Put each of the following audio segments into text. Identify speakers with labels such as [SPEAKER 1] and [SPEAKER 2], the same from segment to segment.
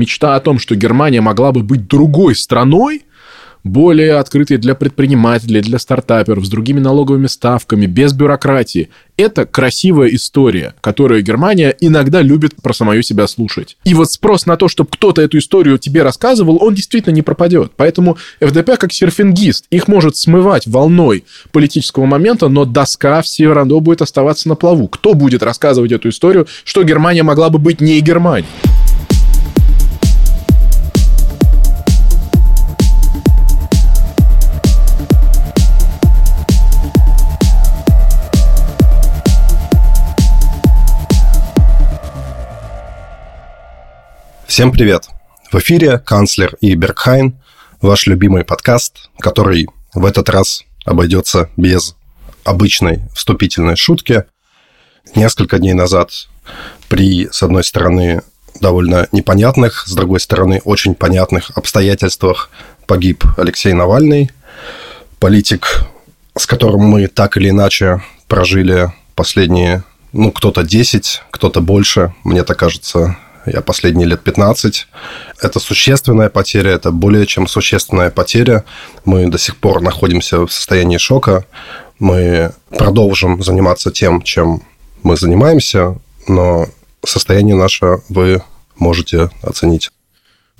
[SPEAKER 1] Мечта о том, что Германия могла бы быть другой страной, более открытой для предпринимателей, для стартаперов, с другими налоговыми ставками, без бюрократии. Это красивая история, которую Германия иногда любит про самую себя слушать. И вот спрос на то, чтобы кто-то эту историю тебе рассказывал, он действительно не пропадет. Поэтому ФДП как серфингист. Их может смывать волной политического момента, но доска все равно будет оставаться на плаву. Кто будет рассказывать эту историю, что Германия могла бы быть не Германией?
[SPEAKER 2] Всем привет! В эфире канцлер и Бергхайн, ваш любимый подкаст, который в этот раз обойдется без обычной вступительной шутки. Несколько дней назад при, с одной стороны, довольно непонятных, с другой стороны, очень понятных обстоятельствах погиб Алексей Навальный, политик, с которым мы так или иначе прожили последние, ну, кто-то 10, кто-то больше, мне так кажется, я последние лет 15. Это существенная потеря, это более чем существенная потеря. Мы до сих пор находимся в состоянии шока. Мы продолжим заниматься тем, чем мы занимаемся, но состояние наше вы можете оценить.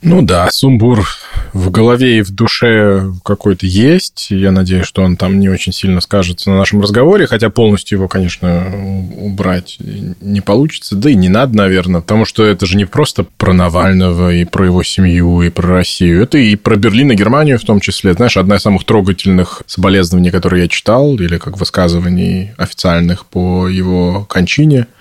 [SPEAKER 1] Ну да, сумбур в голове и в душе какой-то есть. Я надеюсь, что он там не очень сильно скажется на нашем разговоре, хотя полностью его, конечно, убрать не получится. Да и не надо, наверное, потому что это же не просто про Навального и про его семью, и про Россию. Это и про Берлин и Германию в том числе. Знаешь, одна из самых трогательных соболезнований, которые я читал, или как высказываний официальных по его кончине –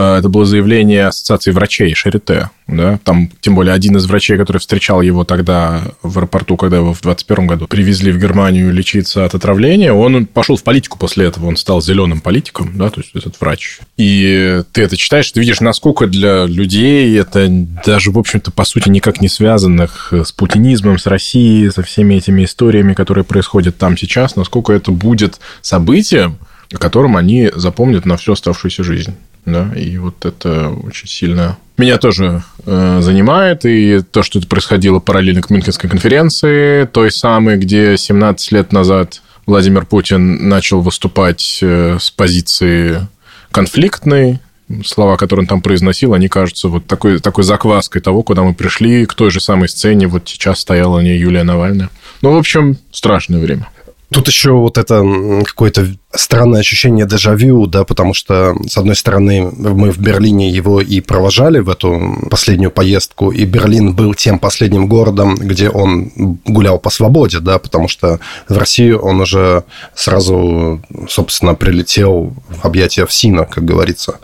[SPEAKER 1] это было заявление Ассоциации врачей Шарите. Да? Там, тем более, один из врачей, который встречал его тогда в аэропорту, когда его в 21 году привезли в Германию лечиться от отравления, он пошел в политику после этого. Он стал зеленым политиком, да, то есть этот врач. И ты это читаешь, ты видишь, насколько для людей это даже, в общем-то, по сути, никак не связанных с путинизмом, с Россией, со всеми этими историями, которые происходят там сейчас, насколько это будет событием, о котором они запомнят на всю оставшуюся жизнь да, и вот это очень сильно меня тоже э, занимает, и то, что это происходило параллельно к Мюнхенской конференции, той самой, где 17 лет назад Владимир Путин начал выступать э, с позиции конфликтной, слова, которые он там произносил, они кажутся вот такой, такой закваской того, куда мы пришли, к той же самой сцене. Вот сейчас стояла не Юлия Навальная. Ну, в общем, страшное время.
[SPEAKER 2] Тут еще вот это какое-то странное ощущение дежавю, да, потому что, с одной стороны, мы в Берлине его и провожали в эту последнюю поездку, и Берлин был тем последним городом, где он гулял по свободе, да, потому что в Россию он уже сразу, собственно, прилетел в объятия ФСИНа, как говорится.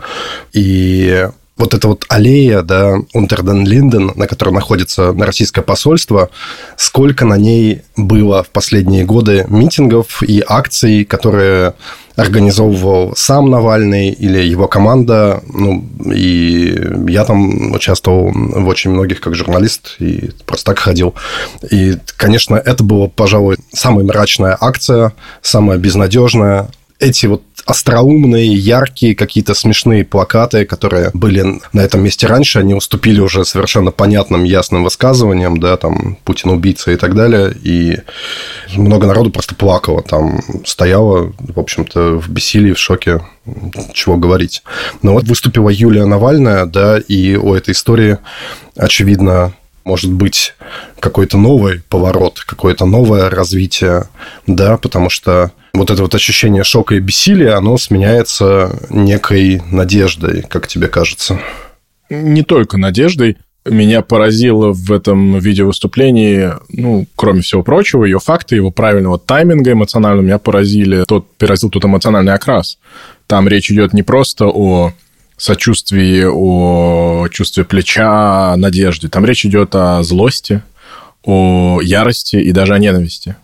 [SPEAKER 2] И вот эта вот аллея, да, Унтерден-Линден, на которой находится на российское посольство, сколько на ней было в последние годы митингов и акций, которые организовывал сам Навальный или его команда. Ну, и я там участвовал в очень многих как журналист и просто так ходил. И, конечно, это была, пожалуй, самая мрачная акция, самая безнадежная. Эти вот остроумные, яркие, какие-то смешные плакаты, которые были на этом месте раньше, они уступили уже совершенно понятным, ясным высказываниям, да, там, Путин убийца и так далее, и много народу просто плакало, там, стояло, в общем-то, в бессилии, в шоке, чего говорить. Но вот выступила Юлия Навальная, да, и у этой истории, очевидно, может быть какой-то новый поворот, какое-то новое развитие, да, потому что вот это вот ощущение шока и бессилия, оно сменяется некой надеждой, как тебе кажется?
[SPEAKER 1] Не только надеждой. Меня поразило в этом видеовыступлении, ну, кроме всего прочего, ее факты, его правильного тайминга эмоционального, меня поразили, тот, поразил тот эмоциональный окрас. Там речь идет не просто о сочувствии, о чувстве плеча, о надежде. Там речь идет о злости, о ярости и даже о ненависти.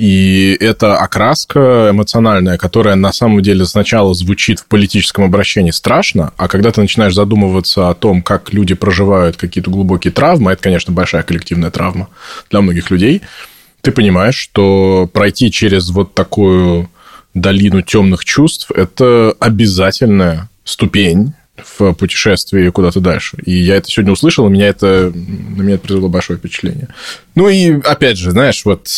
[SPEAKER 1] И это окраска эмоциональная, которая на самом деле сначала звучит в политическом обращении страшно, а когда ты начинаешь задумываться о том, как люди проживают какие-то глубокие травмы, это, конечно, большая коллективная травма для многих людей, ты понимаешь, что пройти через вот такую долину темных чувств – это обязательная ступень в путешествии куда-то дальше. И я это сегодня услышал, и меня это, на меня это произвело большое впечатление. Ну и, опять же, знаешь, вот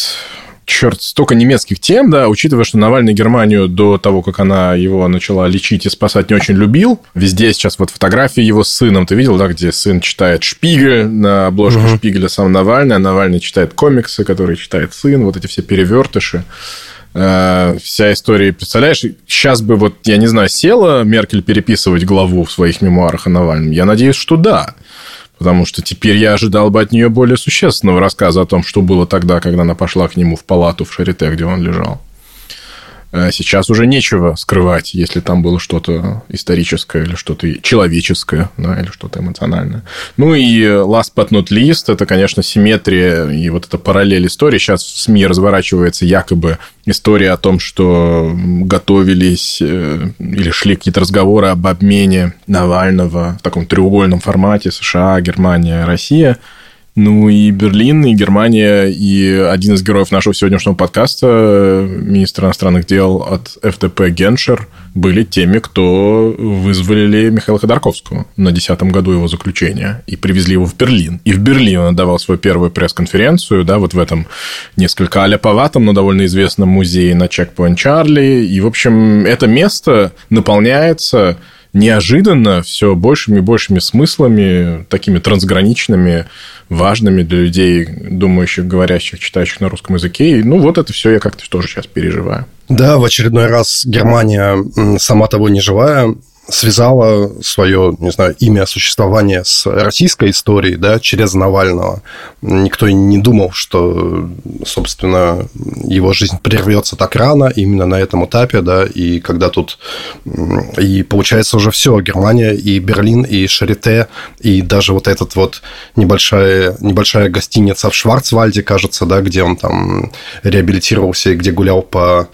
[SPEAKER 1] черт, столько немецких тем, да, учитывая, что Навальный Германию до того, как она его начала лечить и спасать, не очень любил. Везде сейчас вот фотографии его с сыном. Ты видел, да, где сын читает Шпигель на обложке угу. Шпигеля сам Навальный, а Навальный читает комиксы, которые читает сын, вот эти все перевертыши э, вся история, представляешь, сейчас бы вот, я не знаю, села Меркель переписывать главу в своих мемуарах о Навальном? Я надеюсь, что да потому что теперь я ожидал бы от нее более существенного рассказа о том, что было тогда, когда она пошла к нему в палату в Шарите, где он лежал. Э, сейчас уже нечего скрывать, если там было что-то историческое или что-то человеческое, да, или что-то эмоциональное. Ну и last but not least, это, конечно, симметрия и вот эта параллель истории. Сейчас в СМИ разворачивается якобы история о том, что готовились э, или шли какие-то разговоры об обмене Навального в таком треугольном формате США, Германия, Россия – ну и Берлин, и Германия, и один из героев нашего сегодняшнего подкаста, министр иностранных дел от ФДП Геншер, были теми, кто вызвали Михаила Ходорковского на десятом году его заключения и привезли его в Берлин. И в Берлин он отдавал свою первую пресс-конференцию, да, вот в этом несколько аляповатом, но довольно известном музее на Чекпоинт Чарли. И, в общем, это место наполняется неожиданно все большими и большими смыслами, такими трансграничными, важными для людей, думающих, говорящих, читающих на русском языке. И, ну, вот это все я как-то тоже сейчас переживаю.
[SPEAKER 2] Да, в очередной раз Германия, сама того не живая, связала свое, не знаю, имя существования с российской историей, да, через Навального. Никто и не думал, что, собственно, его жизнь прервется так рано, именно на этом этапе, да, и когда тут... И получается уже все, Германия и Берлин, и Шарите, и даже вот этот вот небольшая, небольшая гостиница в Шварцвальде, кажется, да, где он там реабилитировался и где гулял по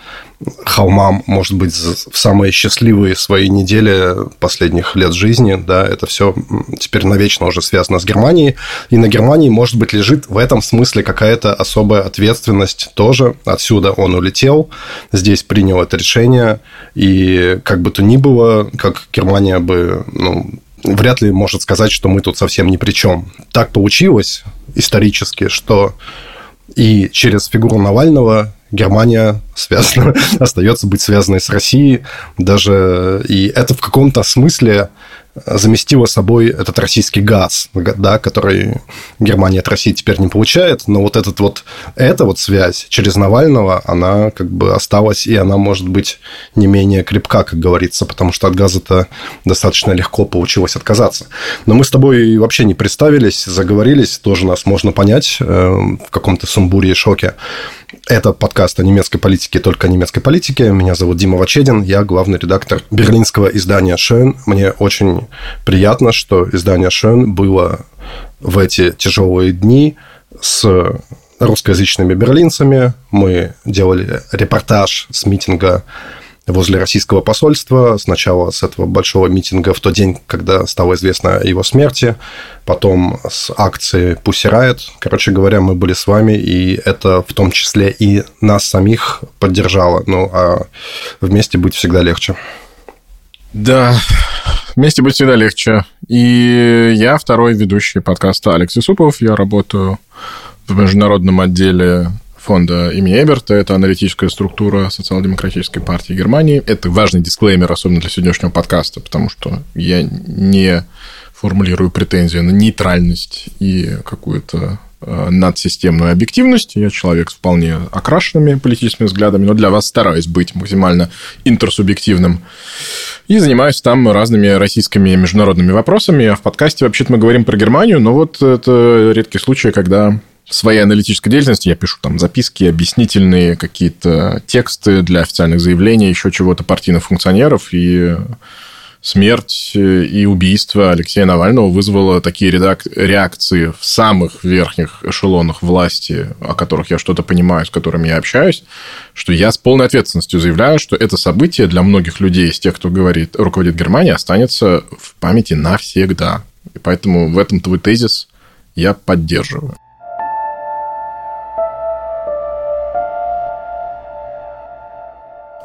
[SPEAKER 2] холмам, может быть, в самые счастливые свои недели последних лет жизни, да, это все теперь навечно уже связано с Германией, и на Германии, может быть, лежит в этом смысле какая-то особая ответственность тоже, отсюда он улетел, здесь принял это решение, и как бы то ни было, как Германия бы, ну, вряд ли может сказать, что мы тут совсем ни при чем. Так получилось исторически, что и через фигуру Навального Германия связана, остается быть связанной с Россией. Даже и это в каком-то смысле заместила собой этот российский газ, да, который Германия от России теперь не получает, но вот этот вот, эта вот связь через Навального, она как бы осталась, и она может быть не менее крепка, как говорится, потому что от газа-то достаточно легко получилось отказаться. Но мы с тобой вообще не представились, заговорились, тоже нас можно понять э, в каком-то сумбуре и шоке. Это подкаст о немецкой политике, только о немецкой политике. Меня зовут Дима Вачедин, я главный редактор берлинского издания «Шön». Мне очень приятно, что издание «Шön» было в эти тяжелые дни с русскоязычными берлинцами. Мы делали репортаж с митинга возле российского посольства. Сначала с этого большого митинга в тот день, когда стало известно о его смерти, потом с акции Pussy Riot. Короче говоря, мы были с вами, и это в том числе и нас самих поддержало. Ну, а вместе быть всегда легче.
[SPEAKER 1] Да, вместе быть всегда легче. И я второй ведущий подкаста Алекс Исупов. Я работаю в международном отделе фонда имени Эберта. Это аналитическая структура социал-демократической партии Германии. Это важный дисклеймер, особенно для сегодняшнего подкаста, потому что я не формулирую претензию на нейтральность и какую-то надсистемную объективность. Я человек с вполне окрашенными политическими взглядами, но для вас стараюсь быть максимально интерсубъективным. И занимаюсь там разными российскими международными вопросами. А в подкасте вообще-то мы говорим про Германию, но вот это редкий случай, когда в своей аналитической деятельности я пишу там записки, объяснительные какие-то тексты для официальных заявлений, еще чего-то партийных функционеров, и смерть и убийство Алексея Навального вызвало такие реакции в самых верхних эшелонах власти, о которых я что-то понимаю, с которыми я общаюсь, что я с полной ответственностью заявляю, что это событие для многих людей, из тех, кто говорит, руководит Германией, останется в памяти навсегда. И поэтому в этом твой тезис я поддерживаю.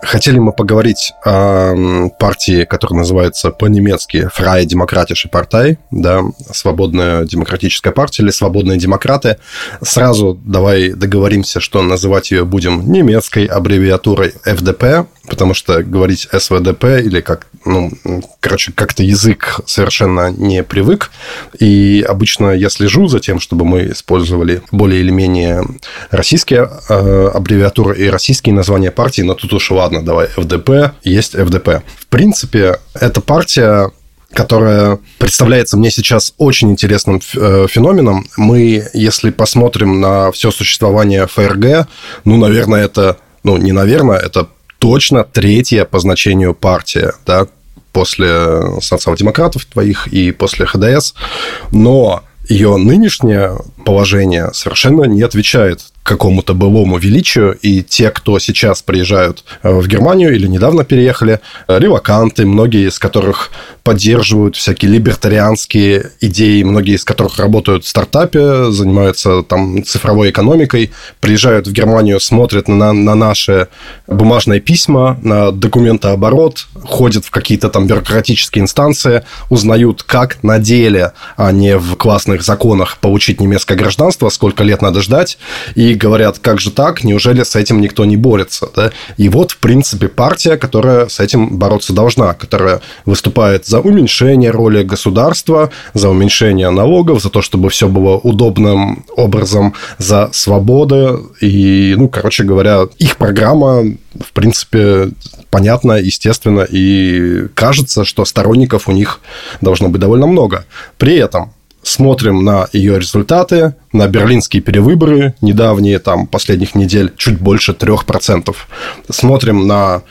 [SPEAKER 2] Хотели мы поговорить о партии, которая называется по-немецки Freie Demokratische Partei, да, Свободная демократическая партия или Свободные демократы. Сразу давай договоримся, что называть ее будем немецкой аббревиатурой FDP, потому что говорить СВДП или как, ну, короче, как-то язык совершенно не привык. И обычно я слежу за тем, чтобы мы использовали более или менее российские э, аббревиатуры и российские названия партии, но тут уж ладно, давай ФДП, есть ФДП. В принципе, эта партия которая представляется мне сейчас очень интересным э, феноменом. Мы, если посмотрим на все существование ФРГ, ну, наверное, это, ну, не наверное, это точно третья по значению партия, да, после социал-демократов твоих и после ХДС, но ее нынешнее положение совершенно не отвечает какому-то былому величию, и те, кто сейчас приезжают э, в Германию или недавно переехали, э, реваканты, многие из которых поддерживают всякие либертарианские идеи, многие из которых работают в стартапе, занимаются там цифровой экономикой, приезжают в Германию, смотрят на, на наши бумажные письма, на документооборот, ходят в какие-то там бюрократические инстанции, узнают, как на деле, а не в классных законах получить немецкое гражданство, сколько лет надо ждать, и говорят, как же так, неужели с этим никто не борется? Да? И вот, в принципе, партия, которая с этим бороться должна, которая выступает за уменьшение роли государства, за уменьшение налогов, за то, чтобы все было удобным образом, за свободы. И, ну, короче говоря, их программа, в принципе, понятна, естественно, и кажется, что сторонников у них должно быть довольно много. При этом смотрим на ее результаты, на берлинские перевыборы недавние, там, последних недель, чуть больше 3%. Смотрим на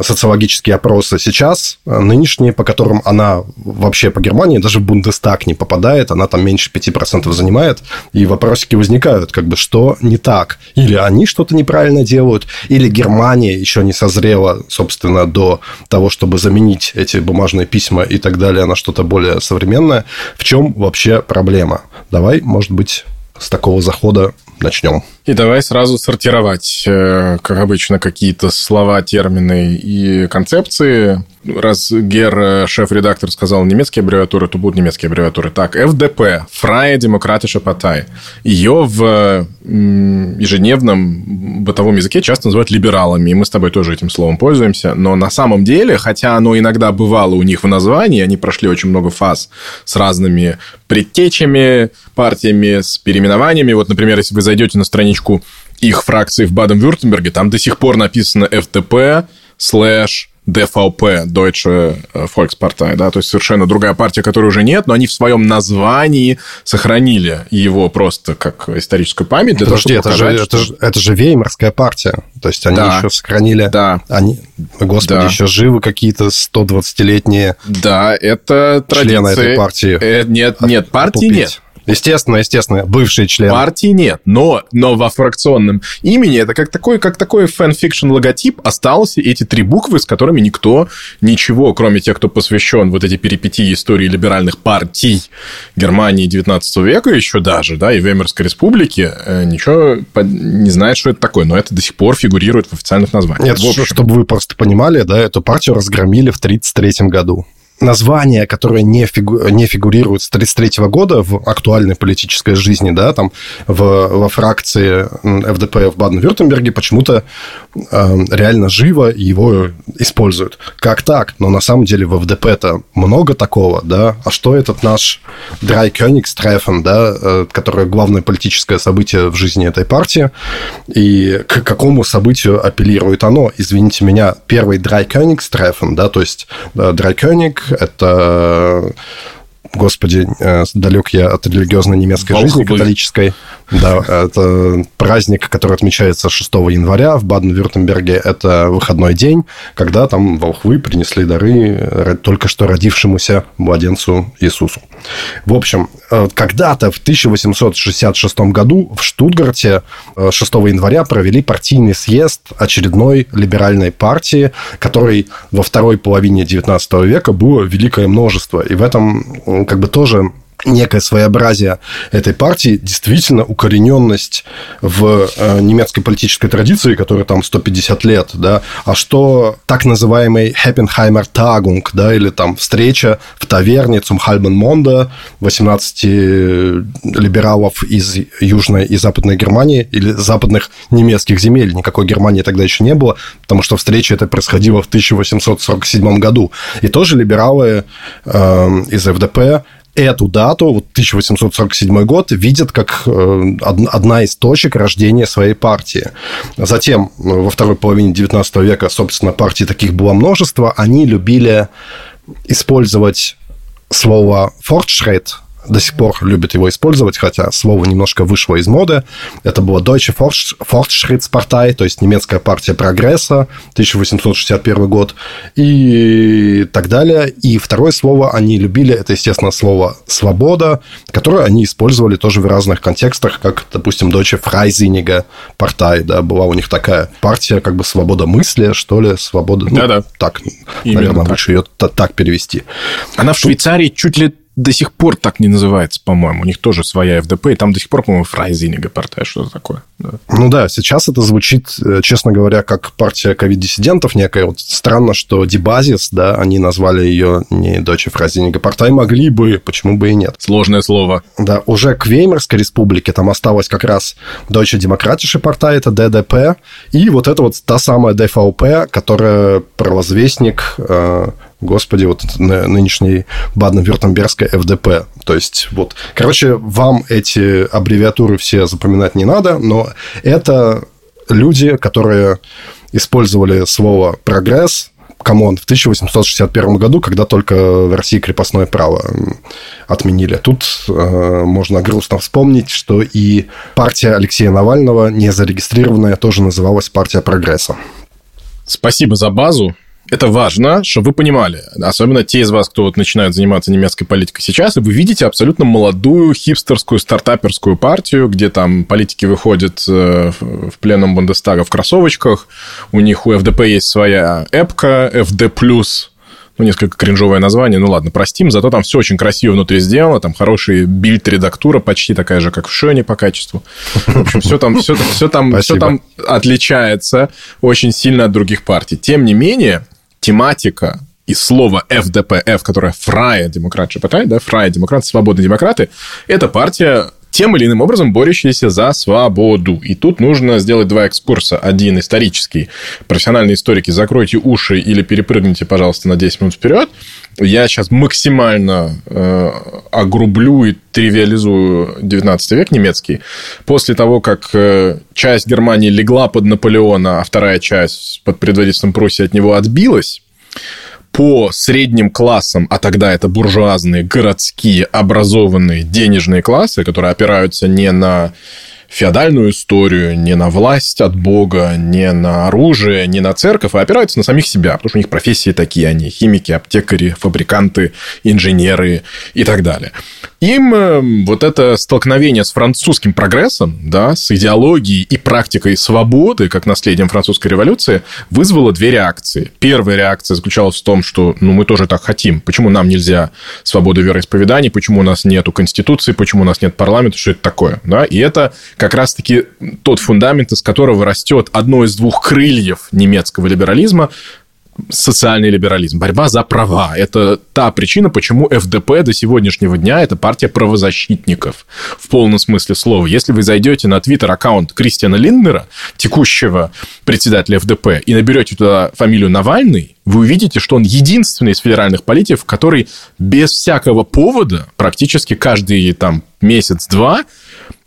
[SPEAKER 2] социологические опросы сейчас, э, нынешние, по которым она вообще по Германии даже в Бундестаг не попадает, она там меньше 5% занимает, и вопросики возникают, как бы, что не так? Или они что-то неправильно делают, или Германия еще не созрела, собственно, до того, чтобы заменить эти бумажные письма и так далее на что-то более современное. В чем вообще проблема? Давай, может быть, с такого захода начнем.
[SPEAKER 1] И давай сразу сортировать, э, как обычно, какие-то слова, термины и концепции. Раз Гер, э, шеф-редактор, сказал немецкие аббревиатуры, то будут немецкие аббревиатуры. Так, ФДП, Freie Demokratische Partei. Ее в ежедневном бытовом языке часто называют либералами, и мы с тобой тоже этим словом пользуемся. Но на самом деле, хотя оно иногда бывало у них в названии, они прошли очень много фаз с разными предтечами, партиями, с переименованиями. Вот, например, если вы зайдете на страничку их фракции в Баден-Вюртемберге, там до сих пор написано FDP слэш ДВП, Deutsche Volkspartei, да, то есть совершенно другая партия, которой уже нет, но они в своем названии сохранили его просто как историческую память для
[SPEAKER 2] Подожди,
[SPEAKER 1] того,
[SPEAKER 2] чтобы это, показать, же, что... это, же, это же Веймарская партия, то есть они да. еще сохранили,
[SPEAKER 1] да.
[SPEAKER 2] они, господи, да. еще живы какие-то 120-летние
[SPEAKER 1] да, это
[SPEAKER 2] члены этой партии.
[SPEAKER 1] Э, нет, нет, партии нет.
[SPEAKER 2] Естественно, естественно, бывший член.
[SPEAKER 1] Партии нет, но, но во фракционном имени это как такой, как такой fan fiction логотип остался эти три буквы, с которыми никто ничего, кроме тех, кто посвящен вот эти перипетии истории либеральных партий Германии 19 века еще даже, да, и Веймарской республики, э, ничего не знает, что это такое, но это до сих пор фигурирует в официальных названиях.
[SPEAKER 2] Нет, чтобы вы просто понимали, да, эту партию разгромили в 1933 году название, которое не, фигу, не фигурирует с 1933 года в актуальной политической жизни, да, там в, во фракции ФДП в Баден-Вюртемберге почему-то э, реально живо его используют. Как так? Но на самом деле в ФДП-то много такого, да. А что этот наш Драй Кёнигстрефен, да, э, которое главное политическое событие в жизни этой партии, и к какому событию апеллирует оно? Извините меня, первый Драй Кёнигстрефен, да, то есть Драй Кёниг это господи, э, далек я от религиозной немецкой Волхвы. жизни католической. Да, это праздник, который отмечается 6 января в Баден-Вюртемберге. Это выходной день, когда там волхвы принесли дары только что родившемуся младенцу Иисусу. В общем, э, когда-то в 1866 году в Штутгарте 6 э, января провели партийный съезд очередной либеральной партии, которой во второй половине XIX века было великое множество. И в этом как бы тоже некое своеобразие этой партии, действительно укорененность в э, немецкой политической традиции, которая там 150 лет, да, а что так называемый Хеппенхаймер Тагунг, да, или там встреча в таверне Цумхальбен Монда 18 либералов из Южной и Западной Германии или западных немецких земель. Никакой Германии тогда еще не было, потому что встреча эта происходила в 1847 году. И тоже либералы э, из ФДП эту дату, вот 1847 год, видят как э, одна из точек рождения своей партии. Затем, э, во второй половине XIX века, собственно, партий таких было множество, они любили использовать слово «фортшрейт», до сих пор любят его использовать, хотя слово немножко вышло из моды. Это было Deutsche Fortschrittspartei, то есть немецкая партия прогресса, 1861 год и так далее. И второе слово они любили, это, естественно, слово «свобода», которое они использовали тоже в разных контекстах, как, допустим, Deutsche Freisinnige Partei, да, была у них такая партия, как бы свобода мысли, что ли, свобода... Ну,
[SPEAKER 1] Да-да.
[SPEAKER 2] Так,
[SPEAKER 1] Именно
[SPEAKER 2] наверное,
[SPEAKER 1] так.
[SPEAKER 2] лучше ее так перевести.
[SPEAKER 1] Она в Швейцарии чуть ли до сих пор так не называется, по-моему. У них тоже своя ФДП, и там до сих пор, по-моему, Фрайзинга партия, что-то такое. Да.
[SPEAKER 2] Ну да, сейчас это звучит, э, честно говоря, как партия ковид-диссидентов некая. Вот странно, что Дебазис, да, они назвали ее не Deutsche Freisinnige Partei, могли бы, почему бы и нет.
[SPEAKER 1] Сложное слово.
[SPEAKER 2] Да, уже к Веймарской республике там осталась как раз Deutsche Demokratische Partei, это ДДП, и вот это вот та самая ДФЛП, которая провозвестник э, господи, вот ны- нынешней Баден-Вюртембергской ФДП. То есть, вот, короче, вам эти аббревиатуры все запоминать не надо, но это люди, которые использовали слово «прогресс», come on, в 1861 году, когда только в России крепостное право отменили. Тут э, можно грустно вспомнить, что и партия Алексея Навального, не зарегистрированная, тоже называлась партия прогресса.
[SPEAKER 1] Спасибо за базу. Это важно, чтобы вы понимали, особенно те из вас, кто вот начинают заниматься немецкой политикой сейчас, и вы видите абсолютно молодую хипстерскую стартаперскую партию, где там политики выходят э, в пленум Бундестага в кроссовочках, у них у ФДП есть своя эпка, FD+, ну, несколько кринжовое название, ну ладно, простим, зато там все очень красиво внутри сделано, там хорошая бильд-редактура, почти такая же, как в Шоне по качеству. В общем, все там, все, все там, все там отличается очень сильно от других партий. Тем не менее, тематика и слово ФДПФ, которое Фрая демократия, да, Фрая демократы, свободные демократы, это партия тем или иным образом борющаяся за свободу. И тут нужно сделать два экскурса. Один исторический. Профессиональные историки, закройте уши или перепрыгните, пожалуйста, на 10 минут вперед. Я сейчас максимально э, огрублю и тривиализую 19 век немецкий. После того, как э, часть Германии легла под Наполеона, а вторая часть под предводительством Пруссии от него отбилась, по средним классам, а тогда это буржуазные, городские, образованные, денежные классы, которые опираются не на феодальную историю, не на власть от Бога, не на оружие, не на церковь, а опираются на самих себя, потому что у них профессии такие, они химики, аптекари, фабриканты, инженеры и так далее. Им э, вот это столкновение с французским прогрессом, да, с идеологией и практикой свободы, как наследием французской революции, вызвало две реакции. Первая реакция заключалась в том, что ну, мы тоже так хотим. Почему нам нельзя свободы вероисповеданий, почему у нас нету конституции, почему у нас нет парламента, что это такое? Да? И это как раз-таки тот фундамент, из которого растет одно из двух крыльев немецкого либерализма, социальный либерализм, борьба за права. Это та причина, почему ФДП до сегодняшнего дня это партия правозащитников в полном смысле слова. Если вы зайдете на твиттер-аккаунт Кристиана Линднера, текущего председателя ФДП, и наберете туда фамилию Навальный, вы увидите, что он единственный из федеральных политиков, который без всякого повода практически каждый там месяц-два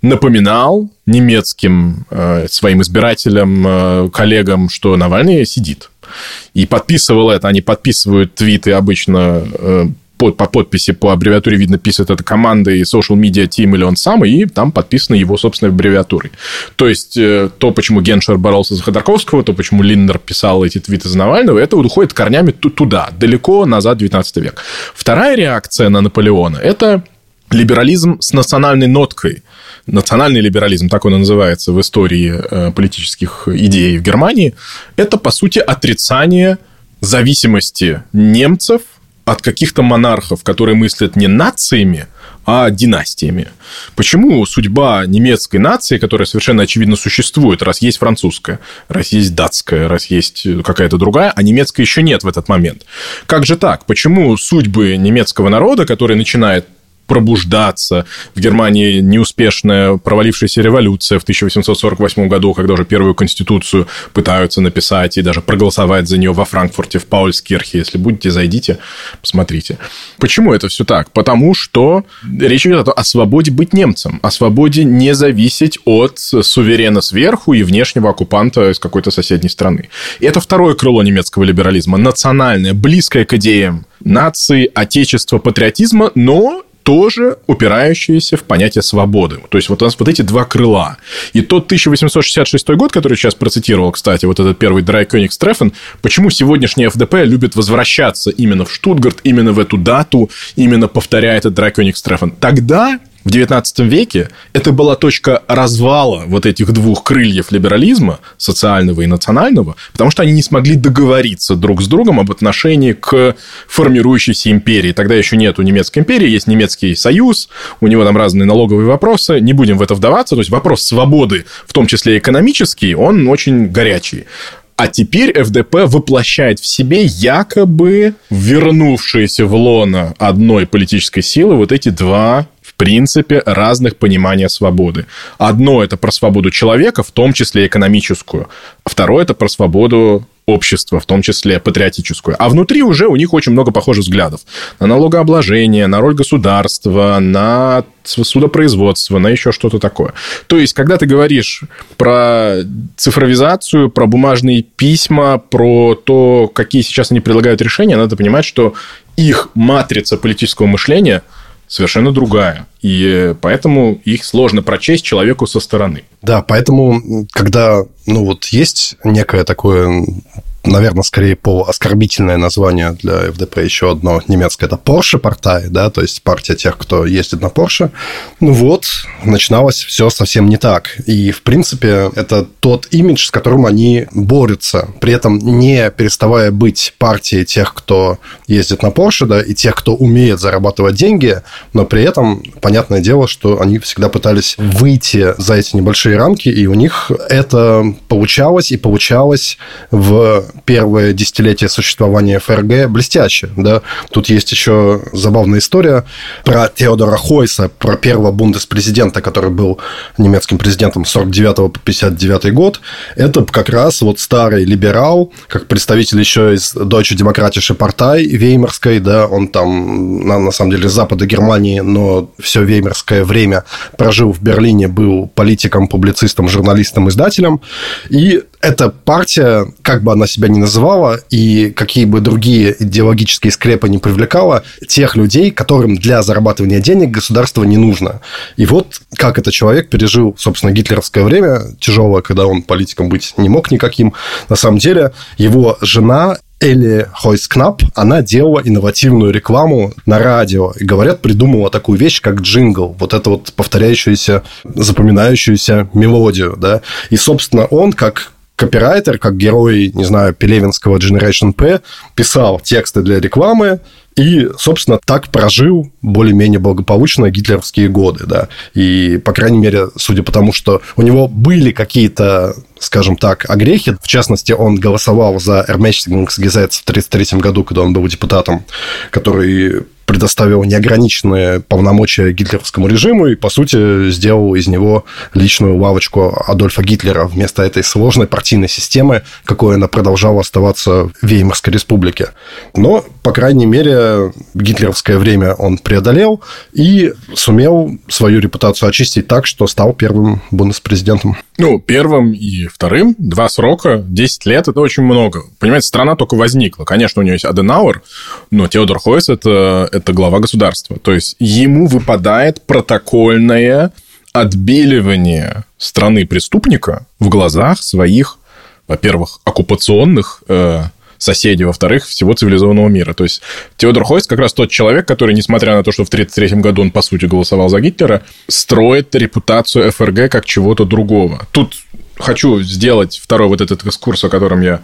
[SPEAKER 1] напоминал немецким э, своим избирателям, э, коллегам, что Навальный сидит. И подписывал это, они подписывают твиты обычно э, по, по подписи, по аббревиатуре видно, пишет это команда и social media team или он сам, и там подписано его собственной аббревиатурой. То есть, э, то, почему Геншер боролся за Ходорковского, то, почему Линдер писал эти твиты за Навального, это уходит корнями ту- туда, далеко назад, 19 век. Вторая реакция на Наполеона – это либерализм с национальной ноткой. Национальный либерализм, так он и называется в истории э, политических идей в Германии, это, по сути, отрицание зависимости немцев от каких-то монархов, которые мыслят не нациями, а династиями. Почему судьба немецкой нации, которая совершенно очевидно существует, раз есть французская, раз есть датская, раз есть какая-то другая, а немецкая еще нет в этот момент? Как же так? Почему судьбы немецкого народа, который начинает пробуждаться. В Германии неуспешная провалившаяся революция в 1848 году, когда уже первую конституцию пытаются написать и даже проголосовать за нее во Франкфурте, в Паульскирхе. Если будете, зайдите, посмотрите. Почему это все так? Потому что речь идет о, свободе быть немцем, о свободе не зависеть от суверена сверху и внешнего оккупанта из какой-то соседней страны. И это второе крыло немецкого либерализма, национальное, близкое к идеям нации, отечества, патриотизма, но тоже упирающиеся в понятие свободы. То есть вот у нас вот эти два крыла. И тот 1866 год, который сейчас процитировал, кстати, вот этот первый Драйкёнигстрефен, почему сегодняшний ФДП любит возвращаться именно в Штутгарт, именно в эту дату, именно повторяя этот Драйкёнигстрефен. Тогда в XIX веке это была точка развала вот этих двух крыльев либерализма, социального и национального, потому что они не смогли договориться друг с другом об отношении к формирующейся империи. Тогда еще нету немецкой империи, есть немецкий союз, у него там разные налоговые вопросы, не будем в это вдаваться. То есть вопрос свободы, в том числе экономический, он очень горячий. А теперь ФДП воплощает в себе якобы вернувшиеся в лоно одной политической силы вот эти два принципе разных понимания свободы. Одно – это про свободу человека, в том числе экономическую. Второе – это про свободу общества, в том числе патриотическую. А внутри уже у них очень много похожих взглядов. На налогообложение, на роль государства, на судопроизводство, на еще что-то такое. То есть, когда ты говоришь про цифровизацию, про бумажные письма, про то, какие сейчас они предлагают решения, надо понимать, что их матрица политического мышления – совершенно другая. И поэтому их сложно прочесть человеку со стороны.
[SPEAKER 2] Да, поэтому, когда ну вот есть некое такое наверное, скорее по оскорбительное название для ФДП еще одно немецкое, это Porsche Partai, да, то есть партия тех, кто ездит на Porsche. Ну вот, начиналось все совсем не так. И, в принципе, это тот имидж, с которым они борются, при этом не переставая быть партией тех, кто ездит на Porsche, да, и тех, кто умеет зарабатывать деньги, но при этом, понятное дело, что они всегда пытались выйти за эти небольшие рамки, и у них это получалось и получалось в первое десятилетие существования ФРГ блестяще. Да? Тут есть еще забавная история про Теодора Хойса, про первого бундеспрезидента, который был немецким президентом с 49 по 59 год. Это как раз вот старый либерал, как представитель еще из Deutsche Demokratische Partei Веймарской, да, он там, на, на самом деле, с запада Германии, но все веймарское время прожил в Берлине, был политиком, публицистом, журналистом, издателем. И эта партия, как бы она себя ни называла, и какие бы другие идеологические скрепы не привлекала, тех людей, которым для зарабатывания денег государство не нужно. И вот как этот человек пережил, собственно, гитлеровское время, тяжелое, когда он политиком быть не мог никаким. На самом деле, его жена Элли Хойскнап, она делала инновативную рекламу на радио. И, говорят, придумала такую вещь, как джингл. Вот это вот повторяющуюся, запоминающуюся мелодию. Да? И, собственно, он, как копирайтер, как герой, не знаю, Пелевинского Generation P, писал тексты для рекламы, и, собственно, так прожил более-менее благополучно гитлеровские годы, да. И, по крайней мере, судя по тому, что у него были какие-то, скажем так, огрехи, в частности, он голосовал за Ermächtigungsgesetz в 1933 году, когда он был депутатом, который предоставил неограниченные полномочия гитлеровскому режиму и, по сути, сделал из него личную лавочку Адольфа Гитлера вместо этой сложной партийной системы, какой она продолжала оставаться в Веймарской республике. Но, по крайней мере, гитлеровское время он преодолел и сумел свою репутацию очистить так, что стал первым бундеспрезидентом.
[SPEAKER 1] Ну, первым и вторым. Два срока, 10 лет – это очень много. Понимаете, страна только возникла. Конечно, у нее есть Аденауэр, но Теодор Хойс – это глава государства. То есть ему выпадает протокольное отбеливание страны преступника в глазах своих, во-первых, оккупационных э, соседей, во-вторых, всего цивилизованного мира. То есть Теодор Хойст как раз тот человек, который, несмотря на то, что в 1933 году он, по сути, голосовал за Гитлера, строит репутацию ФРГ как чего-то другого. Тут хочу сделать второй вот этот экскурс, о котором я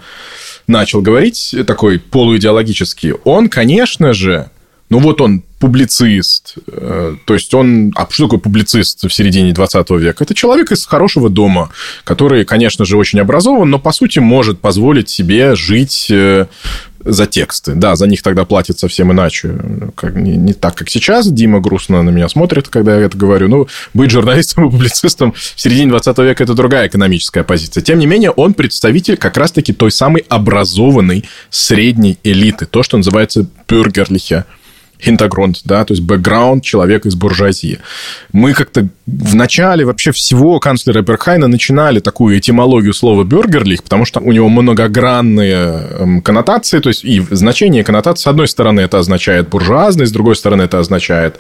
[SPEAKER 1] начал говорить, такой полуидеологический. Он, конечно же, ну вот он публицист, э, то есть он... А что такое публицист в середине 20 века? Это человек из хорошего дома, который, конечно же, очень образован, но, по сути, может позволить себе жить э, за тексты. Да, за них тогда платят совсем иначе. Как, не, не так, как сейчас. Дима грустно на меня смотрит, когда я это говорю. Ну, быть журналистом и публицистом в середине 20 века – это другая экономическая позиция. Тем не менее, он представитель как раз-таки той самой образованной средней элиты. То, что называется бюргерлихе Hintergrund, да, то есть бэкграунд человека из буржуазии. Мы как-то в начале вообще всего канцлера Берхайна начинали такую этимологию слова бюргерлих, потому что у него многогранные эм, коннотации, то есть и значение коннотации, с одной стороны, это означает буржуазный, с другой стороны, это означает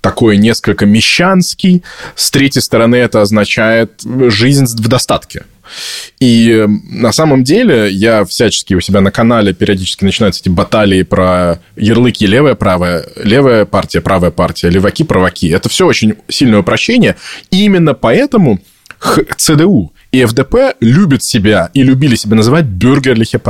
[SPEAKER 1] такой несколько мещанский, с третьей стороны, это означает жизнь в достатке. И эм, на самом деле я всячески у себя на канале периодически начинаются эти баталии про ярлыки левая, правая, левая партия, правая партия, леваки, праваки. Это все очень сильное упрощение. И именно поэтому ЦДУ и ФДП любят себя и любили себя называть бюргерлихе.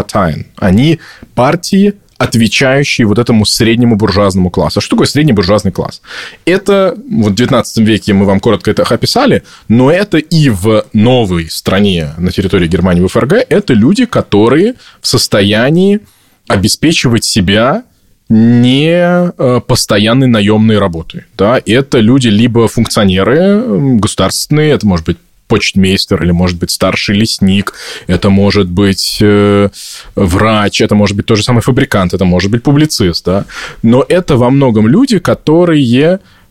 [SPEAKER 1] Они партии отвечающие вот этому среднему буржуазному классу. А что такое средний буржуазный класс? Это, вот в 19 веке мы вам коротко это описали, но это и в новой стране на территории Германии, в ФРГ, это люди, которые в состоянии обеспечивать себя не э, постоянной наемной работой. Да? Это люди либо функционеры государственные, это может быть почтмейстер, или, может быть, старший лесник, это может быть э, врач, это может быть тот же самый фабрикант, это может быть публицист, да. Но это во многом люди, которые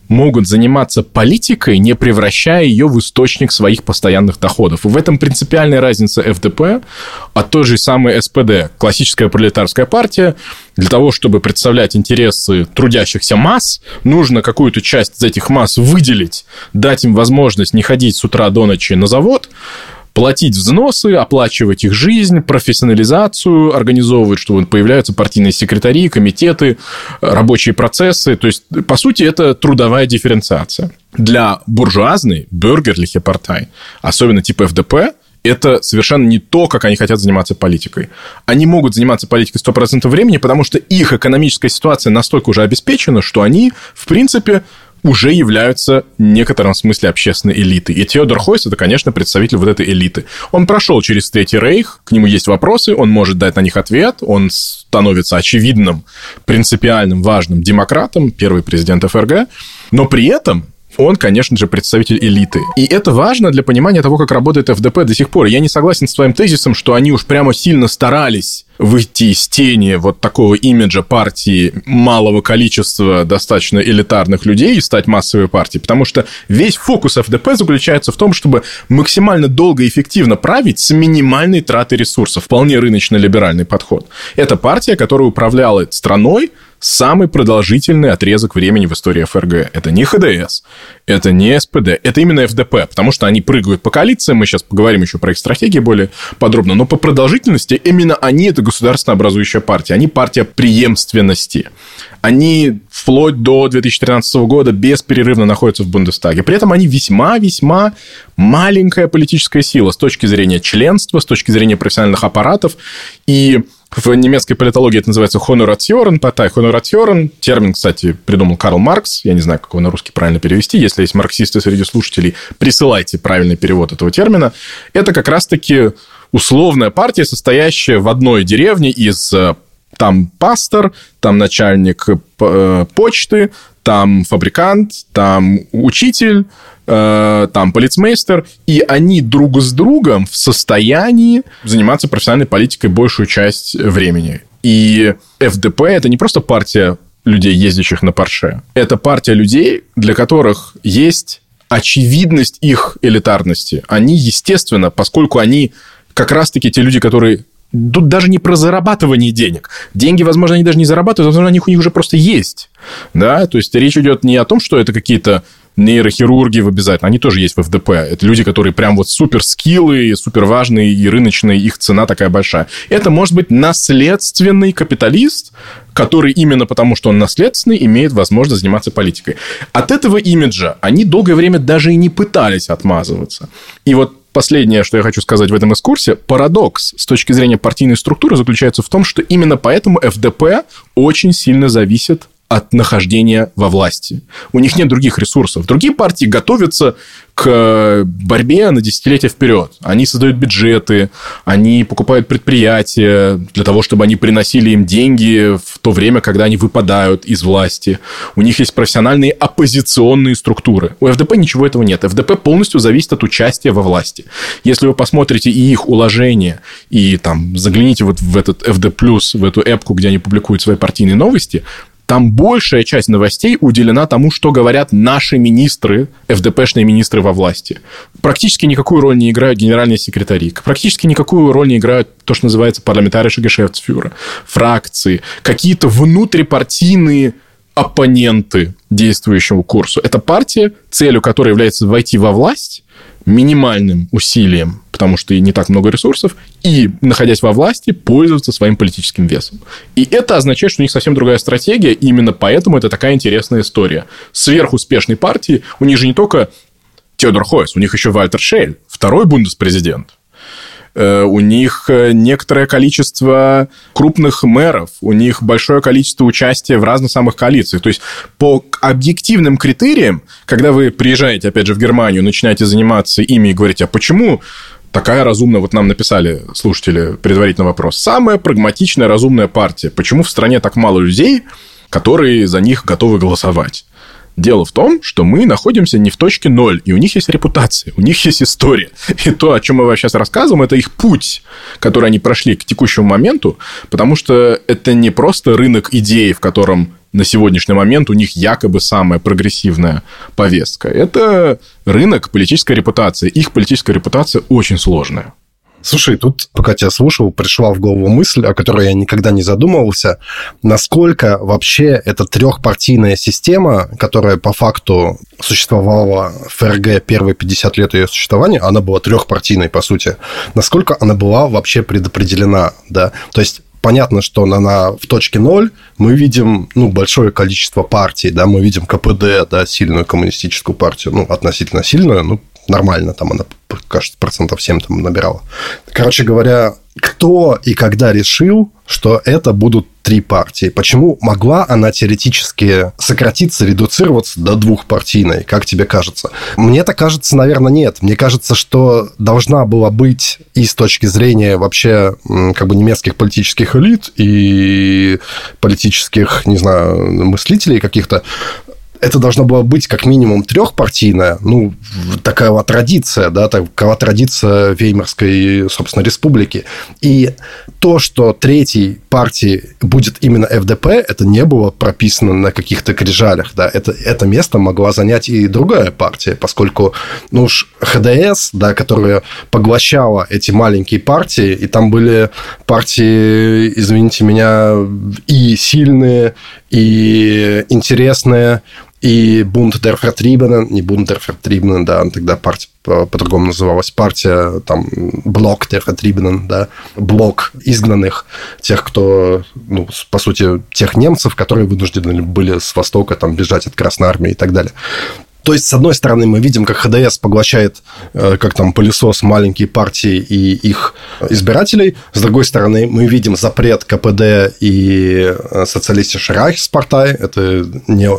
[SPEAKER 1] могут заниматься политикой, не превращая ее в источник своих постоянных доходов. И в этом принципиальная разница ФДП от той же самой СПД, классическая пролетарская партия. Для того, чтобы представлять интересы трудящихся масс, нужно какую-то часть из этих масс выделить, дать им возможность не ходить с утра до ночи на завод, платить взносы, оплачивать их жизнь, профессионализацию, организовывать, что появляются партийные секретари, комитеты, рабочие процессы. То есть, по сути, это трудовая дифференциация. Для буржуазной, бюргерлихе партай, особенно типа ФДП, это совершенно не то, как они хотят заниматься политикой. Они могут заниматься политикой 100% времени, потому что их экономическая ситуация настолько уже обеспечена, что они, в принципе, уже являются в некотором смысле общественной элитой. И Теодор Хойс – это, конечно, представитель вот этой элиты. Он прошел через Третий Рейх, к нему есть вопросы, он может дать на них ответ, он становится очевидным, принципиальным, важным демократом, первый президент ФРГ, но при этом он, конечно же, представитель элиты. И это важно для понимания того, как работает ФДП до сих пор. Я не согласен с твоим тезисом, что они уж прямо сильно старались выйти из тени вот такого имиджа партии малого количества достаточно элитарных людей и стать массовой партией, потому что весь фокус ФДП заключается в том, чтобы максимально долго и эффективно править с минимальной тратой ресурсов. Вполне рыночно-либеральный подход. Это партия, которая управляла страной самый продолжительный отрезок времени в истории ФРГ. Это не ХДС, это не СПД, это именно ФДП, потому что они прыгают по коалициям, мы сейчас поговорим еще про их стратегии более подробно, но по продолжительности именно они это государственно образующая партия, они партия преемственности. Они вплоть до 2013 года бесперерывно находятся в Бундестаге. При этом они весьма-весьма маленькая политическая сила с точки зрения членства, с точки зрения профессиональных аппаратов. И в немецкой политологии это называется honoration, потай honoration. Термин, кстати, придумал Карл Маркс. Я не знаю, как его на русский правильно перевести. Если есть марксисты среди слушателей, присылайте правильный перевод этого термина. Это как раз-таки условная партия, состоящая в одной деревне из э, там пастор, там начальник э, почты, там фабрикант, там учитель, Э, там полицмейстер, и они друг с другом в состоянии заниматься профессиональной политикой большую часть времени. И ФДП – это не просто партия людей, ездящих на Порше. Это партия людей, для которых есть очевидность их элитарности. Они, естественно, поскольку они как раз-таки те люди, которые Тут даже не про зарабатывание денег. Деньги, возможно, они даже не зарабатывают, возможно, они у них уже просто есть. Да? То есть речь идет не о том, что это какие-то нейрохирурги в обязательно, они тоже есть в ФДП. Это люди, которые прям вот супер скиллы, супер важные и рыночные, их цена такая большая. Это может быть наследственный капиталист, который именно потому, что он наследственный, имеет возможность заниматься политикой. От этого имиджа они долгое время даже и не пытались отмазываться. И вот последнее, что я хочу сказать в этом экскурсе, парадокс с точки зрения партийной структуры заключается в том, что именно поэтому ФДП очень сильно зависит от нахождения во власти. У них нет других ресурсов. Другие партии готовятся к борьбе на десятилетия вперед. Они создают бюджеты, они покупают предприятия для того, чтобы они приносили им деньги в то время, когда они выпадают из власти. У них есть профессиональные оппозиционные структуры. У ФДП ничего этого нет. ФДП полностью зависит от участия во власти. Если вы посмотрите и их уложение, и там загляните вот в этот ФД+, в эту эпку, где они публикуют свои партийные новости, там большая часть новостей уделена тому, что говорят наши министры, ФДПшные министры во власти. Практически никакую роль не играют генеральные секретари. Практически никакую роль не играют то, что называется парламентарийши Гешефтсфюрер, фракции, какие-то внутрипартийные оппоненты действующему курсу. Это партия, целью которой является войти во власть минимальным усилием, потому что не так много ресурсов, и, находясь во власти, пользоваться своим политическим весом. И это означает, что у них совсем другая стратегия, и именно поэтому это такая интересная история. Сверхуспешной партии, у них же не только Теодор Хойс, у них еще Вальтер Шейль, второй бундеспрезидент. Э, у них э, некоторое количество крупных мэров, у них большое количество участия в разных самых коалициях. То есть по объективным критериям, когда вы приезжаете, опять же, в Германию, начинаете заниматься ими и говорите, а почему такая разумная, вот нам написали слушатели предварительный вопрос, самая прагматичная разумная партия. Почему в стране так мало людей, которые за них готовы голосовать? Дело в том, что мы находимся не в точке ноль, и у них есть репутация, у них есть история. И то, о чем мы вам сейчас рассказываем, это их путь, который они прошли к текущему моменту, потому что это не просто рынок идей, в котором на сегодняшний момент у них якобы самая прогрессивная повестка. Это рынок политической репутации. Их политическая репутация очень сложная.
[SPEAKER 2] Слушай, тут, пока тебя слушал, пришла в голову мысль, о которой я никогда не задумывался, насколько вообще эта трехпартийная система, которая по факту существовала в ФРГ первые 50 лет ее существования, она была трехпартийной, по сути, насколько она была вообще предопределена, да, то есть понятно, что на, на, в точке ноль мы видим ну, большое количество партий, да, мы видим КПД, да, сильную коммунистическую партию, ну, относительно сильную, ну, нормально, там она, кажется, процентов 7 там набирала. Короче говоря, кто и когда решил, что это будут три партии? Почему могла она теоретически сократиться, редуцироваться до двухпартийной, как тебе кажется? Мне это кажется, наверное, нет. Мне кажется, что должна была быть и с точки зрения вообще как бы немецких политических элит и политических, не знаю, мыслителей каких-то, это должно было быть как минимум трехпартийная, ну, такая вот традиция, да, такая традиция Веймарской, собственно, республики. И то, что третьей партией будет именно ФДП, это не было прописано на каких-то крижалях, да, это, это место могла занять и другая партия, поскольку, ну уж ХДС, да, которая поглощала эти маленькие партии, и там были партии, извините меня, и сильные, и интересные, и Бунт дер Vertriebenen, не Бунт дер Vertriebenen, да, тогда партия по-другому называлась, партия, там, Блок дер Vertriebenen, да, блок изгнанных, тех, кто, ну, по сути, тех немцев, которые вынуждены были с Востока там бежать от Красной Армии и так далее. То есть, с одной стороны, мы видим, как ХДС поглощает, э, как там пылесос, маленькие партии и их избирателей. С другой стороны, мы видим запрет КПД и э, социалистической Райхспартай, это не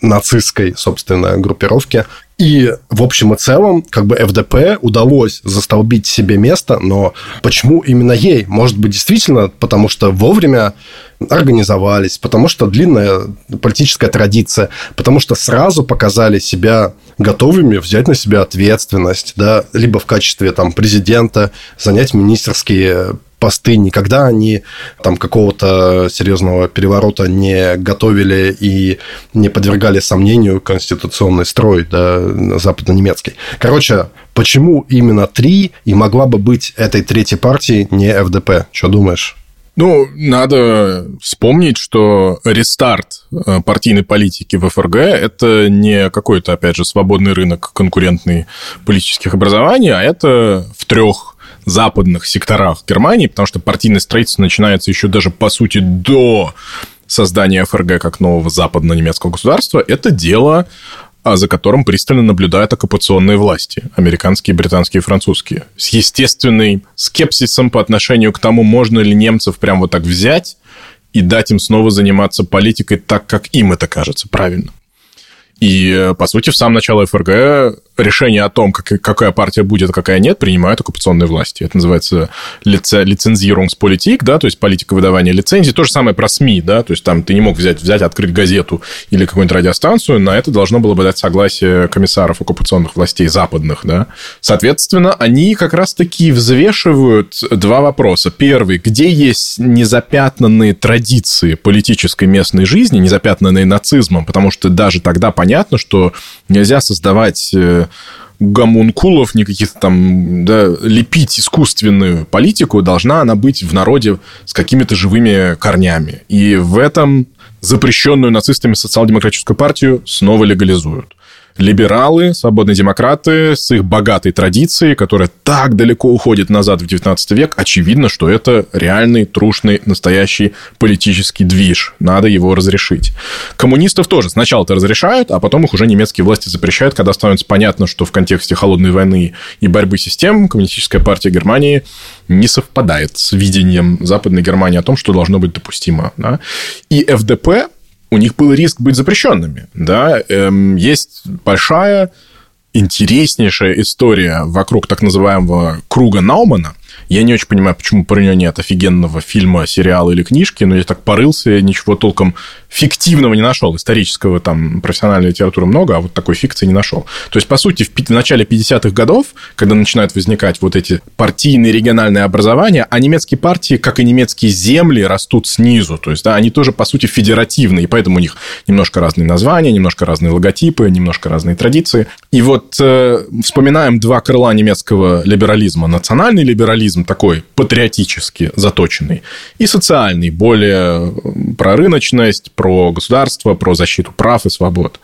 [SPEAKER 2] нацистской, собственно, группировки, и в общем и целом, как бы ФДП удалось застолбить себе место, но почему именно ей? Может быть, действительно, потому что вовремя организовались, потому что длинная политическая традиция, потому что сразу показали себя готовыми взять на себя ответственность, да, либо в качестве там президента занять министерские посты, никогда они там какого-то серьезного переворота не готовили и не подвергали сомнению конституционный строй да, западно-немецкий. Короче, почему именно три и могла бы быть этой третьей партией не ФДП? Что думаешь?
[SPEAKER 1] Ну, надо вспомнить, что рестарт э, партийной политики в ФРГ – это не какой-то, опять же, свободный рынок конкурентный политических образований, а это в трех западных секторах Германии, потому что партийное строительство начинается еще даже, по сути, до создания ФРГ как нового западно-немецкого государства, это дело а за которым пристально наблюдают оккупационные власти, американские, британские, французские, с естественным скепсисом по отношению к тому, можно ли немцев прям вот так взять и дать им снова заниматься политикой так, как им это кажется правильно. И, э, по сути, в самом начале ФРГ решение о том, как, какая партия будет, а какая нет, принимают оккупационные власти. Это называется лице, лицензирунгсполитик, да, то есть политика выдавания лицензий. То же самое про СМИ, да, то есть там ты не мог взять, взять открыть газету или какую-нибудь радиостанцию, на это должно было бы дать согласие комиссаров оккупационных властей западных, да. Соответственно, они как раз-таки взвешивают два вопроса. Первый, где есть незапятнанные традиции политической местной жизни, незапятнанные нацизмом, потому что даже тогда понятно, что нельзя создавать э, гомункулов, никаких там, да, лепить искусственную политику, должна она быть в народе с какими-то живыми корнями. И в этом запрещенную нацистами социал-демократическую партию снова легализуют либералы, свободные демократы с их богатой традицией, которая так далеко уходит назад в 19 век, очевидно, что это реальный, трушный, настоящий политический движ. Надо его разрешить. Коммунистов тоже сначала это разрешают, а потом их уже немецкие власти запрещают, когда становится понятно, что в контексте холодной войны и борьбы систем коммунистическая партия Германии не совпадает с видением Западной Германии о том, что должно быть допустимо. Да? И ФДП у них был риск быть запрещенными. Да? Эм, есть большая, интереснейшая история вокруг так называемого круга Наумана – я не очень понимаю, почему про нее нет офигенного фильма, сериала или книжки, но я так порылся, ничего толком фиктивного не нашел. Исторического там профессиональной литературы много, а вот такой фикции не нашел. То есть, по сути, в начале 50-х годов, когда начинают возникать вот эти партийные региональные образования, а немецкие партии, как и немецкие земли, растут снизу. То есть, да, они тоже, по сути, федеративные, и поэтому у них немножко разные названия, немножко разные логотипы, немножко разные традиции. И вот э, вспоминаем два крыла немецкого либерализма. Национальный либерализм либерализм такой патриотически заточенный, и социальный, более про рыночность, про государство, про защиту прав и свобод.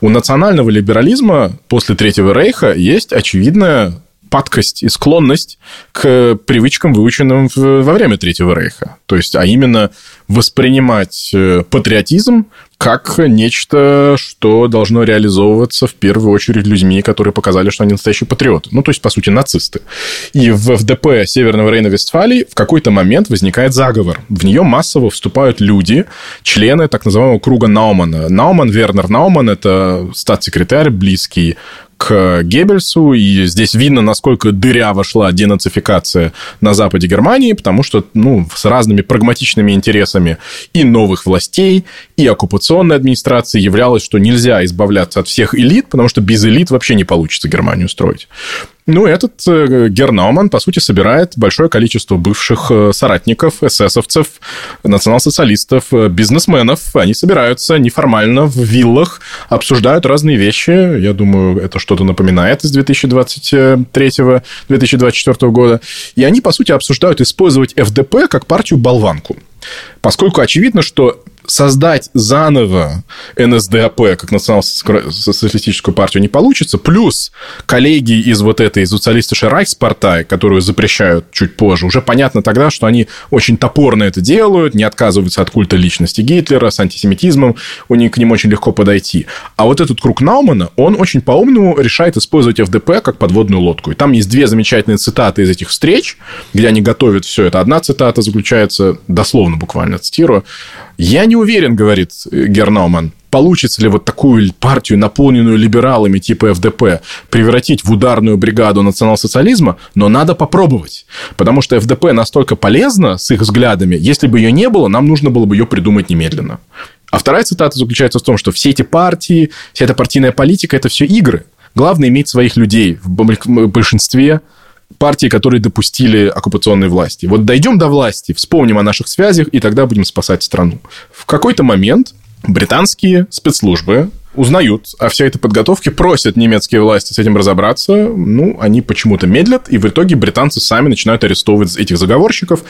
[SPEAKER 1] У национального либерализма после Третьего Рейха есть очевидная падкость и склонность к привычкам, выученным во время Третьего Рейха. То есть, а именно воспринимать э, патриотизм как нечто, что должно реализовываться в первую очередь людьми, которые показали, что они настоящие патриоты. Ну, то есть, по сути, нацисты. И в ФДП Северного Рейна-Вестфалии в какой-то момент возникает заговор. В нее массово вступают люди, члены так называемого круга Наумана. Науман, Вернер Науман, это статс-секретарь, близкий к Геббельсу, и здесь видно, насколько дыряво шла денацификация на западе Германии, потому что ну, с разными прагматичными интересами и новых властей, и оккупационной администрации являлось, что нельзя избавляться от всех элит, потому что без элит вообще не получится Германию строить. Ну, этот э, по сути, собирает большое количество бывших э, соратников, эсэсовцев, национал-социалистов, э, бизнесменов. Они собираются неформально в виллах, обсуждают разные вещи. Я думаю, это что-то напоминает из 2023-2024 года. И они, по сути, обсуждают использовать ФДП как партию-болванку. Поскольку очевидно, что создать заново НСДАП как национал-социалистическую партию не получится, плюс коллеги из вот этой из социалистической Райхспартай, которую запрещают чуть позже, уже понятно тогда, что они очень топорно это делают, не отказываются от культа личности Гитлера, с антисемитизмом, у них к ним очень легко подойти. А вот этот круг Наумана, он очень по-умному решает использовать ФДП как подводную лодку. И там есть две замечательные цитаты из этих встреч, где они готовят все это. Одна цитата заключается, дословно буквально цитирую, я не уверен, говорит э, Гернауман, получится ли вот такую партию, наполненную либералами типа ФДП, превратить в ударную бригаду национал-социализма, но надо попробовать. Потому что ФДП настолько полезна с их взглядами, если бы ее не было, нам нужно было бы ее придумать немедленно. А вторая цитата заключается в том, что все эти партии, вся эта партийная политика – это все игры. Главное иметь своих людей в большинстве партии, которые допустили оккупационные власти. Вот дойдем до власти, вспомним о наших связях, и тогда будем спасать страну. В какой-то момент британские спецслужбы узнают о всей этой подготовке, просят немецкие власти с этим разобраться. Ну, они почему-то медлят, и в итоге британцы сами начинают арестовывать этих заговорщиков.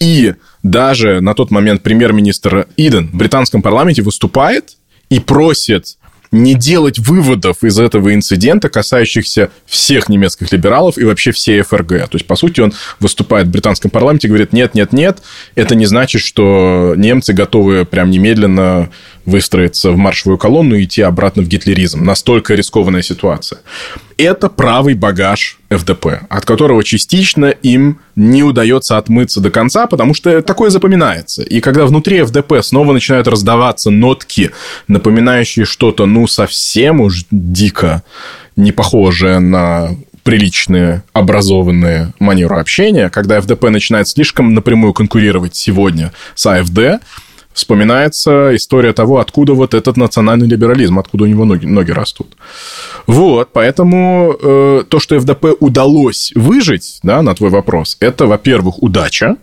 [SPEAKER 1] И даже на тот момент премьер-министр Иден в британском парламенте выступает и просит не делать выводов из этого инцидента, касающихся всех немецких либералов и вообще всей ФРГ. То есть, по сути, он выступает в британском парламенте и говорит, нет, нет, нет, это не значит, что немцы готовы прям немедленно выстроиться в маршевую колонну и идти обратно в гитлеризм. Настолько рискованная ситуация. Это правый багаж ФДП, от которого частично им не удается отмыться до конца, потому что такое запоминается. И когда внутри ФДП снова начинают раздаваться нотки, напоминающие что-то, ну, совсем уж дико не похожее на приличные, образованные манеру общения, когда ФДП начинает слишком напрямую конкурировать сегодня с АФД, вспоминается история того, откуда вот этот национальный либерализм, откуда у него ноги, ноги растут. Вот, поэтому э, то, что ФДП удалось выжить, да, на твой вопрос, это, во-первых, удача,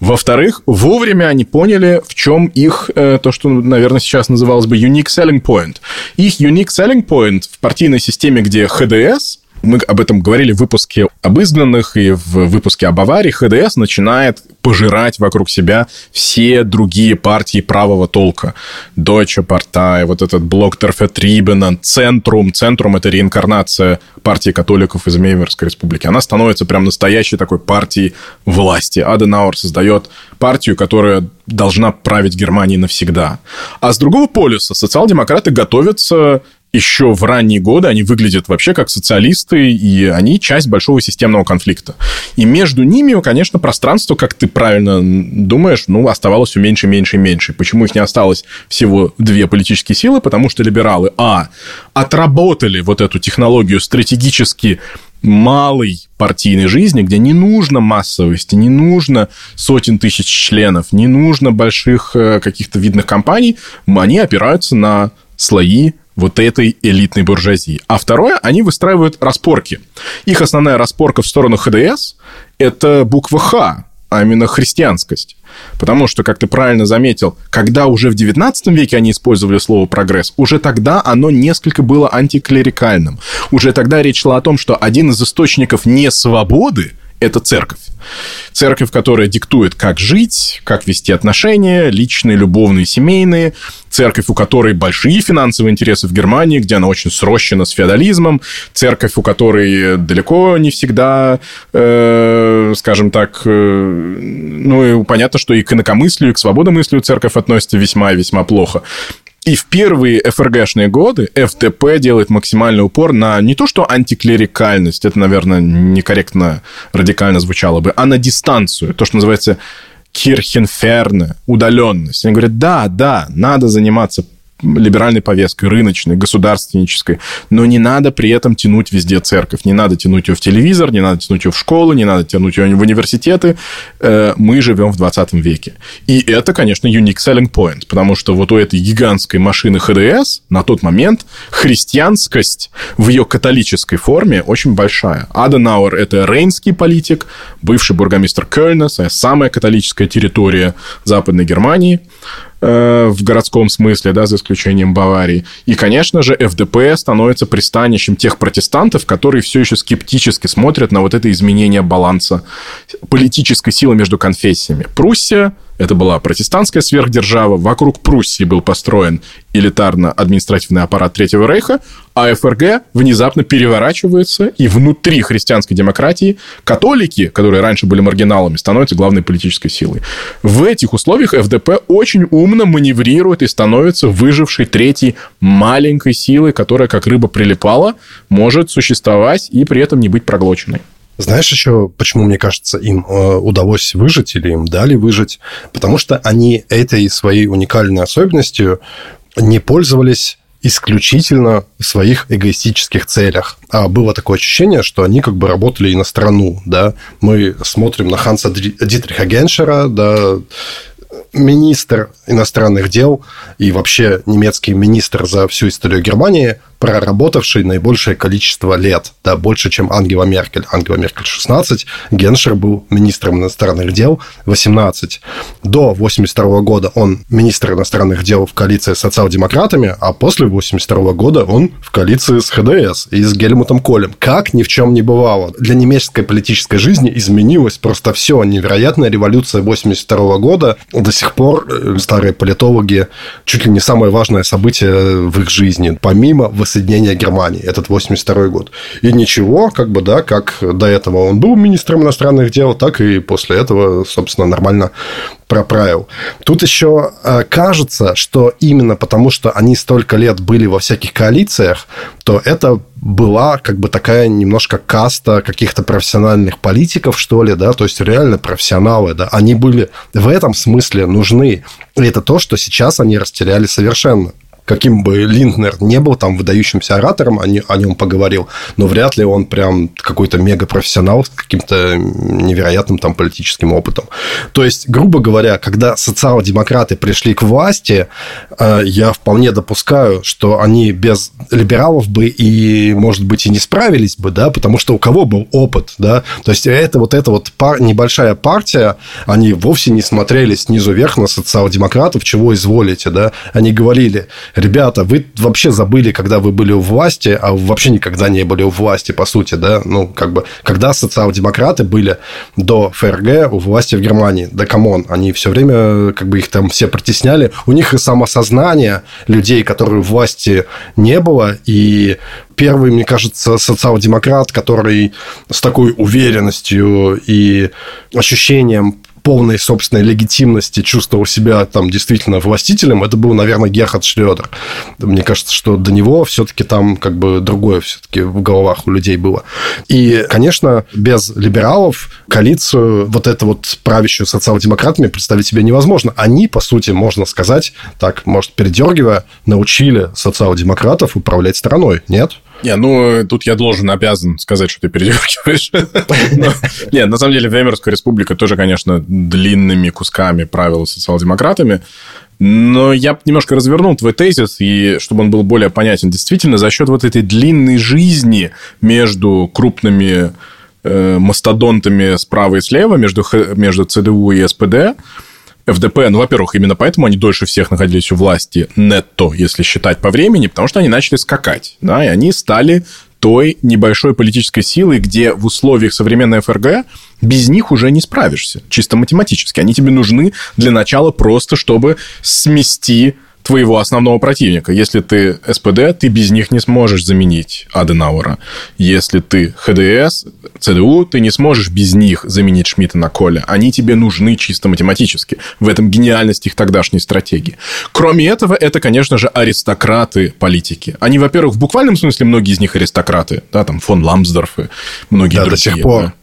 [SPEAKER 1] во-вторых, вовремя они поняли, в чем их, э, то, что, наверное, сейчас называлось бы unique selling point. Их unique selling point в партийной системе, где ХДС мы об этом говорили в выпуске об изгнанных и в выпуске об аварии. ХДС начинает пожирать вокруг себя все другие партии правого толка. Deutsche Partei, вот этот блок Торфетрибена, Центрум. Центрум – это реинкарнация партии католиков из Мейверской республики. Она становится прям настоящей такой партией власти. Аденауэр создает партию, которая должна править Германией навсегда. А с другого полюса социал-демократы готовятся еще в ранние годы они выглядят вообще как социалисты, и они часть большого системного конфликта. И между ними, конечно, пространство, как ты правильно думаешь, ну, оставалось все меньше, меньше и меньше. Почему их не осталось всего две политические силы? Потому что либералы, а, отработали вот эту технологию стратегически малой партийной жизни, где не нужно массовости, не нужно сотен тысяч членов, не нужно больших э, каких-то видных компаний, они опираются на слои вот этой элитной буржуазии. А второе, они выстраивают распорки. Их основная распорка в сторону ХДС – это буква «Х», а именно христианскость. Потому что, как ты правильно заметил, когда уже в XIX веке они использовали слово «прогресс», уже тогда оно несколько было антиклерикальным. Уже тогда речь шла о том, что один из источников несвободы – это церковь. Церковь, которая диктует, как жить, как вести отношения, личные, любовные, семейные. Церковь, у которой большие финансовые интересы в Германии, где она очень срощена с феодализмом. Церковь, у которой далеко не всегда, э, скажем так, э, ну, и понятно, что и к инакомыслию, и к свободомыслию церковь относится весьма и весьма плохо. И в первые ФРГшные годы ФТП делает максимальный упор на не то, что антиклерикальность, это, наверное, некорректно радикально звучало бы, а на дистанцию, то, что называется кирхенферне, удаленность. Они говорят, да, да, надо заниматься либеральной повесткой, рыночной, государственнической, но не надо при этом тянуть везде церковь, не надо тянуть ее в телевизор, не надо тянуть ее в школы, не надо тянуть ее в университеты. Э, мы живем в 20 веке. И это, конечно, unique selling point, потому что вот у этой гигантской машины ХДС на тот момент христианскость в ее католической форме очень большая. Аденауэр – это рейнский политик, бывший бургомистр Кёльна, самая католическая территория Западной Германии – Э, в городском смысле, да, за исключением Баварии. И, конечно же, ФДП становится пристанищем тех протестантов, которые все еще скептически смотрят на вот это изменение баланса политической силы между конфессиями. Пруссия это была протестантская сверхдержава. Вокруг Пруссии был построен элитарно-административный аппарат Третьего Рейха, а ФРГ внезапно переворачивается, и внутри христианской демократии католики, которые раньше были маргиналами, становятся главной политической силой. В этих условиях ФДП очень умно маневрирует и становится выжившей третьей маленькой силой, которая, как рыба прилипала, может существовать и при этом не быть проглоченной.
[SPEAKER 2] Знаешь еще, почему, мне кажется, им э, удалось выжить или им дали выжить? Потому что они этой своей уникальной особенностью не пользовались исключительно в своих эгоистических целях. А было такое ощущение, что они как бы работали и на страну, да. Мы смотрим на Ханса Дитриха Геншера, да, министр иностранных дел и вообще немецкий министр за всю историю Германии, проработавший наибольшее количество лет, да, больше, чем Ангела Меркель. Ангела Меркель 16, Геншер был министром иностранных дел 18. До 82 года он министр иностранных дел в коалиции с социал-демократами, а после 82 года он в коалиции с ХДС и с Гельмутом Колем. Как ни в чем не бывало. Для немецкой политической жизни изменилось просто все. Невероятная революция 82 года. До сих пор э, старые политологи чуть ли не самое важное событие в их жизни. Помимо воссоединения Германии, этот 82 год. И ничего, как бы, да, как до этого он был министром иностранных дел, так и после этого, собственно, нормально проправил. Тут еще э, кажется, что именно потому, что они столько лет были во всяких коалициях, то это была как бы такая немножко каста каких-то профессиональных политиков, что ли, да, то есть реально профессионалы, да, они были в этом смысле нужны. И это то, что сейчас они растеряли совершенно каким бы Линднер не был там выдающимся оратором, о, нем поговорил, но вряд ли он прям какой-то мега-профессионал с каким-то невероятным там политическим опытом. То есть, грубо говоря, когда социал-демократы пришли к власти, э, я вполне допускаю, что они без либералов бы и, может быть, и не справились бы, да, потому что у кого был опыт, да, то есть это вот эта вот пар, небольшая партия, они вовсе не смотрели снизу вверх на социал-демократов, чего изволите, да, они говорили, ребята, вы вообще забыли, когда вы были у власти, а вообще никогда не были у власти, по сути, да, ну, как бы, когда социал-демократы были до ФРГ у власти в Германии, да, come on, они все время, как бы, их там все притесняли, у них и самосознание людей, которые у власти не было, и первый, мне кажется, социал-демократ, который с такой уверенностью и ощущением полной собственной легитимности чувствовал себя там действительно властителем, это был, наверное, Герхард Шредер. Мне кажется, что до него все-таки там как бы другое все-таки в головах у людей было. И, конечно, без либералов коалицию вот эту вот правящую социал-демократами представить себе невозможно. Они, по сути, можно сказать, так, может, передергивая, научили социал-демократов управлять страной, нет?
[SPEAKER 1] Не, ну, тут я должен, обязан сказать, что ты передергиваешь. Нет, на самом деле, Веймарская республика тоже, конечно, длинными кусками правила социал-демократами. Но я немножко развернул твой тезис, и чтобы он был более понятен, действительно, за счет вот этой длинной жизни между крупными э, мастодонтами справа и слева, между, между ЦДУ и СПД, ФДП, ну, во-первых, именно поэтому они дольше всех находились у власти нетто, если считать по времени, потому что они начали скакать, да, и они стали той небольшой политической силой, где в условиях современной ФРГ без них уже не справишься, чисто математически. Они тебе нужны для начала просто, чтобы смести твоего основного противника. Если ты СПД, ты без них не сможешь заменить Аденауэра. Если ты ХДС, ЦДУ, ты не сможешь без них заменить Шмидта на Коля. Они тебе нужны чисто математически. В этом гениальность их тогдашней стратегии. Кроме этого, это, конечно же, аристократы политики. Они, во-первых, в буквальном смысле многие из них аристократы. Да, там фон Ламсдорф и многие да, другие.
[SPEAKER 2] до сих пор.
[SPEAKER 1] Да.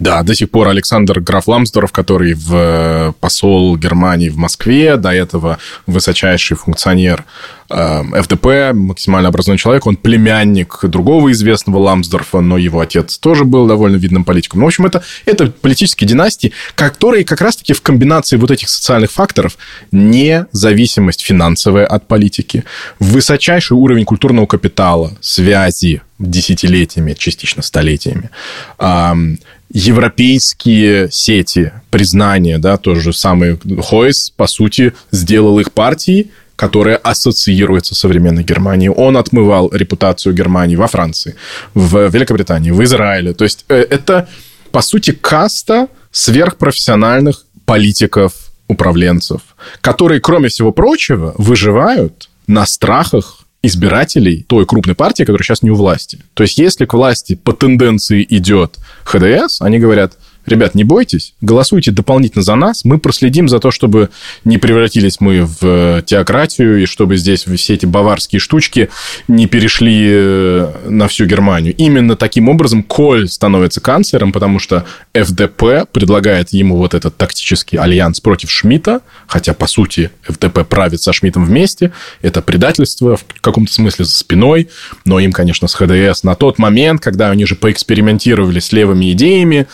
[SPEAKER 1] Да, до сих пор Александр Граф Ламсдорф, который в э, посол Германии в Москве, до этого высочайший функционер э, ФДП, максимально образованный человек, он племянник другого известного Ламсдорфа, но его отец тоже был довольно видным политиком. Ну, в общем, это, это политические династии, которые как раз-таки в комбинации вот этих социальных факторов независимость финансовая от политики, высочайший уровень культурного капитала, связи десятилетиями, частично столетиями, европейские сети признания, да, тот же самый Хойс, по сути, сделал их партией, которая ассоциируется с современной Германией. Он отмывал репутацию Германии во Франции, в Великобритании, в Израиле. То есть э, это, по сути, каста сверхпрофессиональных политиков, управленцев, которые, кроме всего прочего, выживают на страхах избирателей той крупной партии, которая сейчас не у власти. То есть, если к власти по тенденции идет ХДС, они говорят, ребят, не бойтесь, голосуйте дополнительно за нас, мы проследим за то, чтобы не превратились мы в э, теократию, и чтобы здесь все эти баварские штучки не перешли э, на всю Германию. Именно таким образом Коль становится канцлером, потому что ФДП предлагает ему вот этот тактический альянс против Шмидта, хотя, по сути, ФДП правит со Шмидтом вместе, это предательство в каком-то смысле за спиной, но им, конечно, с ХДС на тот момент, когда они же поэкспериментировали с левыми идеями,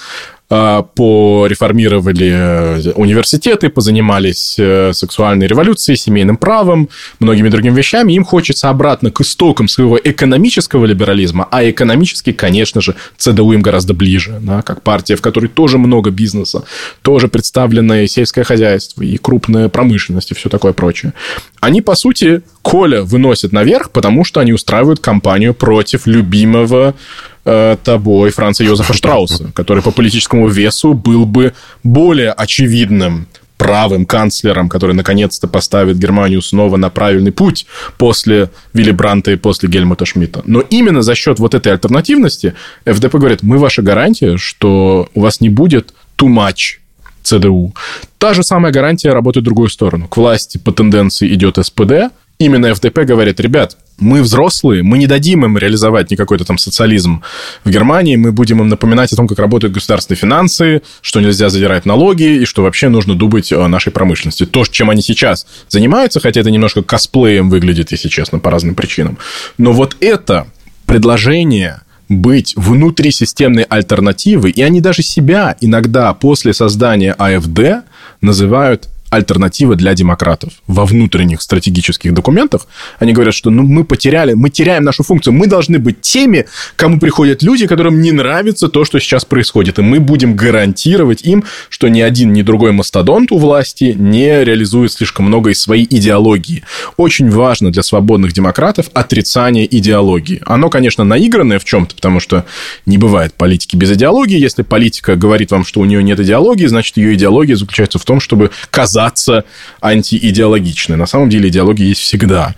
[SPEAKER 1] пореформировали э, университеты, позанимались э, сексуальной революцией, семейным правом, многими другими вещами. Им хочется обратно к истокам своего экономического либерализма, а экономически, конечно же, ЦДУ им гораздо ближе, да, как партия, в которой тоже много бизнеса, тоже представлено и сельское хозяйство, и крупная промышленность, и все такое прочее. Они, по сути, Коля выносят наверх, потому что они устраивают кампанию против любимого э, тобой Франца Йозефа Штрауса, который по политическому весу был бы более очевидным правым канцлером, который наконец-то поставит Германию снова на правильный путь после Вилли Бранта и после Гельмута Шмидта. Но именно за счет вот этой альтернативности ФДП говорит, мы ваша гарантия, что у вас не будет too much ЦДУ. Та же самая гарантия работает в другую сторону. К власти по тенденции идет СПД, именно ФДП говорит, ребят, мы взрослые, мы не дадим им реализовать никакой-то там социализм в Германии, мы будем им напоминать о том, как работают государственные финансы, что нельзя задирать налоги и что вообще нужно думать о нашей промышленности. То, чем они сейчас занимаются, хотя это немножко косплеем выглядит, если честно, по разным причинам. Но вот это предложение быть внутрисистемной альтернативой, и они даже себя иногда после создания АФД называют альтернатива для демократов. Во внутренних стратегических документах они говорят, что ну, мы потеряли, мы теряем нашу функцию. Мы должны быть теми, кому приходят люди, которым не нравится то, что сейчас происходит. И мы будем гарантировать им, что ни один, ни другой мастодонт у власти не реализует слишком много из своей идеологии. Очень важно для свободных демократов отрицание идеологии. Оно, конечно, наигранное в чем-то, потому что не бывает политики без идеологии. Если политика говорит вам, что у нее нет идеологии, значит, ее идеология заключается в том, чтобы казаться казаться антиидеологичной. На самом деле идеология есть всегда.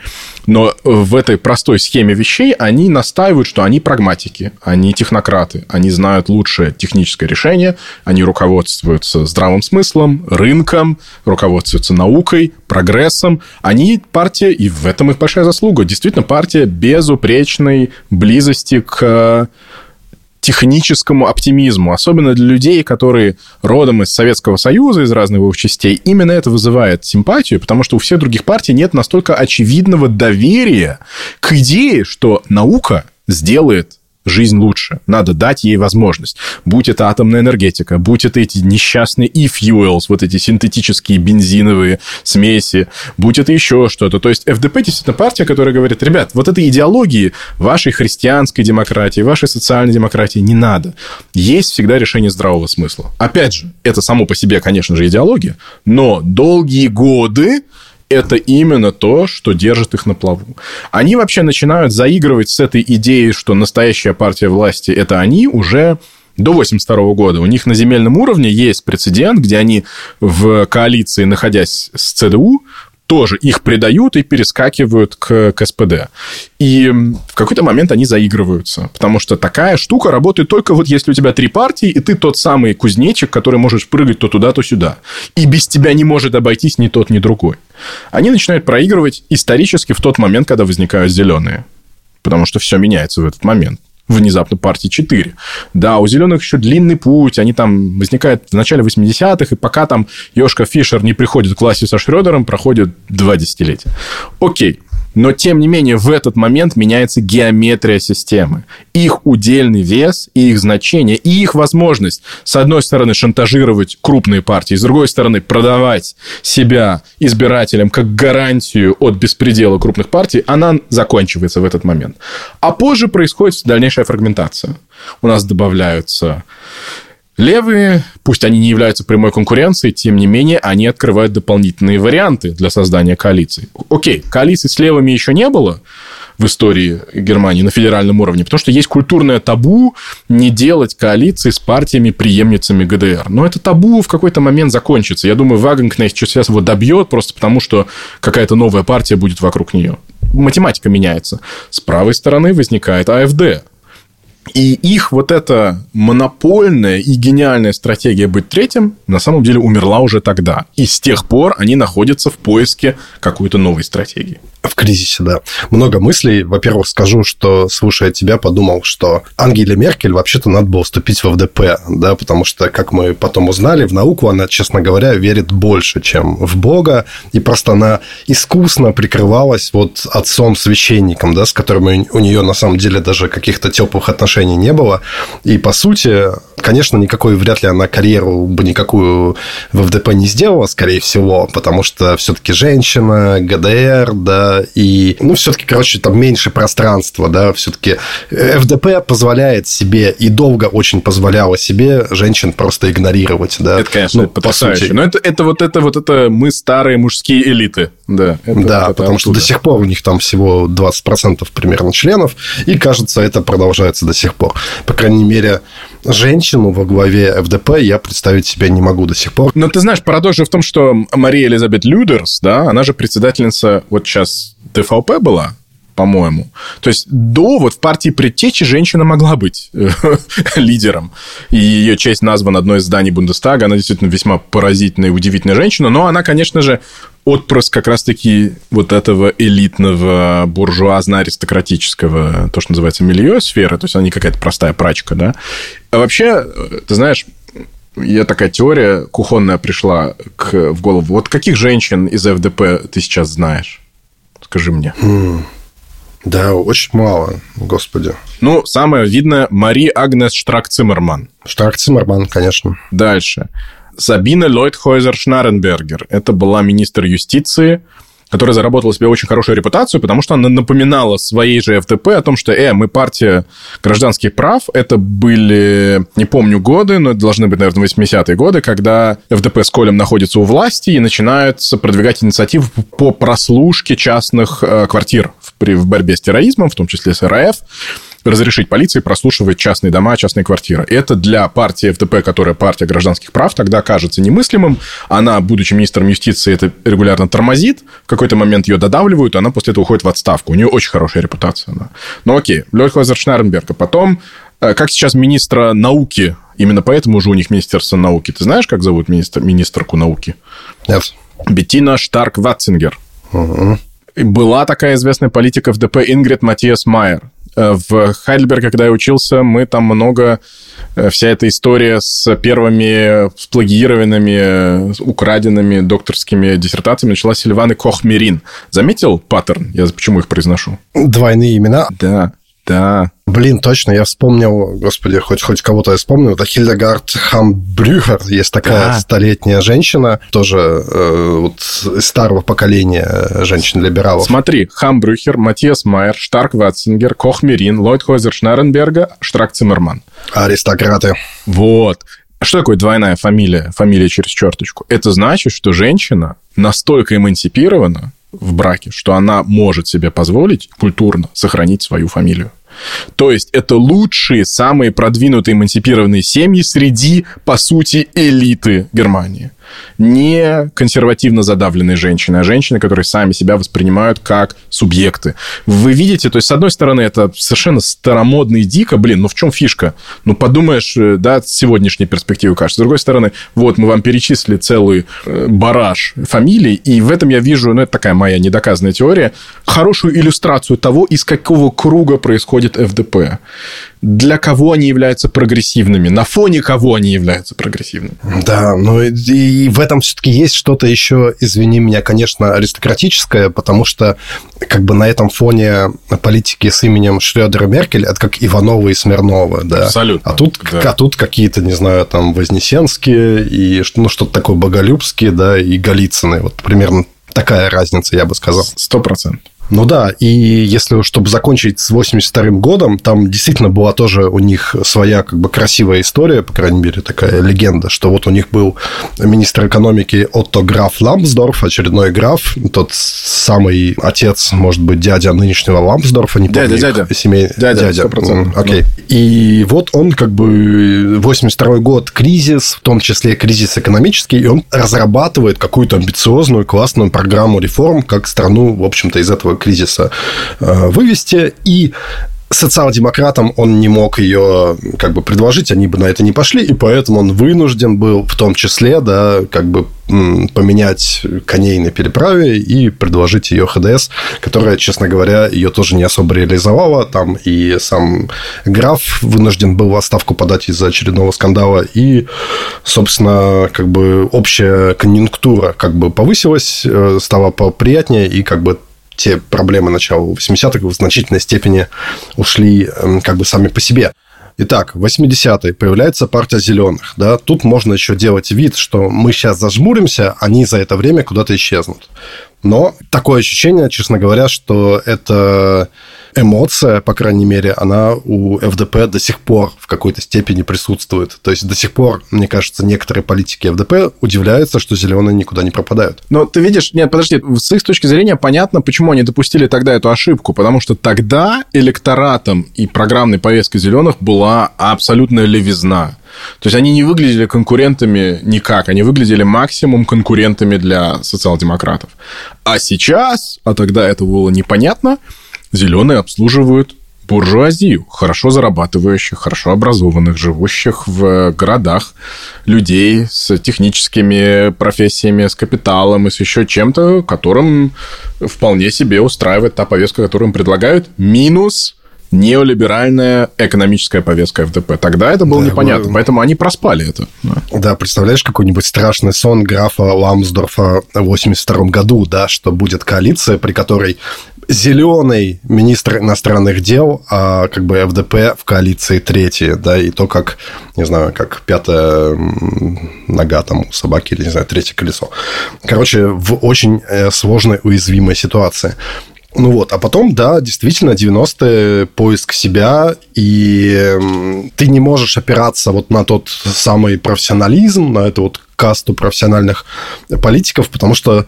[SPEAKER 1] Но в этой простой схеме вещей они настаивают, что они прагматики, они технократы, они знают лучшее техническое решение, они руководствуются здравым смыслом, рынком, руководствуются наукой, прогрессом. Они партия, и в этом их большая заслуга, действительно партия безупречной близости к техническому оптимизму, особенно для людей, которые родом из Советского Союза, из разных его частей, именно это вызывает симпатию, потому что у всех других партий нет настолько очевидного доверия к идее, что наука сделает жизнь лучше. Надо дать ей возможность. Будь это атомная энергетика, будь это эти несчастные e-fuels, вот эти синтетические бензиновые смеси, будь это еще что-то. То есть ФДП действительно партия, которая говорит, ребят, вот этой идеологии вашей христианской демократии, вашей социальной демократии не надо. Есть всегда решение здравого смысла. Опять же, это само по себе, конечно же, идеология, но долгие годы это именно то, что держит их на плаву. Они вообще начинают заигрывать с этой идеей, что настоящая партия власти – это они уже до 1982 года. У них на земельном уровне есть прецедент, где они в коалиции, находясь с ЦДУ, тоже их предают и перескакивают к, к СПД. И в какой-то момент они заигрываются, потому что такая штука работает только вот если у тебя три партии, и ты тот самый кузнечик, который можешь прыгать то туда, то сюда. И без тебя не может обойтись ни тот, ни другой. Они начинают проигрывать исторически в тот момент, когда возникают зеленые. Потому что все меняется в этот момент внезапно партии 4. Да, у зеленых еще длинный путь, они там возникают в начале 80-х, и пока там Йошка Фишер не приходит к власти со Шредером, проходит два десятилетия. Окей, но, тем не менее, в этот момент меняется геометрия системы. Их удельный вес и их значение, и их возможность, с одной стороны, шантажировать крупные партии, с другой стороны, продавать себя избирателям как гарантию от беспредела крупных партий, она заканчивается в этот момент. А позже происходит дальнейшая фрагментация. У нас добавляются Левые, пусть они не являются прямой конкуренцией, тем не менее, они открывают дополнительные варианты для создания коалиций. Окей, коалиции с левыми еще не было в истории Германии на федеральном уровне, потому что есть культурное табу не делать коалиции с партиями-преемницами ГДР. Но это табу в какой-то момент закончится. Я думаю, Вагенкнехт сейчас его добьет просто потому, что какая-то новая партия будет вокруг нее. Математика меняется. С правой стороны возникает АФД, и их вот эта монопольная и гениальная стратегия быть третьим на самом деле умерла уже тогда. И с тех пор они находятся в поиске какой-то новой стратегии.
[SPEAKER 2] В кризисе, да. Много мыслей. Во-первых, скажу, что, слушая тебя, подумал, что Ангеле Меркель вообще-то надо было вступить в ФДП, да, потому что, как мы потом узнали, в науку она, честно говоря, верит больше, чем в Бога, и просто она искусно прикрывалась вот отцом-священником, да, с которым у нее, на самом деле, даже каких-то теплых отношений не было. И, по сути, конечно, никакой, вряд ли она карьеру бы никакую в ФДП не сделала, скорее всего, потому что все-таки женщина, ГДР, да, и, ну, все-таки, короче, там меньше пространства, да, все-таки ФДП позволяет себе и долго очень позволяла себе женщин просто игнорировать, да.
[SPEAKER 1] Это, конечно,
[SPEAKER 2] ну,
[SPEAKER 1] потрясающе. Но это, это вот это вот это мы старые мужские элиты, да.
[SPEAKER 2] Это, да, это потому оттуда. что до сих пор у них там всего 20% примерно членов, и, кажется, это продолжается до сих пор. По крайней мере, женщину во главе ФДП я представить себе не могу до сих пор.
[SPEAKER 1] Но ты знаешь, парадокс же в том, что Мария Элизабет Людерс, да, она же председательница вот сейчас ТВП была, по-моему. То есть до вот в партии предтечи женщина могла быть э, лидером. И ее честь названа одной из зданий Бундестага. Она действительно весьма поразительная и удивительная женщина. Но она, конечно же, отпрыск как раз-таки вот этого элитного буржуазно-аристократического, то, что называется, милье сферы. То есть она не какая-то простая прачка, да. А вообще, ты знаешь, я такая теория кухонная пришла к, в голову. Вот каких женщин из ФДП ты сейчас знаешь? Скажи мне.
[SPEAKER 2] Mm. Да, очень мало, господи.
[SPEAKER 1] Ну, самое видное, Мари Агнес Штрак-Циммерман.
[SPEAKER 2] Штрак-Циммерман, конечно.
[SPEAKER 1] Дальше. Сабина Лойтхойзер-Шнарренбергер. Это была министр юстиции, которая заработала себе очень хорошую репутацию, потому что она напоминала своей же ФДП о том, что, э, мы партия гражданских прав. Это были, не помню годы, но это должны быть, наверное, 80-е годы, когда ФДП с Колем находится у власти и начинаются продвигать инициативы по прослушке частных э, квартир в, в борьбе с терроризмом, в том числе с РАФ разрешить полиции прослушивать частные дома, частные квартиры. Это для партии ФДП, которая партия гражданских прав, тогда кажется немыслимым. Она, будучи министром юстиции, это регулярно тормозит. В какой-то момент ее додавливают, и она после этого уходит в отставку. У нее очень хорошая репутация. Да. Ну окей, Лёльхозер Шнаренберг. потом, э, как сейчас министра науки, именно поэтому уже у них Министерство науки. Ты знаешь, как зовут министр, министрку науки?
[SPEAKER 2] Нет.
[SPEAKER 1] Беттина Штарк-Ватцингер.
[SPEAKER 2] Угу.
[SPEAKER 1] Была такая известная политика ФДП Ингрид Матиас Майер. Э, в Хайдельберге, когда я учился, мы там много... Э, вся эта история с первыми сплагированными, украденными докторскими диссертациями началась Сильваны Кохмерин. Заметил паттерн? Я почему их произношу?
[SPEAKER 2] Двойные имена?
[SPEAKER 1] Да. Да.
[SPEAKER 2] Блин, точно, я вспомнил, господи, хоть, хоть кого-то я вспомнил, это Хильдегард Хамбрюхер, есть такая да. столетняя женщина, тоже э, вот из старого поколения женщин-либералов.
[SPEAKER 1] Смотри, Хамбрюхер, Матиас Майер, Штарк Ватцингер, Кохмерин, Ллойд Хойзер Шнаренберга, Штрак Циммерман.
[SPEAKER 2] Аристократы.
[SPEAKER 1] Вот. Что такое двойная фамилия, фамилия через черточку? Это значит, что женщина настолько эмансипирована, в браке, что она может себе позволить культурно сохранить свою фамилию. То есть это лучшие, самые продвинутые эмансипированные семьи среди, по сути, элиты Германии не консервативно задавленные женщины, а женщины, которые сами себя воспринимают как субъекты. Вы видите, то есть, с одной стороны, это совершенно старомодно и дико, блин, ну в чем фишка? Ну, подумаешь, э, да, с сегодняшней перспективы кажется. С другой стороны, вот мы вам перечислили целый э, бараж фамилий, и в этом я вижу, ну, это такая моя недоказанная теория, хорошую иллюстрацию того, из какого круга происходит ФДП для кого они являются прогрессивными, на фоне кого они являются прогрессивными.
[SPEAKER 2] Да, ну и в этом все-таки есть что-то еще, извини меня, конечно, аристократическое, потому что как бы на этом фоне политики с именем Шредера Меркель это как Иванова и Смирнова, да.
[SPEAKER 1] Абсолютно.
[SPEAKER 2] А тут, да. а тут какие-то, не знаю, там Вознесенские и ну, что-то такое Боголюбские, да, и Голицыны. Вот примерно такая разница, я бы сказал.
[SPEAKER 1] Сто процентов.
[SPEAKER 2] Ну да, и если, чтобы закончить с 82 годом, там действительно была тоже у них своя как бы красивая история, по крайней мере, такая легенда, что вот у них был министр экономики Отто Граф Ламсдорф, очередной граф, тот самый отец, может быть, дядя нынешнего Ламсдорфа, не
[SPEAKER 1] помню. Дядя,
[SPEAKER 2] дядя. Семей...
[SPEAKER 1] Дядя, дядя. 100%.
[SPEAKER 2] Окей. Да. И вот он как бы 82 год, кризис, в том числе кризис экономический, и он разрабатывает какую-то амбициозную, классную программу реформ, как страну, в общем-то, из этого кризиса э, вывести. И социал-демократам он не мог ее как бы предложить, они бы на это не пошли, и поэтому он вынужден был в том числе, да, как бы поменять коней на переправе и предложить ее ХДС, которая, честно говоря, ее тоже не особо реализовала. Там и сам граф вынужден был в отставку подать из-за очередного скандала. И, собственно, как бы общая конъюнктура как бы повысилась, э, стала поприятнее, и как бы те проблемы начала 80-х в значительной степени ушли как бы сами по себе. Итак, 80-е появляется партия зеленых. Да? Тут можно еще делать вид, что мы сейчас зажмуримся, они за это время куда-то исчезнут. Но такое ощущение, честно говоря, что это эмоция, по крайней мере, она у ФДП до сих пор в какой-то степени присутствует. То есть до сих пор, мне кажется, некоторые политики ФДП удивляются, что зеленые никуда не пропадают.
[SPEAKER 1] Но ты видишь, нет, подожди, с их точки зрения понятно, почему они допустили тогда эту ошибку, потому что тогда электоратом и программной повесткой зеленых была абсолютная левизна. То есть они не выглядели конкурентами никак, они выглядели максимум конкурентами для социал-демократов. А сейчас, а тогда это было непонятно, Зеленые обслуживают буржуазию, хорошо зарабатывающих, хорошо образованных, живущих в городах людей с техническими профессиями, с капиталом и с еще чем-то, которым вполне себе устраивает та повестка, которую им предлагают, минус неолиберальная экономическая повестка ФДП. Тогда это было да, непонятно, вы... поэтому они проспали это.
[SPEAKER 2] Да. представляешь, какой-нибудь страшный сон графа Ламсдорфа в 82 году, да, что будет коалиция, при которой зеленый министр иностранных дел, а как бы ФДП в коалиции третий, да, и то, как, не знаю, как пятая нога там у собаки или, не знаю, третье колесо. Короче, в очень э, сложной, уязвимой ситуации. Ну вот, а потом, да, действительно, 90-е поиск себя, и ты не можешь опираться вот на тот самый профессионализм, на эту вот касту профессиональных политиков, потому что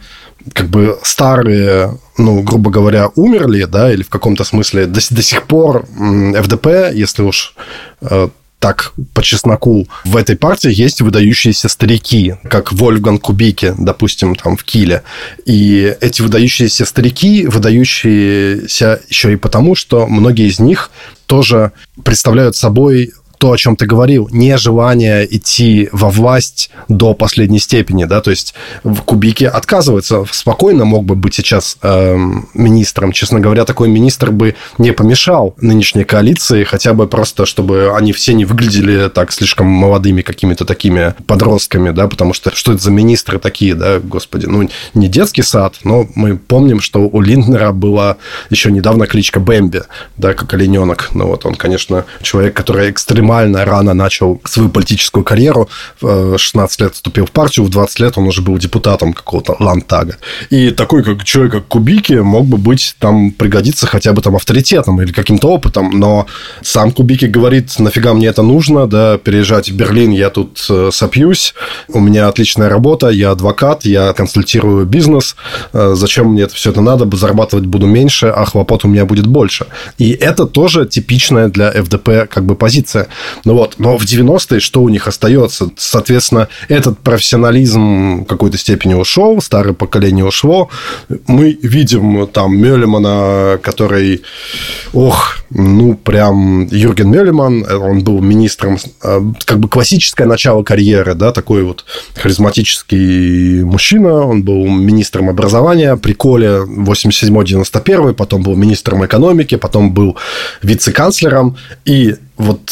[SPEAKER 2] как бы старые, ну, грубо говоря, умерли, да, или в каком-то смысле до, до сих пор ФДП, если уж э, так по чесноку, в этой партии есть выдающиеся старики, как Вольфган Кубики, допустим, там в Киле. И эти выдающиеся старики, выдающиеся еще и потому, что многие из них тоже представляют собой то, о чем ты говорил, нежелание идти во власть до последней степени, да, то есть в Кубике отказывается, спокойно мог бы быть сейчас э, министром. Честно говоря, такой министр бы не помешал нынешней коалиции, хотя бы просто, чтобы они все не выглядели так слишком молодыми какими-то такими подростками, да, потому что что это за министры такие, да, господи, ну, не детский сад, но мы помним, что у Линднера была еще недавно кличка Бэмби, да, как олененок, ну, вот он, конечно, человек, который экстремально максимально рано начал свою политическую карьеру. В 16 лет вступил в партию, в 20 лет он уже был депутатом какого-то лантага. И такой как человек, как Кубики, мог бы быть там пригодиться хотя бы там авторитетом или каким-то опытом, но сам Кубики говорит, нафига мне это нужно, да, переезжать в Берлин, я тут э, сопьюсь, у меня отличная работа, я адвокат, я консультирую бизнес, э, зачем мне это все это надо, зарабатывать буду меньше, а хлопот у меня будет больше. И это тоже типичная для ФДП как бы позиция. Ну вот, но в 90-е что у них остается? Соответственно, этот профессионализм в какой-то степени ушел, старое поколение ушло. Мы видим там Мелемана, который, ох, ну, прям Юрген Мелеман, он был министром, э, как бы классическое начало карьеры, да, такой вот харизматический мужчина, он был министром образования при Коле 87-91, потом был министром экономики, потом был вице-канцлером, и вот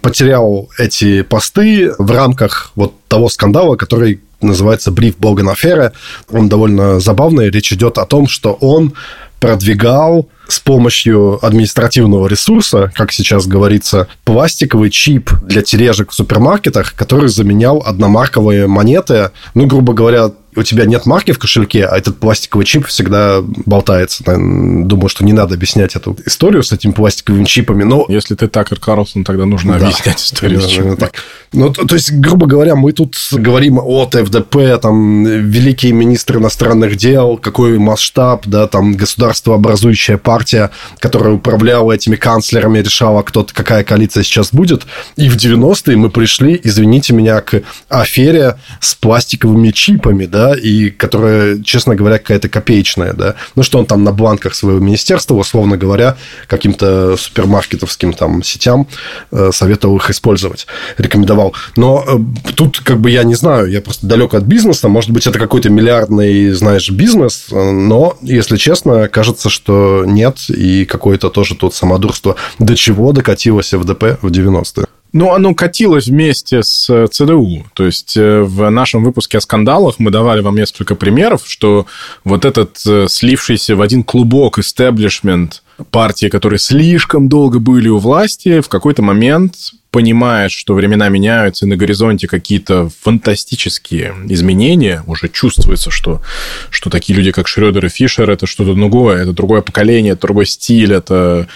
[SPEAKER 2] потерял эти посты в рамках вот того скандала, который называется «Бриф Боган Афера». Он довольно забавный. Речь идет о том, что он продвигал с помощью административного ресурса, как сейчас говорится, пластиковый чип для тележек в супермаркетах, который заменял одномарковые монеты, ну, грубо говоря, у тебя нет марки в кошельке, а этот пластиковый чип всегда болтается. Думаю, что не надо объяснять эту историю с этими пластиковыми чипами, но...
[SPEAKER 1] Если ты Такер Карлсон, тогда нужно да. объяснять историю с чипами.
[SPEAKER 2] Так. Ну, то, то есть, грубо говоря, мы тут говорим о ФДП, там, великие министры иностранных дел, какой масштаб, да, там, государствообразующая партия, которая управляла этими канцлерами, решала, кто какая коалиция сейчас будет. И в 90-е мы пришли, извините меня, к афере с пластиковыми чипами, да, и которая, честно говоря, какая-то копеечная, да. Ну, что он там на бланках своего министерства, условно говоря, каким-то супермаркетовским там сетям э, советовал их использовать, рекомендовал. Но э, тут, как бы, я не знаю, я просто далек от бизнеса, может быть, это какой-то миллиардный, знаешь, бизнес, но, если честно, кажется, что нет, и какое-то тоже тут самодурство. До чего докатилось ФДП в 90-е?
[SPEAKER 1] Ну, оно катилось вместе с э, ЦДУ. То есть э, в нашем выпуске о скандалах мы давали вам несколько примеров, что вот этот э, слившийся в один клубок истеблишмент партии, которые слишком долго были у власти, в какой-то момент понимает, что времена меняются, и на горизонте какие-то фантастические изменения, уже чувствуется, что, что такие люди, как Шрёдер и Фишер, это что-то другое, это другое поколение, это другой стиль, это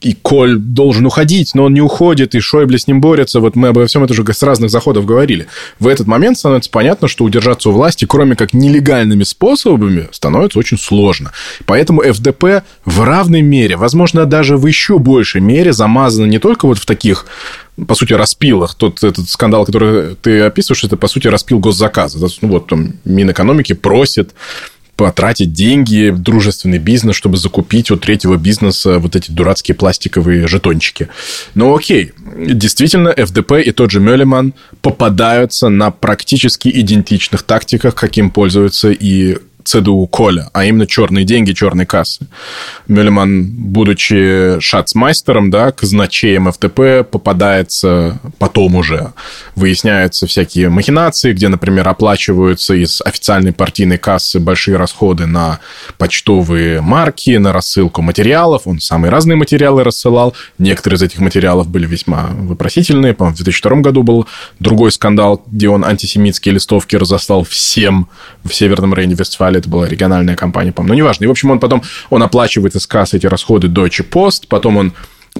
[SPEAKER 1] и Коль должен уходить, но он не уходит, и Шойбле с ним борется. Вот мы обо всем это уже с разных заходов говорили. В этот момент становится понятно, что удержаться у власти, кроме как нелегальными способами, становится очень сложно. Поэтому ФДП в равной мере, возможно, даже в еще большей мере замазано не только вот в таких по сути, распилах. Тот этот скандал, который ты описываешь, это, по сути, распил госзаказа. Ну, вот там Минэкономики просит потратить деньги, дружественный бизнес, чтобы закупить у третьего бизнеса вот эти дурацкие пластиковые жетончики. Ну окей, действительно, ФДП и тот же Меллиман попадаются на практически идентичных тактиках, каким пользуются и ЦДУ Коля, а именно черные деньги, черные кассы. Мюллеман, будучи шацмайстером, да, казначеем ФТП, попадается потом уже. Выясняются всякие махинации, где, например, оплачиваются из официальной партийной кассы большие расходы на почтовые марки, на рассылку материалов. Он самые разные материалы рассылал. Некоторые из этих материалов были весьма вопросительные. По-моему, в 2002 году был другой скандал, где он антисемитские листовки разослал всем в Северном Рейне-Вестфалии это была региональная компания, по-моему, ну, неважно. И, в общем, он потом, он оплачивает из кассы эти расходы Deutsche Post, потом он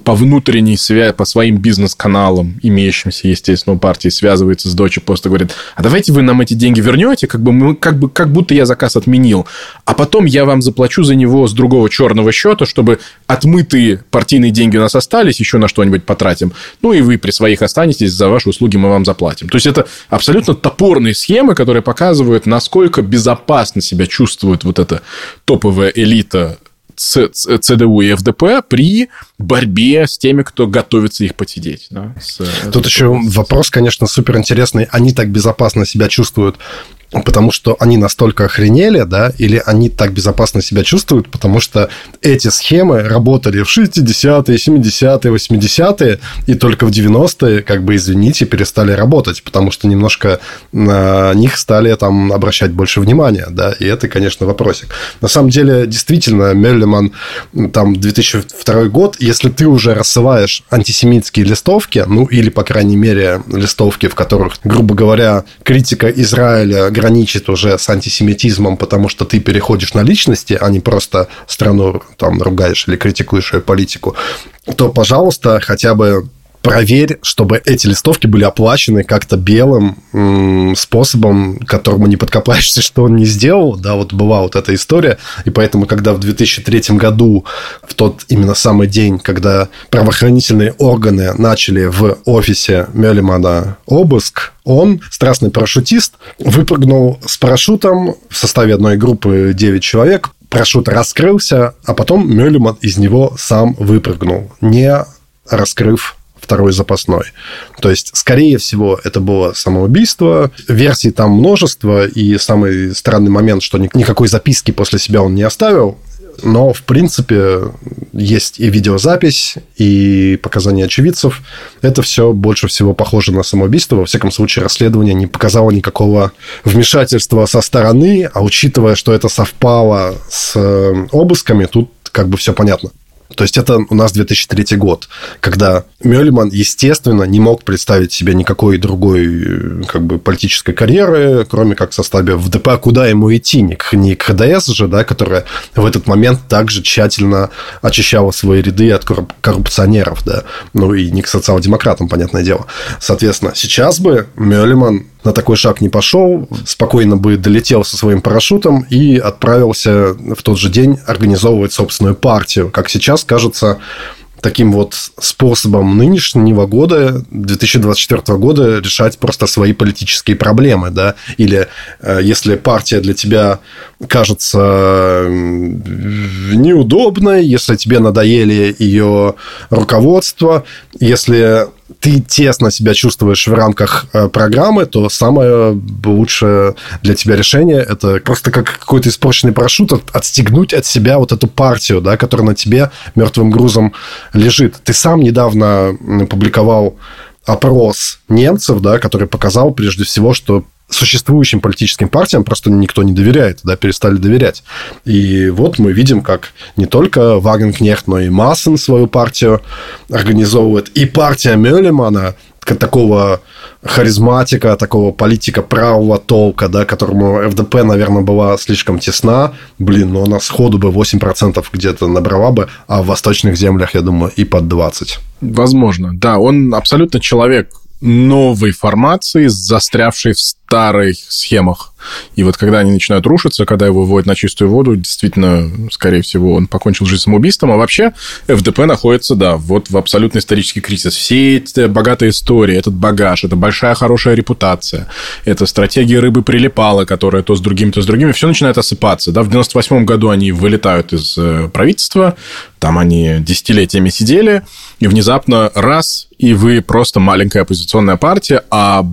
[SPEAKER 1] по внутренней связи, по своим бизнес-каналам, имеющимся, естественно, у партии, связывается с Post и говорит, а давайте вы нам эти деньги вернете, как, бы мы, как, бы, как будто я заказ отменил, а потом я вам заплачу за него с другого черного счета, чтобы отмытые партийные деньги у нас остались, еще на что-нибудь потратим, ну и вы при своих останетесь, за ваши услуги мы вам заплатим. То есть, это абсолютно топорные схемы, которые показывают, насколько безопасно себя чувствует вот эта топовая элита ЦДУ и ФДП при борьбе с теми, кто готовится их посидеть. Да, с,
[SPEAKER 2] Тут еще вопрос, конечно, супер интересный. Они так безопасно себя чувствуют потому что они настолько охренели, да, или они так безопасно себя чувствуют, потому что эти схемы работали в 60-е, 70-е, 80-е, и только в 90-е, как бы, извините, перестали работать, потому что немножко на них стали там обращать больше внимания, да, и это, конечно, вопросик. На самом деле, действительно, Меллиман, там, 2002 год, если ты уже рассылаешь антисемитские листовки, ну, или, по крайней мере, листовки, в которых, грубо говоря, критика Израиля граничит уже с антисемитизмом, потому что ты переходишь на личности, а не просто страну там ругаешь или критикуешь ее политику, то, пожалуйста, хотя бы проверь, чтобы эти листовки были оплачены как-то белым м- способом, которому не подкопаешься, что он не сделал. Да, вот была вот эта история. И поэтому, когда в 2003 году, в тот именно самый день, когда правоохранительные органы начали в офисе Меллимана обыск, он, страстный парашютист, выпрыгнул с парашютом в составе одной группы 9 человек, парашют раскрылся, а потом Мюллиман из него сам выпрыгнул, не раскрыв второй запасной. То есть, скорее всего, это было самоубийство. Версий там множество, и самый странный момент, что никакой записки после себя он не оставил, но, в принципе, есть и видеозапись, и показания очевидцев. Это все больше всего похоже на самоубийство. Во всяком случае, расследование не показало никакого вмешательства со стороны, а учитывая, что это совпало с э, обысками, тут как бы все понятно. То есть это у нас 2003 год, когда Мёльман, естественно, не мог представить себе никакой другой э, как бы, политической карьеры, кроме как в составе ВДП. А куда ему идти? Не к, не к ХДС же, да, которая в этот момент также тщательно очищала свои ряды от коррупционеров, да, ну и не к социал-демократам, понятное дело. Соответственно, сейчас бы Мёльман на такой шаг не пошел, спокойно бы долетел со своим парашютом и отправился в тот же день организовывать собственную партию. Как сейчас кажется, таким вот способом нынешнего года, 2024 года, решать просто свои политические проблемы, да, или э, если партия для тебя кажется неудобной, если тебе надоели ее руководство, если ты тесно себя чувствуешь в рамках э, программы, то самое лучшее для тебя решение – это просто как какой-то испорченный парашют отстегнуть от себя вот эту партию, да, которая на тебе мертвым грузом лежит. Ты сам недавно публиковал опрос немцев, да, который показал прежде всего, что существующим политическим партиям просто никто не доверяет, да, перестали доверять. И вот мы видим, как не только Вагенкнехт, но и Массен свою партию организовывает, и партия Мюллемана, такого харизматика, такого политика правого толка, да, которому ФДП, наверное, была слишком тесна. Блин, ну она сходу бы 8% где-то набрала бы, а в восточных землях, я думаю, и под 20%.
[SPEAKER 1] Возможно, да. Он абсолютно человек новой формации, застрявшей в старых схемах. И вот когда они начинают рушиться, когда его выводят на чистую воду, действительно, скорее всего, он покончил жизнь самоубийством. А вообще ФДП находится, да, вот в абсолютно исторический кризис. Все эти богатые истории, этот багаж, это большая хорошая репутация, это стратегия рыбы прилипала, которая то с другими, то с другими, все начинает осыпаться. Да? В 98 году они вылетают из э, правительства, там они десятилетиями сидели, и внезапно раз, и вы просто маленькая оппозиционная партия, а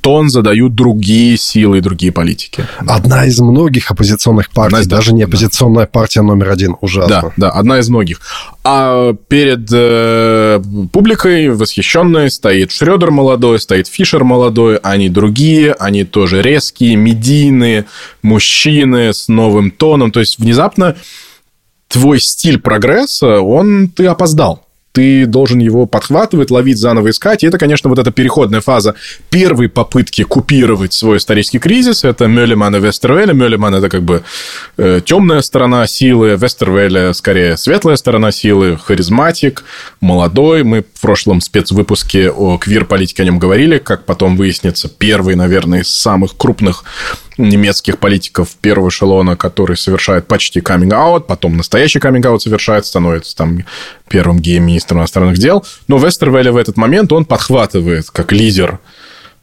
[SPEAKER 1] тон задают другие силы и другие политики.
[SPEAKER 2] Одна из многих оппозиционных партий, из, даже не оппозиционная да. партия номер один, ужасно.
[SPEAKER 1] Да, да, одна из многих. А перед э, публикой восхищенной стоит Шредер молодой, стоит Фишер молодой, они другие, они тоже резкие, медийные, мужчины с новым тоном. То есть внезапно твой стиль прогресса, он ты опоздал ты должен его подхватывать, ловить, заново искать. И это, конечно, вот эта переходная фаза первой попытки купировать свой исторический кризис. Это Мёллиман и Вестервеля. Мёллиман – это как бы э, темная сторона силы, Вестервеля – скорее светлая сторона силы, харизматик, молодой. Мы в прошлом спецвыпуске о квир-политике о нем говорили, как потом выяснится, первый, наверное, из самых крупных немецких политиков первого эшелона, который совершает почти каминг-аут, потом настоящий каминг-аут совершает, становится там первым геем-министром иностранных дел. Но Вестервелли в этот момент он подхватывает как лидер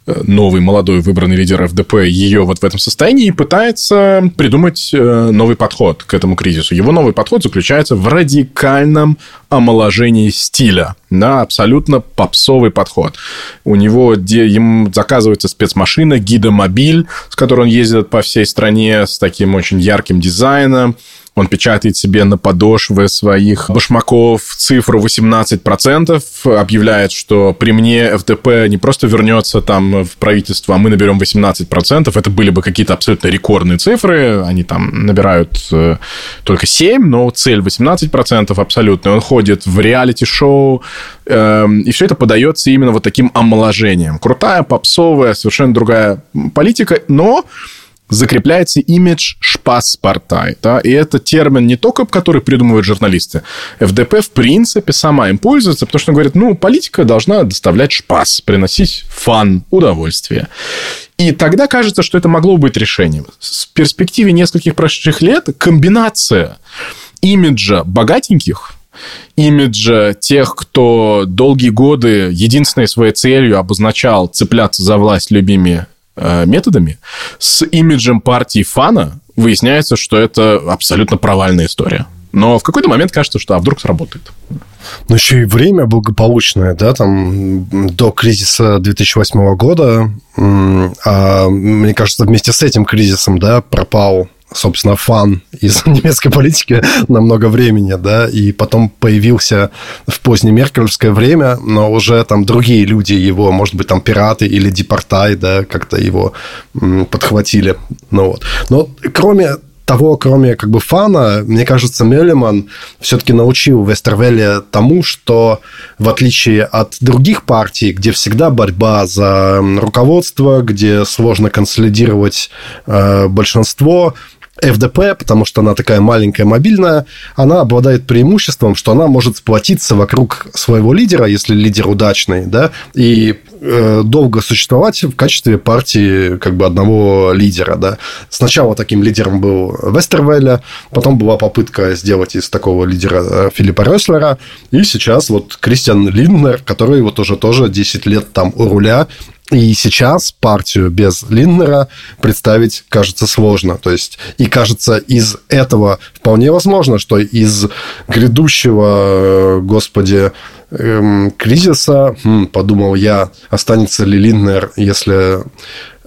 [SPEAKER 1] Э, новый молодой выбранный лидер ФДП ее вот в этом состоянии и пытается придумать э, новый подход к этому кризису. Его новый подход заключается в радикальном омоложении стиля. Да, абсолютно попсовый подход. У него где ему заказывается спецмашина, гидомобиль, с которой он ездит по всей стране с таким очень ярким дизайном. Он печатает себе на подошвы своих башмаков цифру 18%, объявляет, что при мне ФДП не просто вернется там в правительство, а мы наберем 18%. Это были бы какие-то абсолютно рекордные цифры. Они там набирают э, только 7, но цель 18% абсолютно. Он ходит в реалити-шоу, эм, и все это подается именно вот таким омоложением. Крутая, попсовая, совершенно другая политика, но закрепляется имидж шпаспортай. Да? И это термин не только, который придумывают журналисты. ФДП, в принципе, сама им пользуется, потому что говорит, ну, политика должна доставлять шпас, приносить фан, удовольствие. И тогда кажется, что это могло быть решением. С перспективе нескольких прошедших лет комбинация имиджа богатеньких имиджа тех, кто долгие годы единственной своей целью обозначал цепляться за власть любыми Э, методами, с имиджем партии фана выясняется, что это абсолютно провальная история. Но в какой-то момент кажется, что а вдруг сработает.
[SPEAKER 2] Ну, еще и время благополучное, да, там до кризиса 2008 года. А, мне кажется, вместе с этим кризисом, да, пропал собственно, фан из немецкой политики на много времени, да, и потом появился в позднее меркельское время, но уже там другие люди его, может быть, там пираты или депортай, да, как-то его подхватили, ну вот. Но кроме того, кроме как бы фана, мне кажется, Меллиман все-таки научил Вестервелле тому, что в отличие от других партий, где всегда борьба за руководство, где сложно консолидировать э, большинство, ФДП, потому что она такая маленькая, мобильная, она обладает преимуществом, что она может сплотиться вокруг своего лидера, если лидер удачный, да, и э, долго существовать в качестве партии как бы одного лидера, да. Сначала таким лидером был Вестервелля, потом была попытка сделать из такого лидера э, Филиппа Рёслера, и сейчас вот Кристиан Линднер, который вот уже тоже 10 лет там у руля, и сейчас партию без Линднера представить кажется сложно. То есть, и кажется, из этого вполне возможно, что из грядущего, э, господи, эм, кризиса, хм, подумал я, останется ли Линднер, если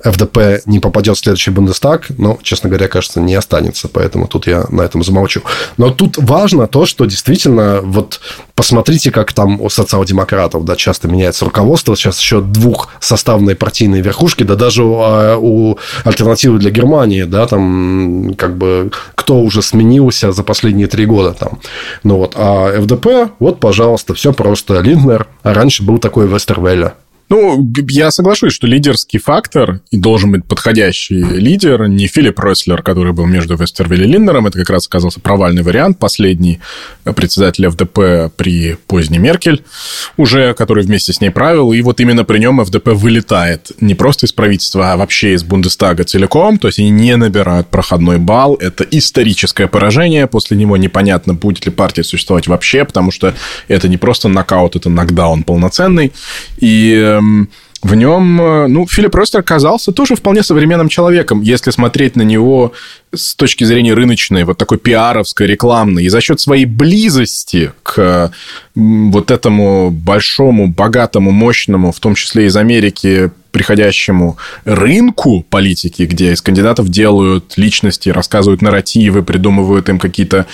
[SPEAKER 2] ФДП не попадет в следующий Бундестаг, но, честно говоря, кажется, не останется, поэтому тут я на этом замолчу. Но тут важно то, что действительно, вот посмотрите, как там у социал-демократов, да, часто меняется руководство, сейчас еще двухсоставные партийные верхушки, да даже у, а, у альтернативы для Германии, да, там как бы кто уже сменился за последние три года там. Ну вот, а ФДП, вот, пожалуйста, все просто. Линднер, а раньше был такой Вестервелля.
[SPEAKER 1] Ну, я соглашусь, что лидерский фактор и должен быть подходящий лидер, не Филипп Рослер, который был между Вестервиль и Линдером, это как раз оказался провальный вариант, последний председатель ФДП при поздней Меркель, уже, который вместе с ней правил, и вот именно при нем ФДП вылетает не просто из правительства, а вообще из Бундестага целиком, то есть они не набирают проходной балл, это историческое поражение, после него непонятно, будет ли партия существовать вообще, потому что это не просто нокаут, это нокдаун полноценный, и эм, в нем, э, ну, Филипп Ростер оказался тоже вполне современным человеком, если смотреть на него с точки зрения рыночной, вот такой пиаровской, рекламной, и за счет своей близости к вот этому большому, богатому, мощному, в том числе из Америки, приходящему рынку политики, где из кандидатов делают личности, рассказывают нарративы, придумывают им какие-то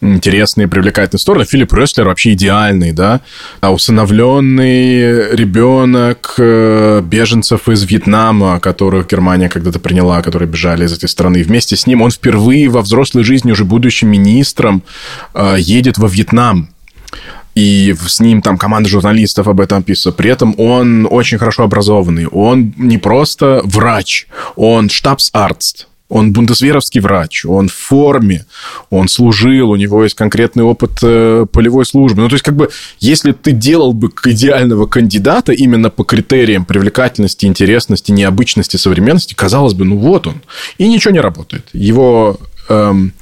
[SPEAKER 1] интересные, привлекательные стороны. Филипп Рестлер вообще идеальный, да, а усыновленный ребенок э, беженцев из Вьетнама, которых Германия когда-то приняла, которые бежали из этой страны. Вместе с ним он впервые во взрослой жизни, уже будущим министром, э, едет во Вьетнам и с ним там команда журналистов об этом пишет. При этом он очень хорошо образованный. Он не просто врач, он штабс-арст. Он бундесверовский врач, он в форме, он служил, у него есть конкретный опыт э, полевой службы. Ну, то есть, как бы, если ты делал бы идеального кандидата именно по критериям привлекательности, интересности, необычности, современности, казалось бы, ну вот он. И ничего не работает. Его, эм,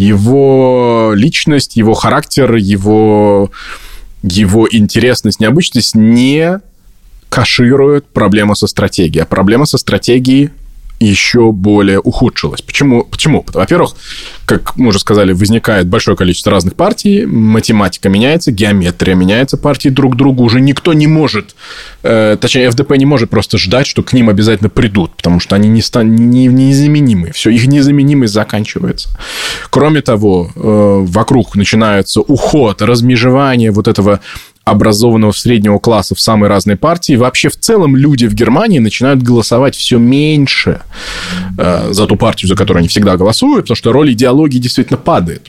[SPEAKER 1] его личность, его характер, его, его интересность, необычность не каширует проблему со стратегией. А проблема со стратегией еще более ухудшилась. Почему? Почему? Во-первых, как мы уже сказали, возникает большое количество разных партий, математика меняется, геометрия меняется, партии друг другу уже никто не может, э, точнее, ФДП не может просто ждать, что к ним обязательно придут, потому что они не стан, не, незаменимы. Все, их незаменимость заканчивается. Кроме того, э, вокруг начинается уход, размежевание вот этого образованного среднего класса в самые разные партии. Вообще, в целом, люди в Германии начинают голосовать все меньше э, за ту партию, за которую они всегда голосуют, потому что роль идеологии действительно падает.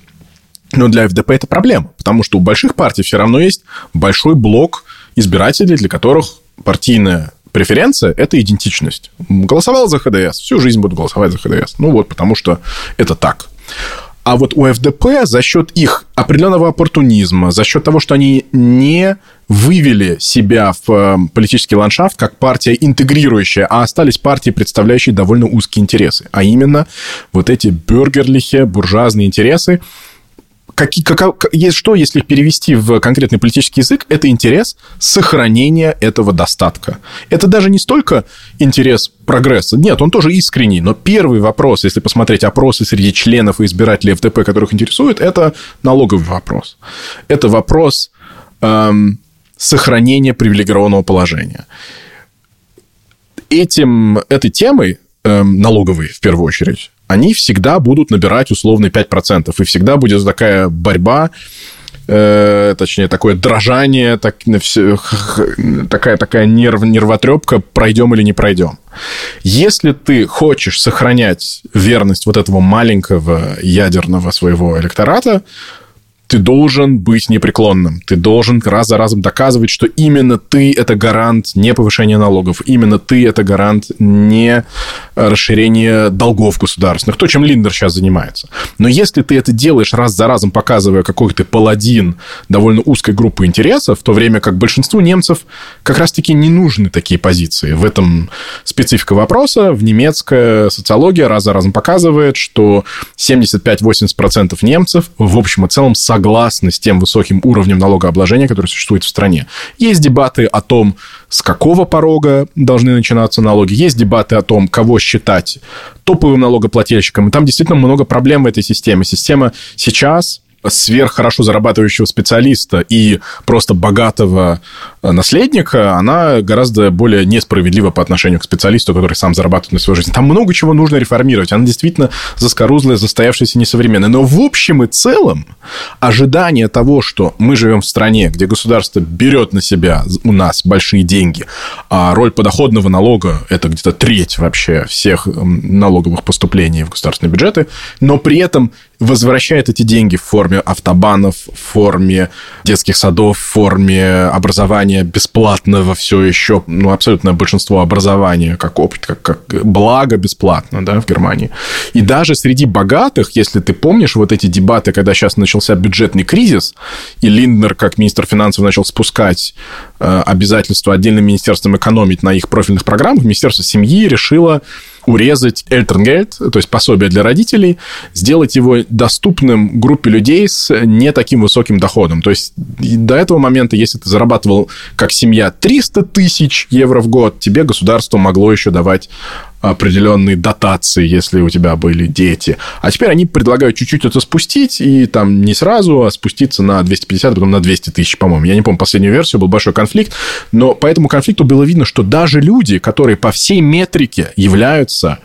[SPEAKER 1] Но для ФДП это проблема, потому что у больших партий все равно есть большой блок избирателей, для которых партийная преференция – это идентичность. Голосовал за ХДС, всю жизнь буду голосовать за ХДС. Ну вот, потому что это так. А вот у ФДП за счет их определенного оппортунизма, за счет того, что они не вывели себя в э, политический ландшафт как партия интегрирующая, а остались партии, представляющие довольно узкие интересы. А именно вот эти бюргерлихе, буржуазные интересы, как, как, есть что, если перевести в конкретный политический язык, это интерес сохранения этого достатка. Это даже не столько интерес прогресса. Нет, он тоже искренний. Но первый вопрос, если посмотреть опросы среди членов и избирателей ФДП, которых интересует, это налоговый вопрос. Это вопрос эм, сохранения привилегированного положения. Этим, этой темой, эм, налоговой в первую очередь, они всегда будут набирать условно 5%. И всегда будет такая борьба э, точнее, такое дрожание, так, все, такая, такая нерв, нервотрепка, пройдем или не пройдем. Если ты хочешь сохранять верность вот этого маленького ядерного своего электората, ты должен быть непреклонным. Ты должен раз за разом доказывать, что именно ты – это гарант не повышения налогов, именно ты – это гарант не расширения долгов государственных, то, чем Линдер сейчас занимается. Но если ты это делаешь раз за разом, показывая, какой ты паладин довольно узкой группы интересов, в то время как большинству немцев как раз-таки не нужны такие позиции. В этом специфика вопроса. В немецкая социология раз за разом показывает, что 75-80% немцев в общем и целом согласны согласны с тем высоким уровнем налогообложения, который существует в стране. Есть дебаты о том, с какого порога должны начинаться налоги. Есть дебаты о том, кого считать топовым налогоплательщиком. И там действительно много проблем в этой системе. Система сейчас сверх хорошо зарабатывающего специалиста и просто богатого э, наследника, она гораздо более несправедлива по отношению к специалисту, который сам зарабатывает на свою жизнь. Там много чего нужно реформировать. Она действительно заскорузлая, застоявшаяся, несовременная. Но в общем и целом ожидание того, что мы живем в стране, где государство берет на себя у нас большие деньги, а роль подоходного налога – это где-то треть вообще всех налоговых поступлений в государственные бюджеты, но при этом возвращает эти деньги в форме форме автобанов, в форме детских садов, в форме образования бесплатного все еще, ну, абсолютно большинство образования как опыт, как, как благо бесплатно, да, в Германии. И даже среди богатых, если ты помнишь вот эти дебаты, когда сейчас начался бюджетный кризис, и Линднер, как министр финансов, начал спускать э, обязательства отдельным министерствам экономить на их профильных программах, Министерство семьи решило урезать Эльтернгельд, то есть пособие для родителей, сделать его доступным группе людей с не таким высоким доходом. То есть до этого момента, если ты зарабатывал как семья 300 тысяч евро в год, тебе государство могло еще давать определенные дотации, если у тебя были дети. А теперь они предлагают чуть-чуть это спустить, и там не сразу, а спуститься на 250, а потом на 200 тысяч, по-моему. Я не помню последнюю версию, был большой конфликт. Но по этому конфликту было видно, что даже люди, которые по всей метрике являются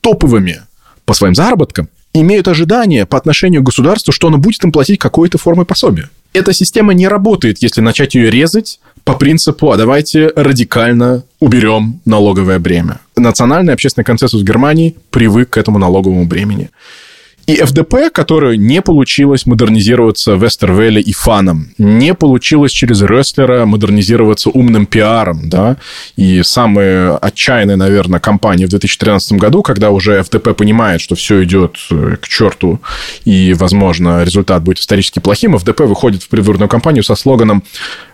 [SPEAKER 1] топовыми по своим заработкам, имеют ожидания по отношению к государству, что оно будет им платить какой-то формой пособия. Эта система не работает, если начать ее резать по принципу, а давайте радикально уберем налоговое бремя. Национальный общественный консенсус Германии привык к этому налоговому бремени. И ФДП, которую не получилось модернизироваться Вестервелле и фаном, не получилось через Рестлера модернизироваться умным пиаром, да, и самая отчаянная, наверное, кампания в 2013 году, когда уже ФДП понимает, что все идет э, к черту, и, возможно, результат будет исторически плохим, ФДП выходит в предвыборную кампанию со слоганом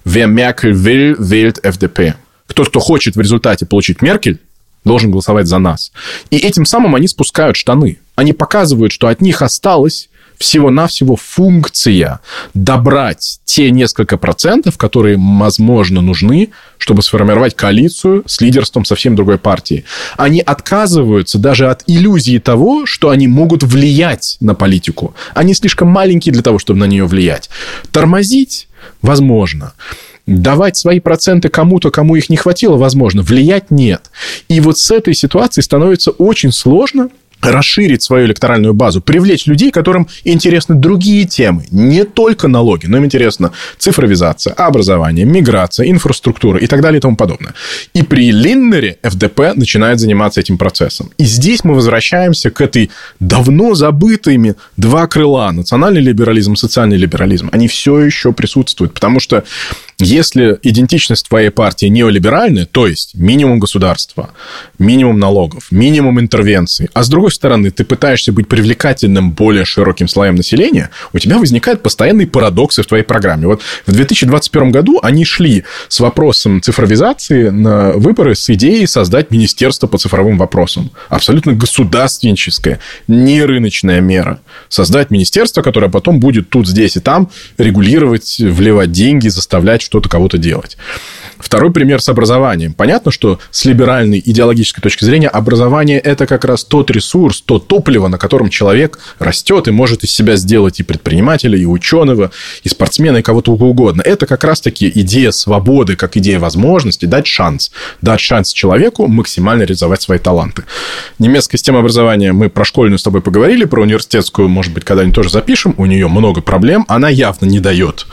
[SPEAKER 1] «Wer Merkel will, wählt FDP». Тот, кто хочет в результате получить Меркель, должен голосовать за нас. И этим самым они спускают штаны. Они показывают, что от них осталось всего-навсего функция добрать те несколько процентов, которые, возможно, нужны, чтобы сформировать коалицию с лидерством совсем другой партии. Они отказываются даже от иллюзии того, что они могут влиять на политику. Они слишком маленькие для того, чтобы на нее влиять. Тормозить возможно. Давать свои проценты кому-то, кому их не хватило, возможно. Влиять нет. И вот с этой ситуацией становится очень сложно расширить свою электоральную базу, привлечь людей, которым интересны другие темы, не только налоги, но им интересна цифровизация, образование, миграция, инфраструктура и так далее и тому подобное. И при Линнере ФДП начинает заниматься этим процессом. И здесь мы возвращаемся к этой давно забытыми два крыла, национальный либерализм, социальный либерализм. Они все еще присутствуют, потому что если идентичность твоей партии неолиберальная, то есть минимум государства, минимум налогов, минимум интервенций, а с другой стороны ты пытаешься быть привлекательным более широким слоям населения, у тебя возникают постоянные парадоксы в твоей программе. Вот в 2021 году они шли с вопросом цифровизации на выборы с идеей создать министерство по цифровым вопросам. Абсолютно государственническая, не рыночная мера. Создать министерство, которое потом будет тут, здесь и там регулировать, вливать деньги, заставлять что-то кого-то делать. Второй пример с образованием. Понятно, что с либеральной идеологической точки зрения образование – это как раз тот ресурс, то топливо, на котором человек растет и может из себя сделать и предпринимателя, и ученого, и спортсмена, и кого-то угодно. Это как раз-таки идея свободы, как идея возможности, дать шанс. Дать шанс человеку максимально реализовать свои таланты. Немецкая система образования, мы про школьную с тобой поговорили, про университетскую, может быть, когда-нибудь тоже запишем. У нее много проблем. Она явно не дает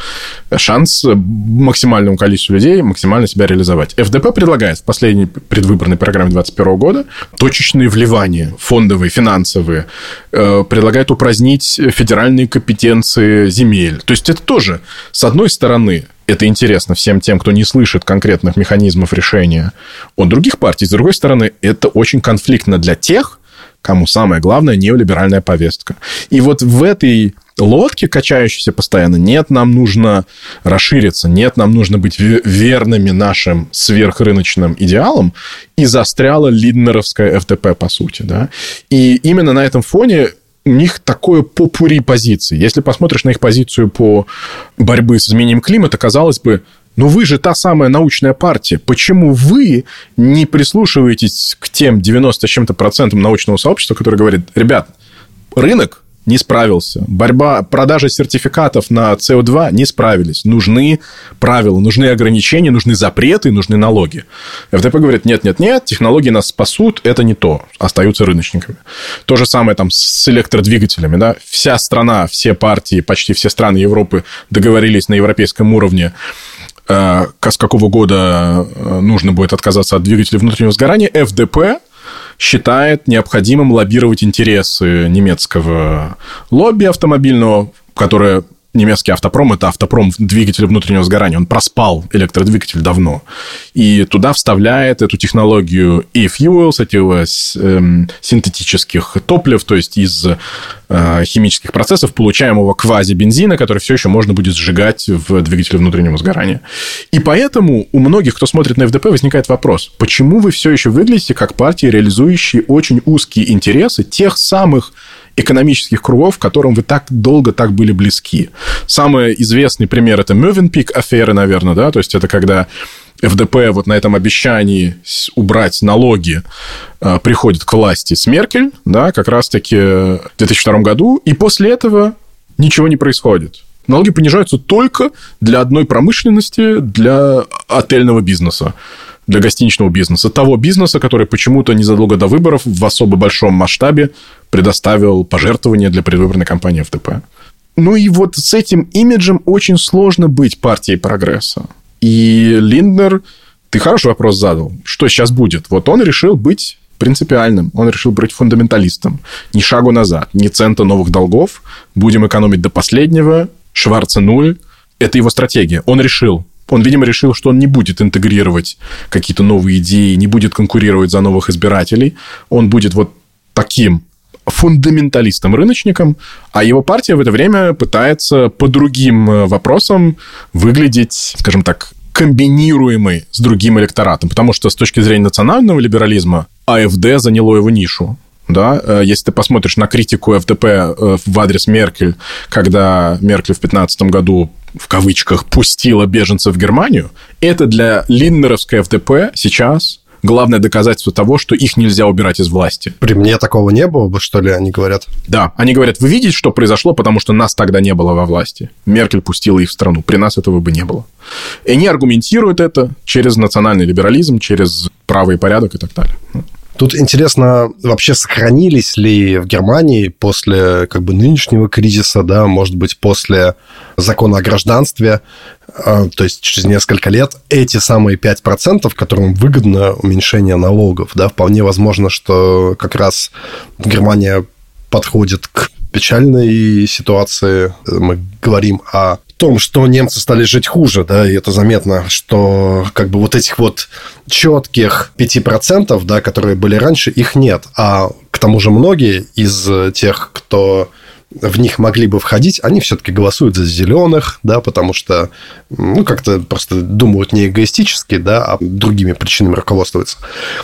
[SPEAKER 1] шанс максимальному количеству людей максимально максимально себя реализовать. ФДП предлагает в последней предвыборной программе 2021 года точечные вливания, фондовые, финансовые, э, предлагает упразднить федеральные компетенции земель. То есть это тоже, с одной стороны, это интересно всем тем, кто не слышит конкретных механизмов решения от других партий. С другой стороны, это очень конфликтно для тех, кому самое главное неолиберальная повестка. И вот в этой лодки, качающиеся постоянно, нет, нам нужно расшириться, нет, нам нужно быть верными нашим сверхрыночным идеалам, и застряла лиднеровская ФДП, по сути, да. И именно на этом фоне у них такое попури позиции. Если посмотришь на их позицию по борьбе с изменением климата, казалось бы, ну вы же та самая научная партия. Почему вы не прислушиваетесь к тем 90 с чем-то процентам научного сообщества, которые говорят, ребят, рынок не справился. Борьба, продажа сертификатов на СО2 не справились. Нужны правила, нужны ограничения, нужны запреты, нужны налоги. ФДП говорит, нет-нет-нет, технологии нас спасут, это не то, остаются рыночниками. То же самое там с электродвигателями. Да? Вся страна, все партии, почти все страны Европы договорились на европейском уровне э, с какого года э, нужно будет отказаться от двигателей внутреннего сгорания, ФДП считает необходимым лоббировать интересы немецкого лобби автомобильного которая немецкий автопром – это автопром двигателя внутреннего сгорания. Он проспал электродвигатель давно. И туда вставляет эту технологию e-fuels, этих э, синтетических топлив, то есть из э, химических процессов получаемого квази-бензина, который все еще можно будет сжигать в двигателе внутреннего сгорания. И поэтому у многих, кто смотрит на ФДП, возникает вопрос, почему вы все еще выглядите как партия, реализующая очень узкие интересы тех самых экономических кругов, к которым вы так долго так были близки. Самый известный пример – это Мёвенпик аферы, наверное, да, то есть это когда ФДП вот на этом обещании убрать налоги э, приходит к власти с Меркель, да, как раз-таки в 2002 году, и после этого ничего не происходит. Налоги понижаются только для одной промышленности, для отельного бизнеса для гостиничного бизнеса. Того бизнеса, который почему-то незадолго до выборов в особо большом масштабе предоставил пожертвования для предвыборной кампании ФДП. Ну и вот с этим имиджем очень сложно быть партией прогресса. И Линднер, ты хороший вопрос задал. Что сейчас будет? Вот он решил быть принципиальным. Он решил быть фундаменталистом. Ни шагу назад, ни цента новых долгов. Будем экономить до последнего. Шварца нуль. Это его стратегия. Он решил. Он, видимо, решил, что он не будет интегрировать какие-то новые идеи, не будет конкурировать за новых избирателей. Он будет вот таким фундаменталистом-рыночником, а его партия в это время пытается по другим э, вопросам выглядеть, скажем так, комбинируемой с другим электоратом. Потому что с точки зрения национального либерализма АФД заняло его нишу. Да? Э, если ты посмотришь на критику ФДП э, в адрес Меркель, когда Меркель в 2015 году в кавычках пустила беженцев в Германию, это для линнеровской ФДП сейчас главное доказательство того, что их нельзя убирать из власти.
[SPEAKER 2] При мне такого не было бы, что ли, они говорят?
[SPEAKER 1] Да, они говорят, вы видите, что произошло, потому что нас тогда не было во власти. Меркель пустила их в страну, при нас этого бы не было. И они аргументируют это через национальный либерализм, через правый порядок и так далее.
[SPEAKER 2] Тут интересно, вообще сохранились ли в Германии после как бы нынешнего кризиса, да, может быть, после закона о гражданстве, то есть через несколько лет, эти самые 5%, которым выгодно уменьшение налогов, да, вполне возможно, что как раз Германия подходит к печальной ситуации. Мы говорим о том, что немцы стали жить хуже, да, и это заметно, что как бы вот этих вот четких 5%, да, которые были раньше, их нет. А к тому же многие из тех, кто в них могли бы входить, они все-таки голосуют за зеленых, да, потому что, ну, как-то просто думают не эгоистически, да, а другими причинами руководствуются.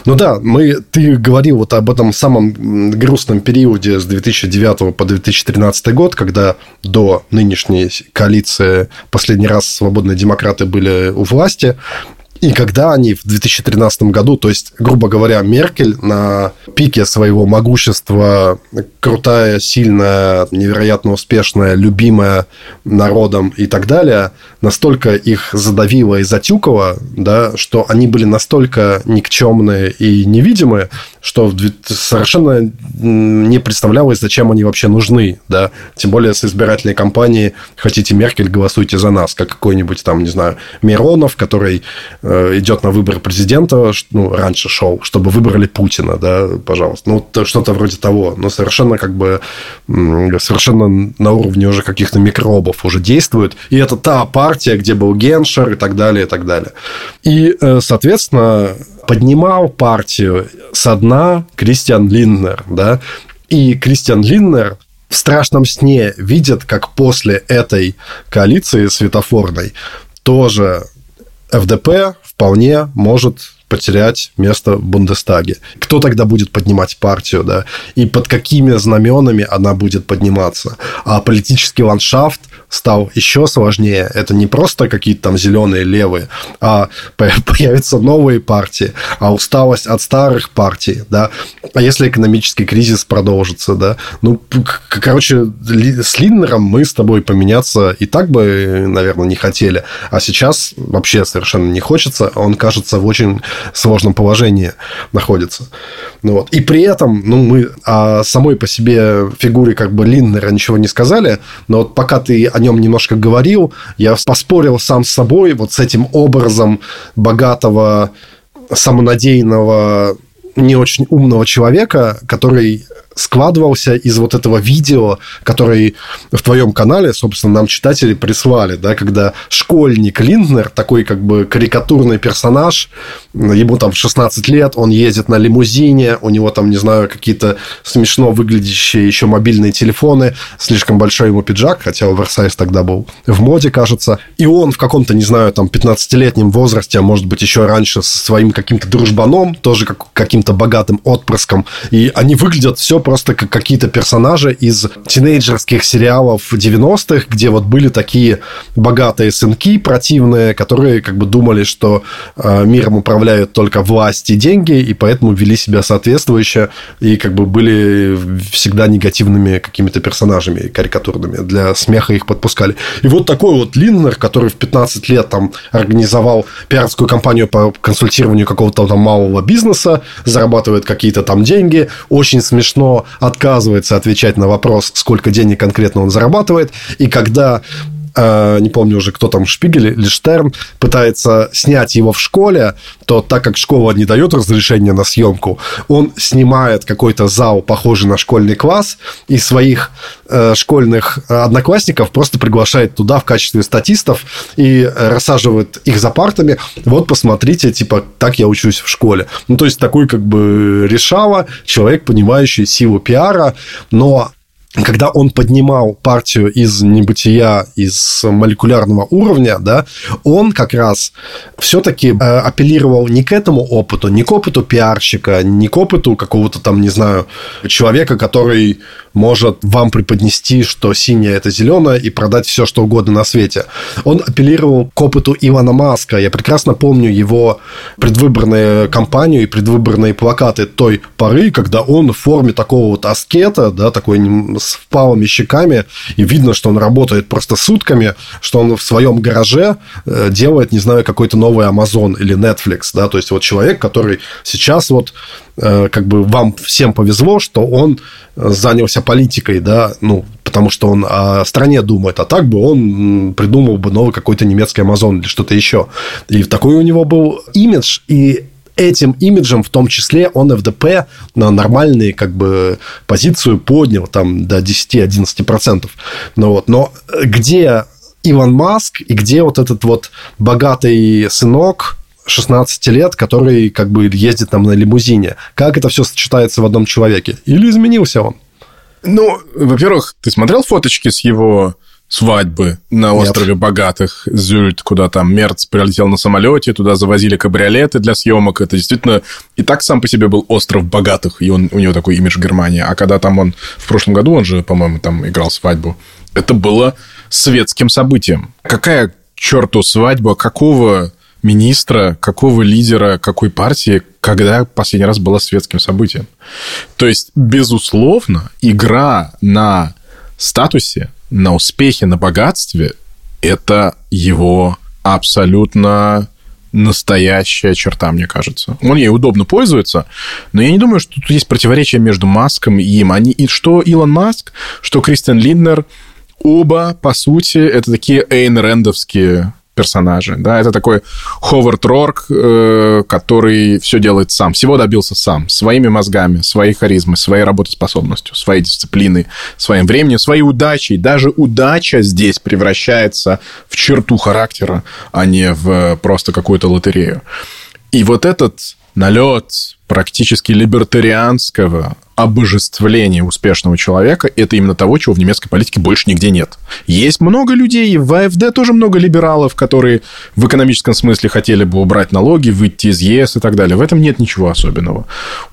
[SPEAKER 2] Ну да, мы, ты говорил вот об этом самом грустном периоде с 2009 по 2013 год, когда до нынешней коалиции последний раз свободные демократы были у власти, и когда они в 2013 году, то есть, грубо говоря, Меркель на пике своего могущества, крутая, сильная, невероятно успешная, любимая народом и так далее, настолько их задавила и затюкала, да, что они были настолько никчемные и невидимые, что совершенно не представлялось, зачем они вообще нужны, да, тем более с избирательной кампанией «Хотите Меркель, голосуйте за нас», как какой-нибудь там, не знаю, Миронов, который э, идет на выборы президента, ну, раньше шел, чтобы выбрали Путина, да, пожалуйста, ну, что-то вроде того, но совершенно как бы, совершенно на уровне уже каких-то микробов уже действует, и это та партия, где был Геншер и так далее, и так далее. И, э, соответственно, поднимал партию со дна Кристиан Линнер, да, и Кристиан Линнер в страшном сне видит, как после этой коалиции светофорной тоже ФДП вполне может потерять место в Бундестаге. Кто тогда будет поднимать партию, да? И под какими знаменами она будет подниматься? А политический ландшафт стал еще сложнее. Это не просто какие-то там зеленые, левые, а появятся новые партии, а усталость от старых партий, да. А если экономический кризис продолжится, да, ну, короче, с Линнером мы с тобой поменяться и так бы, наверное, не хотели, а сейчас вообще совершенно не хочется. Он, кажется, в очень сложном положении находится. Ну, вот. И при этом, ну, мы о самой по себе фигуре как бы Линнера ничего не сказали, но вот пока ты о нем немножко говорил, я поспорил сам с собой вот с этим образом богатого, самонадеянного, не очень умного человека, который складывался из вот этого видео, который в твоем канале, собственно, нам читатели прислали, да, когда школьник Линднер, такой как бы карикатурный персонаж, ему там 16 лет, он ездит на лимузине, у него там, не знаю, какие-то смешно выглядящие еще мобильные телефоны, слишком большой ему пиджак, хотя оверсайз тогда был в моде, кажется, и он в каком-то, не знаю, там 15-летнем возрасте, а может быть еще раньше, со своим каким-то дружбаном, тоже как, каким-то богатым отпрыском, и они выглядят все просто как какие-то персонажи из тинейджерских сериалов 90-х, где вот были такие богатые сынки противные, которые как бы думали, что э, миром управляют только власть и деньги, и поэтому вели себя соответствующе, и как бы были всегда негативными какими-то персонажами карикатурными. Для смеха их подпускали. И вот такой вот Линнер, который в 15 лет там организовал пиарскую кампанию по консультированию какого-то там малого бизнеса, зарабатывает какие-то там деньги, очень смешно отказывается отвечать на вопрос, сколько денег конкретно он зарабатывает, и когда э, не помню уже, кто там, Шпигель или Штерн, пытается снять его в школе, то так как школа не дает разрешения на съемку, он снимает какой-то зал, похожий на школьный класс, и своих э, школьных одноклассников просто приглашает туда в качестве статистов и рассаживает их за партами. Вот, посмотрите, типа, так я учусь в школе. Ну, то есть, такой как бы решала, человек, понимающий силу пиара, но когда он поднимал партию из небытия, из молекулярного уровня, да, он как раз все-таки э, апеллировал не к этому опыту, не к опыту пиарщика, не к опыту какого-то там, не знаю, человека, который может вам преподнести, что синее – это зеленое, и продать все, что угодно на свете. Он апеллировал к опыту Ивана Маска. Я прекрасно помню его предвыборную кампанию и предвыборные плакаты той поры, когда он в форме такого вот аскета, да, такой с впалыми щеками, и видно, что он работает просто сутками, что он в своем гараже э, делает, не знаю, какой-то новый Amazon или Netflix, да, то есть вот человек, который сейчас вот Э, как бы вам всем повезло, что он занялся политикой, да, ну, потому что он о стране думает, а так бы он придумал бы новый какой-то немецкий Амазон или что-то еще. И такой у него был имидж, и этим имиджем, в том числе, он ФДП на нормальные как бы позицию поднял там до 10-11%. Ну, вот. Но где Иван Маск и где вот этот вот богатый сынок 16 лет, который как бы ездит там на лимузине. Как это все сочетается в одном человеке? Или изменился он?
[SPEAKER 1] Ну, во-первых, ты смотрел фоточки с его свадьбы на острове Нет. богатых Зюльт, куда там Мерц прилетел на самолете, туда завозили кабриолеты для съемок. Это действительно и так сам по себе был остров богатых, и он, у него такой имидж Германии. А когда там он в прошлом году, он же, по-моему, там играл свадьбу, это было светским событием. Какая черту свадьба, какого министра, какого лидера, какой партии, когда последний раз было светским событием. То есть, безусловно, игра на статусе, на успехе, на богатстве – это его абсолютно настоящая черта, мне кажется. Он ей удобно пользуется, но я не думаю, что тут есть противоречие между Маском и им. Они, и что Илон Маск, что Кристиан Линднер, оба, по сути, это такие Эйн Рэндовские персонажи. Да, это такой Ховард Рорк, э, который все делает сам, всего добился сам, своими мозгами, своей харизмой, своей работоспособностью, своей дисциплиной, своим временем, своей удачей. Даже удача здесь превращается в черту характера, а не в просто какую-то лотерею. И вот этот налет практически либертарианского обожествление успешного человека – это именно того, чего в немецкой политике больше нигде нет. Есть много людей, в АФД тоже много либералов, которые в экономическом смысле хотели бы убрать налоги, выйти из ЕС и так далее. В этом нет ничего особенного.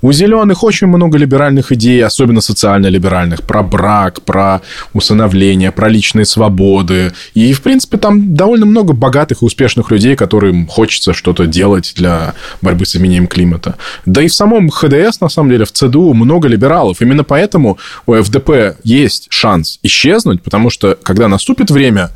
[SPEAKER 1] У зеленых очень много либеральных идей, особенно социально-либеральных, про брак, про усыновление, про личные свободы. И, в принципе, там довольно много богатых и успешных людей, которым хочется что-то делать для борьбы с изменением климата. Да и в самом ХДС, на самом деле, в ЦДУ много либералов. Именно поэтому у ФДП есть шанс исчезнуть, потому что, когда наступит время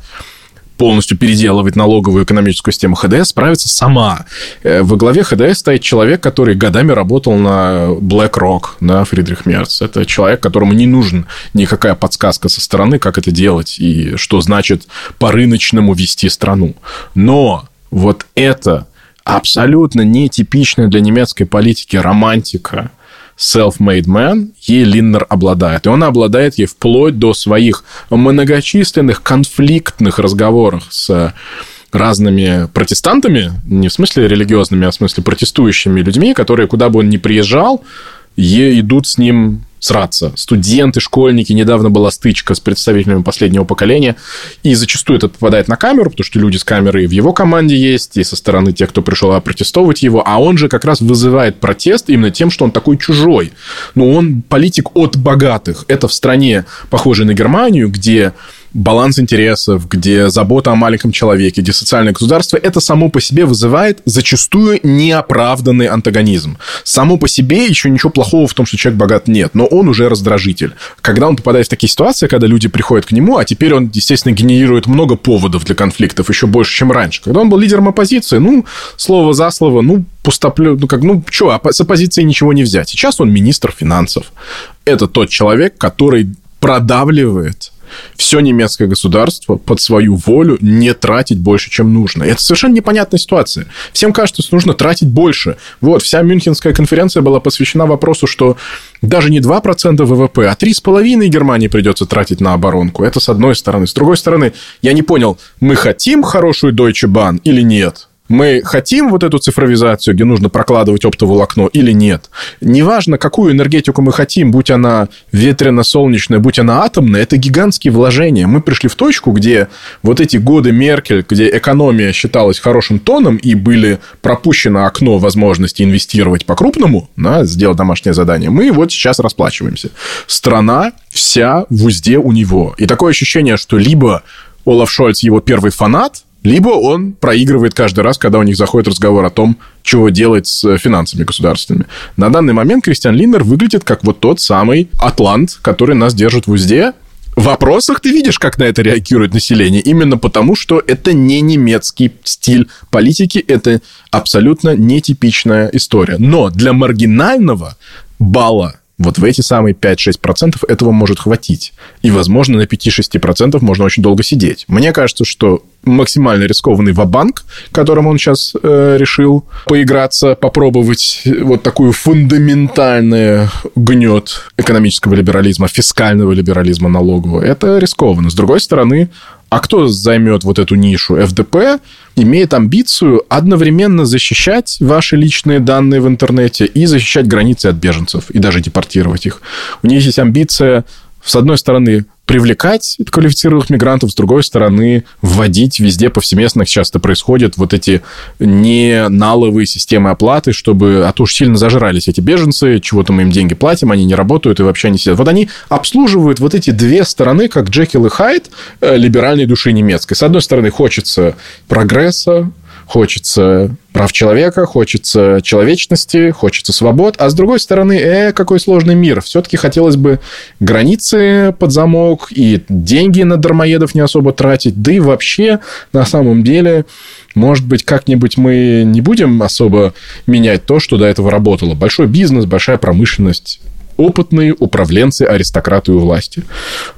[SPEAKER 1] полностью переделывать налоговую экономическую систему ХДС, справится сама. Э, во главе ХДС стоит человек, который годами работал на BlackRock, на Фридрих Мерц. Это человек, которому не нужен никакая подсказка со стороны, как это делать и что значит по-рыночному вести страну. Но вот это абсолютно нетипичная для немецкой политики романтика – self-made man, ей Линнер обладает. И он обладает ей вплоть до своих многочисленных конфликтных разговоров с разными протестантами, не в смысле религиозными, а в смысле протестующими людьми, которые, куда бы он ни приезжал, идут с ним сраться. Студенты, школьники, недавно была стычка с представителями последнего поколения, и зачастую это попадает на камеру, потому что люди с камерой в его команде есть, и со стороны тех, кто пришел опротестовывать его, а он же как раз вызывает протест именно тем, что он такой чужой. Но он политик от богатых. Это в стране, похожей на Германию, где баланс интересов, где забота о маленьком человеке, где социальное государство, это само по себе вызывает зачастую неоправданный антагонизм. Само по себе еще ничего плохого в том, что человек богат, нет, но он уже раздражитель. Когда он попадает в такие ситуации, когда люди приходят к нему, а теперь он, естественно, генерирует много поводов для конфликтов, еще больше, чем раньше. Когда он был лидером оппозиции, ну, слово за слово, ну, пустоплю, ну, как, ну, что, с оппозицией ничего не взять. Сейчас он министр финансов. Это тот человек, который продавливает все немецкое государство под свою волю не тратить больше, чем нужно. Это совершенно непонятная ситуация. Всем кажется, что нужно тратить больше. Вот, вся Мюнхенская конференция была посвящена вопросу, что даже не 2% ВВП, а 3,5% Германии придется тратить на оборонку. Это с одной стороны. С другой стороны, я не понял, мы хотим хорошую Deutsche Bahn или нет? Мы хотим вот эту цифровизацию, где нужно прокладывать оптоволокно или нет. Неважно, какую энергетику мы хотим, будь она ветрено-солнечная, будь она атомная, это гигантские вложения. Мы пришли в точку, где вот эти годы Меркель, где экономия считалась хорошим тоном и были пропущено окно возможности инвестировать по-крупному, да, сделать домашнее задание, мы вот сейчас расплачиваемся. Страна вся в узде у него. И такое ощущение, что либо Олаф Шольц его первый фанат, либо он проигрывает каждый раз, когда у них заходит разговор о том, чего делать с финансами государственными. На данный момент Кристиан Линнер выглядит как вот тот самый атлант, который нас держит в узде, в вопросах ты видишь, как на это реагирует население, именно потому, что это не немецкий стиль политики, это абсолютно нетипичная история. Но для маргинального балла вот в эти самые 5-6% этого может хватить. И, возможно, на 5-6% можно очень долго сидеть. Мне кажется, что максимально рискованный вабанк, которым он сейчас э, решил поиграться, попробовать вот такую фундаментальный гнет экономического либерализма, фискального либерализма налогового, это рискованно. С другой стороны, а кто займет вот эту нишу? ФДП имеет амбицию одновременно защищать ваши личные данные в интернете и защищать границы от беженцев, и даже депортировать их. У них есть амбиция, с одной стороны, привлекать квалифицированных мигрантов, с другой стороны, вводить везде повсеместно, как часто происходит, вот эти не наловые системы оплаты, чтобы, а то уж сильно зажрались эти беженцы, чего-то мы им деньги платим, они не работают и вообще не сидят. Вот они обслуживают вот эти две стороны, как Джекил и Хайд э, либеральной души немецкой. С одной стороны, хочется прогресса, хочется прав человека, хочется человечности, хочется свобод, а с другой стороны, э, какой сложный мир. Все-таки хотелось бы границы под замок и деньги на дармоедов не особо тратить, да и вообще, на самом деле, может быть, как-нибудь мы не будем особо менять то, что до этого работало. Большой бизнес, большая промышленность, опытные управленцы, аристократы у власти.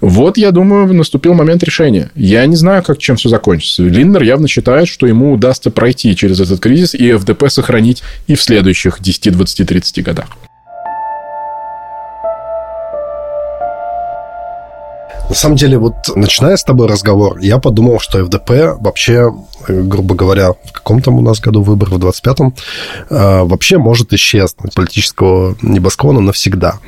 [SPEAKER 1] Вот, я думаю, наступил момент решения. Я не знаю, как чем все закончится. Линдер явно считает, что ему удастся пройти через этот кризис и ФДП сохранить и в следующих 10, 20, 30 годах.
[SPEAKER 2] На самом деле, вот начиная с тобой разговор, я подумал, что ФДП вообще, грубо говоря, в каком там у нас году выбор, в 25-м, э, вообще может исчезнуть политического небосклона навсегда.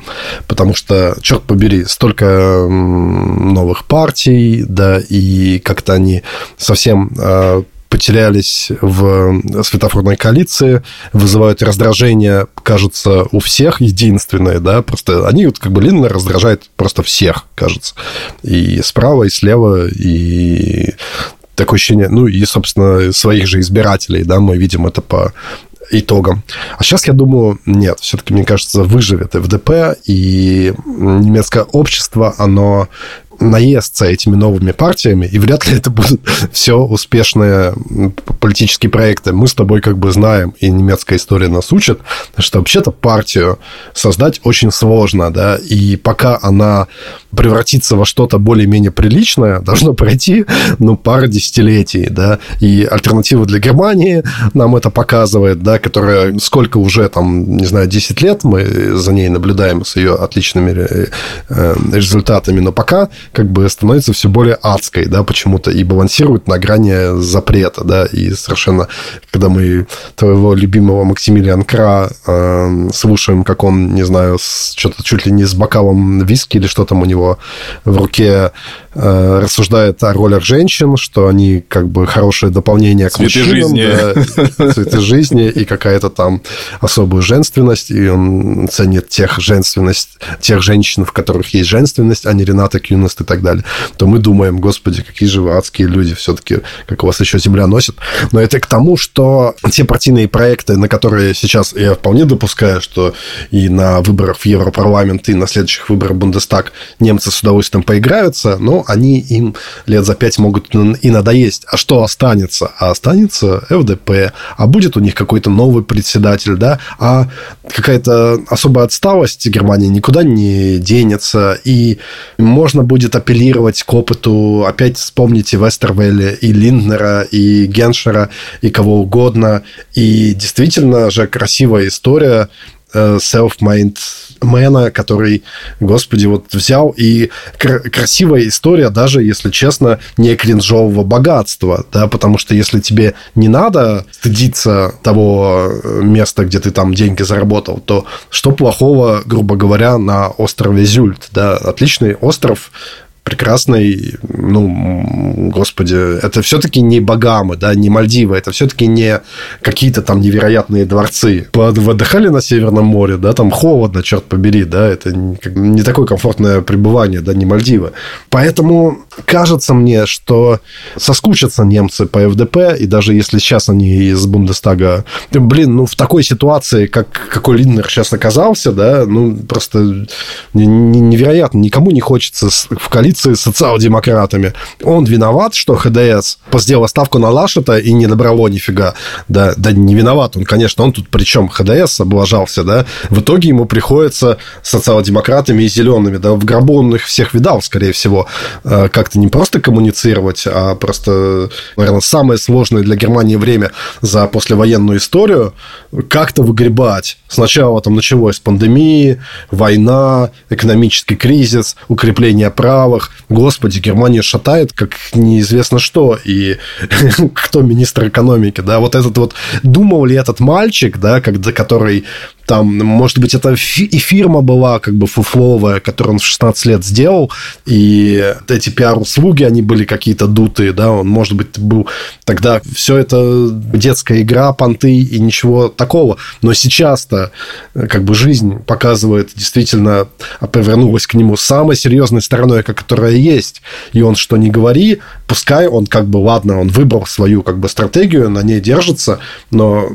[SPEAKER 2] Потому что, черт побери, столько новых партий, да, и как-то они совсем э, потерялись в светофорной коалиции, вызывают раздражение, кажется, у всех единственное, да, просто они вот как бы Линна раздражает просто всех, кажется, и справа, и слева, и такое ощущение, ну и, собственно, своих же избирателей, да, мы видим это по итогам. А сейчас я думаю, нет, все-таки, мне кажется, выживет ФДП, и немецкое общество, оно наестся этими новыми партиями, и вряд ли это будут все успешные политические проекты. Мы с тобой как бы знаем, и немецкая история нас учит, что вообще-то партию создать очень сложно, да, и пока она превратится во что-то более-менее приличное, должно пройти, ну, пара десятилетий, да, и альтернатива для Германии нам это показывает, да, которая сколько уже там, не знаю, 10 лет мы за ней наблюдаем с ее отличными э, э, результатами, но пока как бы становится все более адской, да, почему-то, и балансирует на грани запрета, да, и совершенно, когда мы твоего любимого Максимилиан Кра э, слушаем, как он, не знаю, что-то чуть ли не с бокалом виски или что там у него в руке Э, рассуждает о ролях женщин, что они как бы хорошее дополнение к
[SPEAKER 1] цветы мужчинам. Жизни.
[SPEAKER 2] Да, цветы жизни и какая-то там особую женственность, и он ценит тех женственность, тех женщин, в которых есть женственность, а не Рената Кюнест и так далее. То мы думаем, господи, какие же вы адские люди все-таки, как у вас еще земля носит. Но это к тому, что те партийные проекты, на которые сейчас я вполне допускаю, что и на выборах в Европарламент, и на следующих выборах в Бундестаг немцы с удовольствием поиграются, но они им лет за пять могут и надоесть. А что останется? А останется ФДП, а будет у них какой-то новый председатель, да, а какая-то особая отсталость Германии никуда не денется, и можно будет апеллировать к опыту, опять вспомните Вестервелли и Линднера, и Геншера, и кого угодно, и действительно же красивая история self-made мэна, который, господи, вот взял и красивая история, даже, если честно, не кринжового богатства, да, потому что если тебе не надо стыдиться того э, места, где ты там деньги заработал, то что плохого, грубо говоря, на острове Зюльт, да, отличный остров, прекрасный, ну, господи, это все-таки не Багамы, да, не Мальдивы, это все-таки не какие-то там невероятные дворцы. Вы отдыхали на Северном море, да, там холодно, черт побери, да, это не такое комфортное пребывание, да, не Мальдивы. Поэтому кажется мне, что соскучатся немцы по ФДП, и даже если сейчас они из Бундестага, блин, ну, в такой ситуации, как какой Линднер сейчас оказался, да, ну, просто невероятно, никому не хочется в коалиции с социал-демократами. Он виноват, что ХДС сделал ставку на Лашета и не набрало нифига. Да, да не виноват он, конечно, он тут причем ХДС облажался, да. В итоге ему приходится социал-демократами и зелеными, да, в гробу он их всех видал, скорее всего, э, как-то не просто коммуницировать, а просто, наверное, самое сложное для Германии время за послевоенную историю, как-то выгребать. Сначала там началось пандемии, война, экономический кризис, укрепление правых, господи, Германия шатает, как неизвестно что, и кто министр экономики, да, вот этот вот, думал ли этот мальчик, да, когда, который там, может быть, это и фирма была как бы фуфловая, которую он в 16 лет сделал, и эти пиар-услуги, они были какие-то дутые, да, он, может быть, был тогда все это детская игра, понты и ничего такого. Но сейчас-то э, как бы жизнь показывает действительно, повернулась к нему самой серьезной стороной, которая есть. И он что не говори, пускай он как бы, ладно, он выбрал свою как бы стратегию, на ней держится, но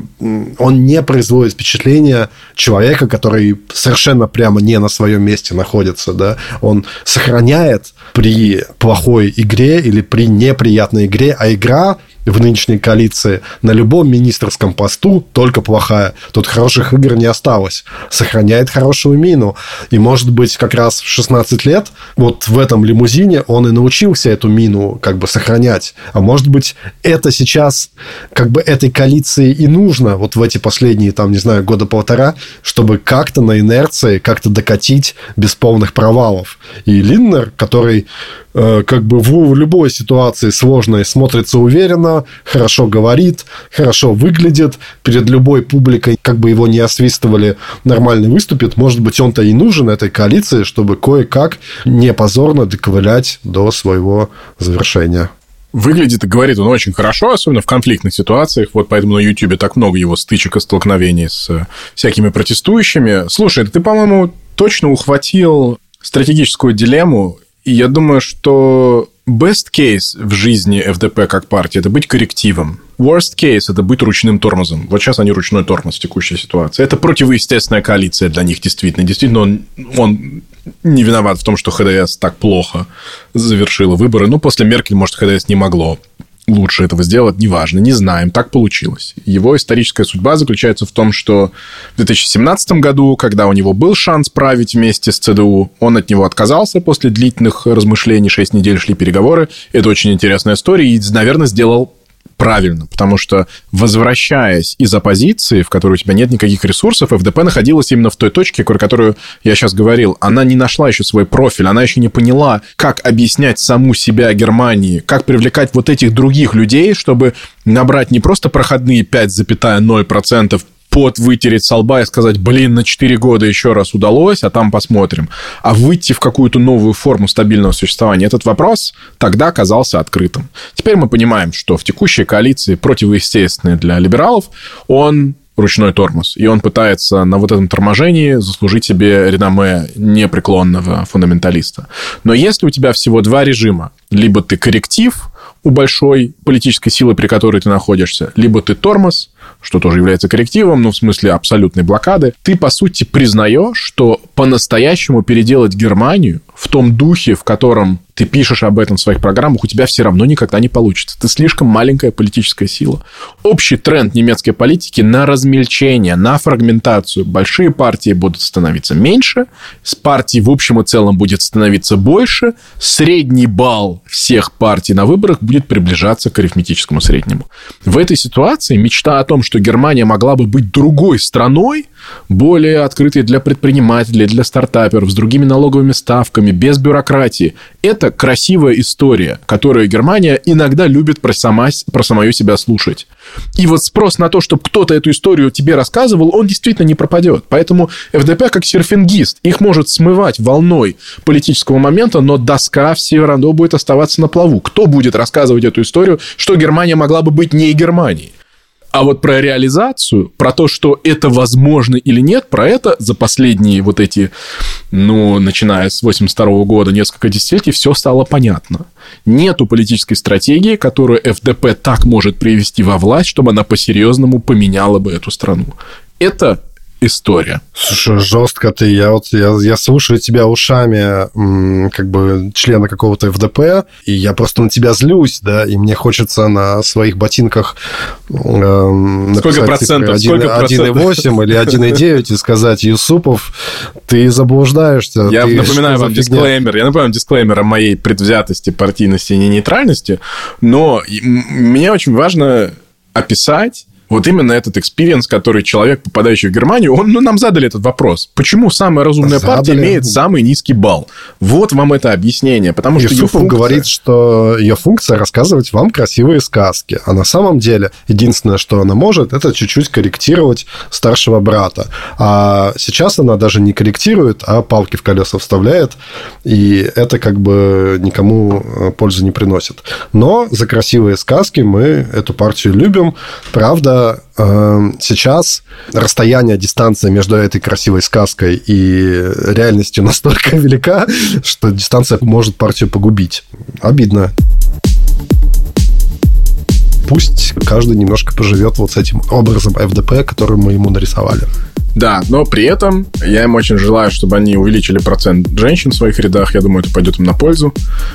[SPEAKER 2] он не производит впечатления человека, который совершенно прямо не на своем месте находится, да, он сохраняет при плохой игре или при неприятной игре, а игра в нынешней коалиции на любом министерском посту только плохая. Тут хороших игр не осталось. Сохраняет хорошую мину. И, может быть, как раз в 16 лет вот в этом лимузине он и научился эту мину как бы сохранять. А может быть, это сейчас как бы этой коалиции и нужно вот в эти последние, там, не знаю, года полтора, чтобы как-то на инерции, как-то докатить без полных провалов. И Линнер, который как бы в любой ситуации сложной смотрится уверенно, хорошо говорит, хорошо выглядит, перед любой публикой, как бы его не освистывали, нормально выступит. Может быть, он-то и нужен этой коалиции, чтобы кое-как не позорно доковылять до своего завершения.
[SPEAKER 1] Выглядит и говорит он очень хорошо, особенно в конфликтных ситуациях. Вот поэтому на YouTube так много его стычек и столкновений с всякими протестующими. Слушай, ты, по-моему, точно ухватил стратегическую дилемму я думаю, что best case в жизни ФДП как партии – это быть коррективом. Worst case – это быть ручным тормозом. Вот сейчас они ручной тормоз в текущей ситуации. Это противоестественная коалиция для них, действительно. Действительно, он, он не виноват в том, что ХДС так плохо завершила выборы. Ну, после Меркель, может, ХДС не могло лучше этого сделать, неважно, не знаем, так получилось. Его историческая судьба заключается в том, что в 2017 году, когда у него был шанс править вместе с ЦДУ, он от него отказался после длительных размышлений, 6 недель шли переговоры. Это очень интересная история, и, наверное, сделал правильно, потому что, возвращаясь из оппозиции, в которой у тебя нет никаких ресурсов, ФДП находилась именно в той точке, про которую я сейчас говорил. Она не нашла еще свой профиль, она еще не поняла, как объяснять саму себя Германии, как привлекать вот этих других людей, чтобы набрать не просто проходные 5,0% пот вытереть со лба и сказать, блин, на 4 года еще раз удалось, а там посмотрим. А выйти в какую-то новую форму стабильного существования, этот вопрос тогда казался открытым. Теперь мы понимаем, что в текущей коалиции противоестественной для либералов, он ручной тормоз. И он пытается на вот этом торможении заслужить себе реноме непреклонного фундаменталиста. Но если у тебя всего два режима, либо ты корректив у большой политической силы, при которой ты находишься, либо ты тормоз, что тоже является коррективом, ну, в смысле абсолютной блокады, ты, по сути, признаешь, что по-настоящему переделать Германию в том духе, в котором ты пишешь об этом в своих программах, у тебя все равно никогда не получится. Ты слишком маленькая политическая сила. Общий тренд немецкой политики на размельчение, на фрагментацию. Большие партии будут становиться меньше, с партий в общем и целом будет становиться больше, средний балл всех партий на выборах будет приближаться к арифметическому среднему. В этой ситуации мечта о том, что Германия могла бы быть другой страной, более открытой для предпринимателей, для стартаперов, с другими налоговыми ставками, без бюрократии. Это красивая история, которую Германия иногда любит про, сама, про самую себя слушать. И вот спрос на то, чтобы кто-то эту историю тебе рассказывал, он действительно не пропадет. Поэтому ФДП как серфингист, их может смывать волной политического момента, но доска все равно будет оставаться на плаву. Кто будет рассказывать эту историю, что Германия могла бы быть не Германией? А вот про реализацию, про то, что это возможно или нет, про это за последние вот эти, ну, начиная с 82 года, несколько десятилетий, все стало понятно. Нету политической стратегии, которую ФДП так может привести во власть, чтобы она по-серьезному поменяла бы эту страну. Это история.
[SPEAKER 2] Слушай, жестко ты. Я вот я, я слушаю тебя ушами как бы члена какого-то ФДП, и я просто на тебя злюсь, да, и мне хочется на своих ботинках
[SPEAKER 1] э, Сколько процентов?
[SPEAKER 2] Типа, 1,8 или 1,9 и сказать, Юсупов, ты заблуждаешься.
[SPEAKER 1] Я
[SPEAKER 2] ты
[SPEAKER 1] напоминаю вам дисклеймер. Я напоминаю дисклеймер о моей предвзятости, партийности и нейтральности, но мне очень важно описать вот именно этот experience, который человек, попадающий в Германию, он, ну, нам задали этот вопрос. Почему самая разумная задали. партия имеет самый низкий балл? Вот вам это объяснение. Потому что
[SPEAKER 2] Юсуфов функция... говорит, что ее функция рассказывать вам красивые сказки. А на самом деле единственное, что она может, это чуть-чуть корректировать старшего брата. А сейчас она даже не корректирует, а палки в колеса вставляет. И это как бы никому э, пользы не приносит. Но за красивые сказки мы эту партию любим. Правда, Эм, сейчас расстояние, дистанция между этой красивой сказкой и реальностью настолько велика, что дистанция может партию погубить. Обидно пусть каждый немножко поживет вот с этим образом ФДП, который мы ему нарисовали.
[SPEAKER 1] Да, но при этом я им очень желаю, чтобы они увеличили процент женщин в своих рядах. Я думаю, это пойдет им на пользу.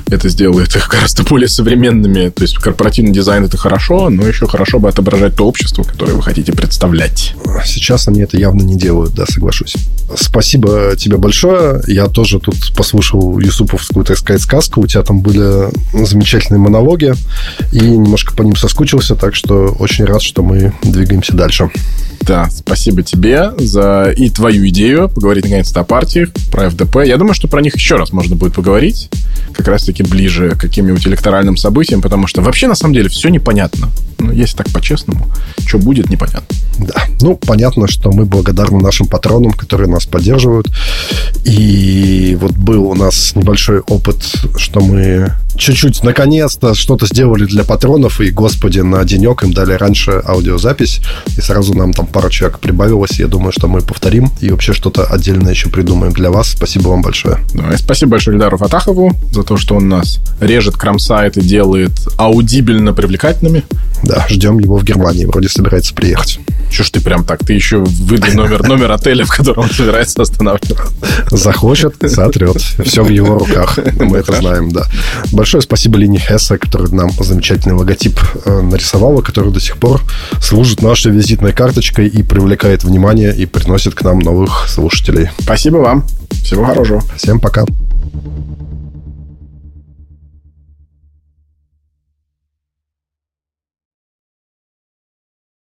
[SPEAKER 1] Это сделает их гораздо более современными. То есть корпоративный дизайн это хорошо, но еще хорошо бы отображать то общество, которое вы хотите представлять.
[SPEAKER 2] Сейчас они это явно не делают, да, соглашусь. Спасибо тебе большое. Я тоже тут послушал Юсуповскую, так сказать, сказку. У тебя там были замечательные монологи, и немножко по ним соскучился, так что очень рад, что мы двигаемся дальше.
[SPEAKER 1] Да, спасибо тебе за и твою идею поговорить наконец-то о партиях, про ФДП. Я думаю, что про них еще раз можно будет поговорить, как раз-таки ближе к каким-нибудь электоральным событиям, потому что вообще на самом деле все непонятно. Ну, если так по-честному, что будет, непонятно.
[SPEAKER 2] Да, ну, понятно, что мы благодарны нашим патронам, которые нас поддерживают. И вот был у нас небольшой опыт, что мы чуть-чуть, наконец-то, что-то сделали для патронов, и, господи, на денек им дали раньше аудиозапись, и сразу нам там пару человек прибавилось. Я думаю, что что мы повторим и вообще что-то отдельное еще придумаем для вас. Спасибо вам большое.
[SPEAKER 1] Да, и спасибо большое Эльдару Фатахову за то, что он нас режет кромсайт и делает аудибельно привлекательными.
[SPEAKER 2] Да, ждем его в Германии. Вроде собирается приехать.
[SPEAKER 1] Чё ж ты прям так? Ты еще выдай номер, номер отеля, в котором он собирается останавливаться.
[SPEAKER 2] Захочет, сотрет. Все в его руках. Мы это знаем, да. Большое спасибо Лине Хесса, которая нам замечательный логотип э, нарисовала, который до сих пор служит нашей визитной карточкой и привлекает внимание и приносит к нам новых слушателей.
[SPEAKER 1] Спасибо вам. Всего хорошего.
[SPEAKER 2] Всем пока.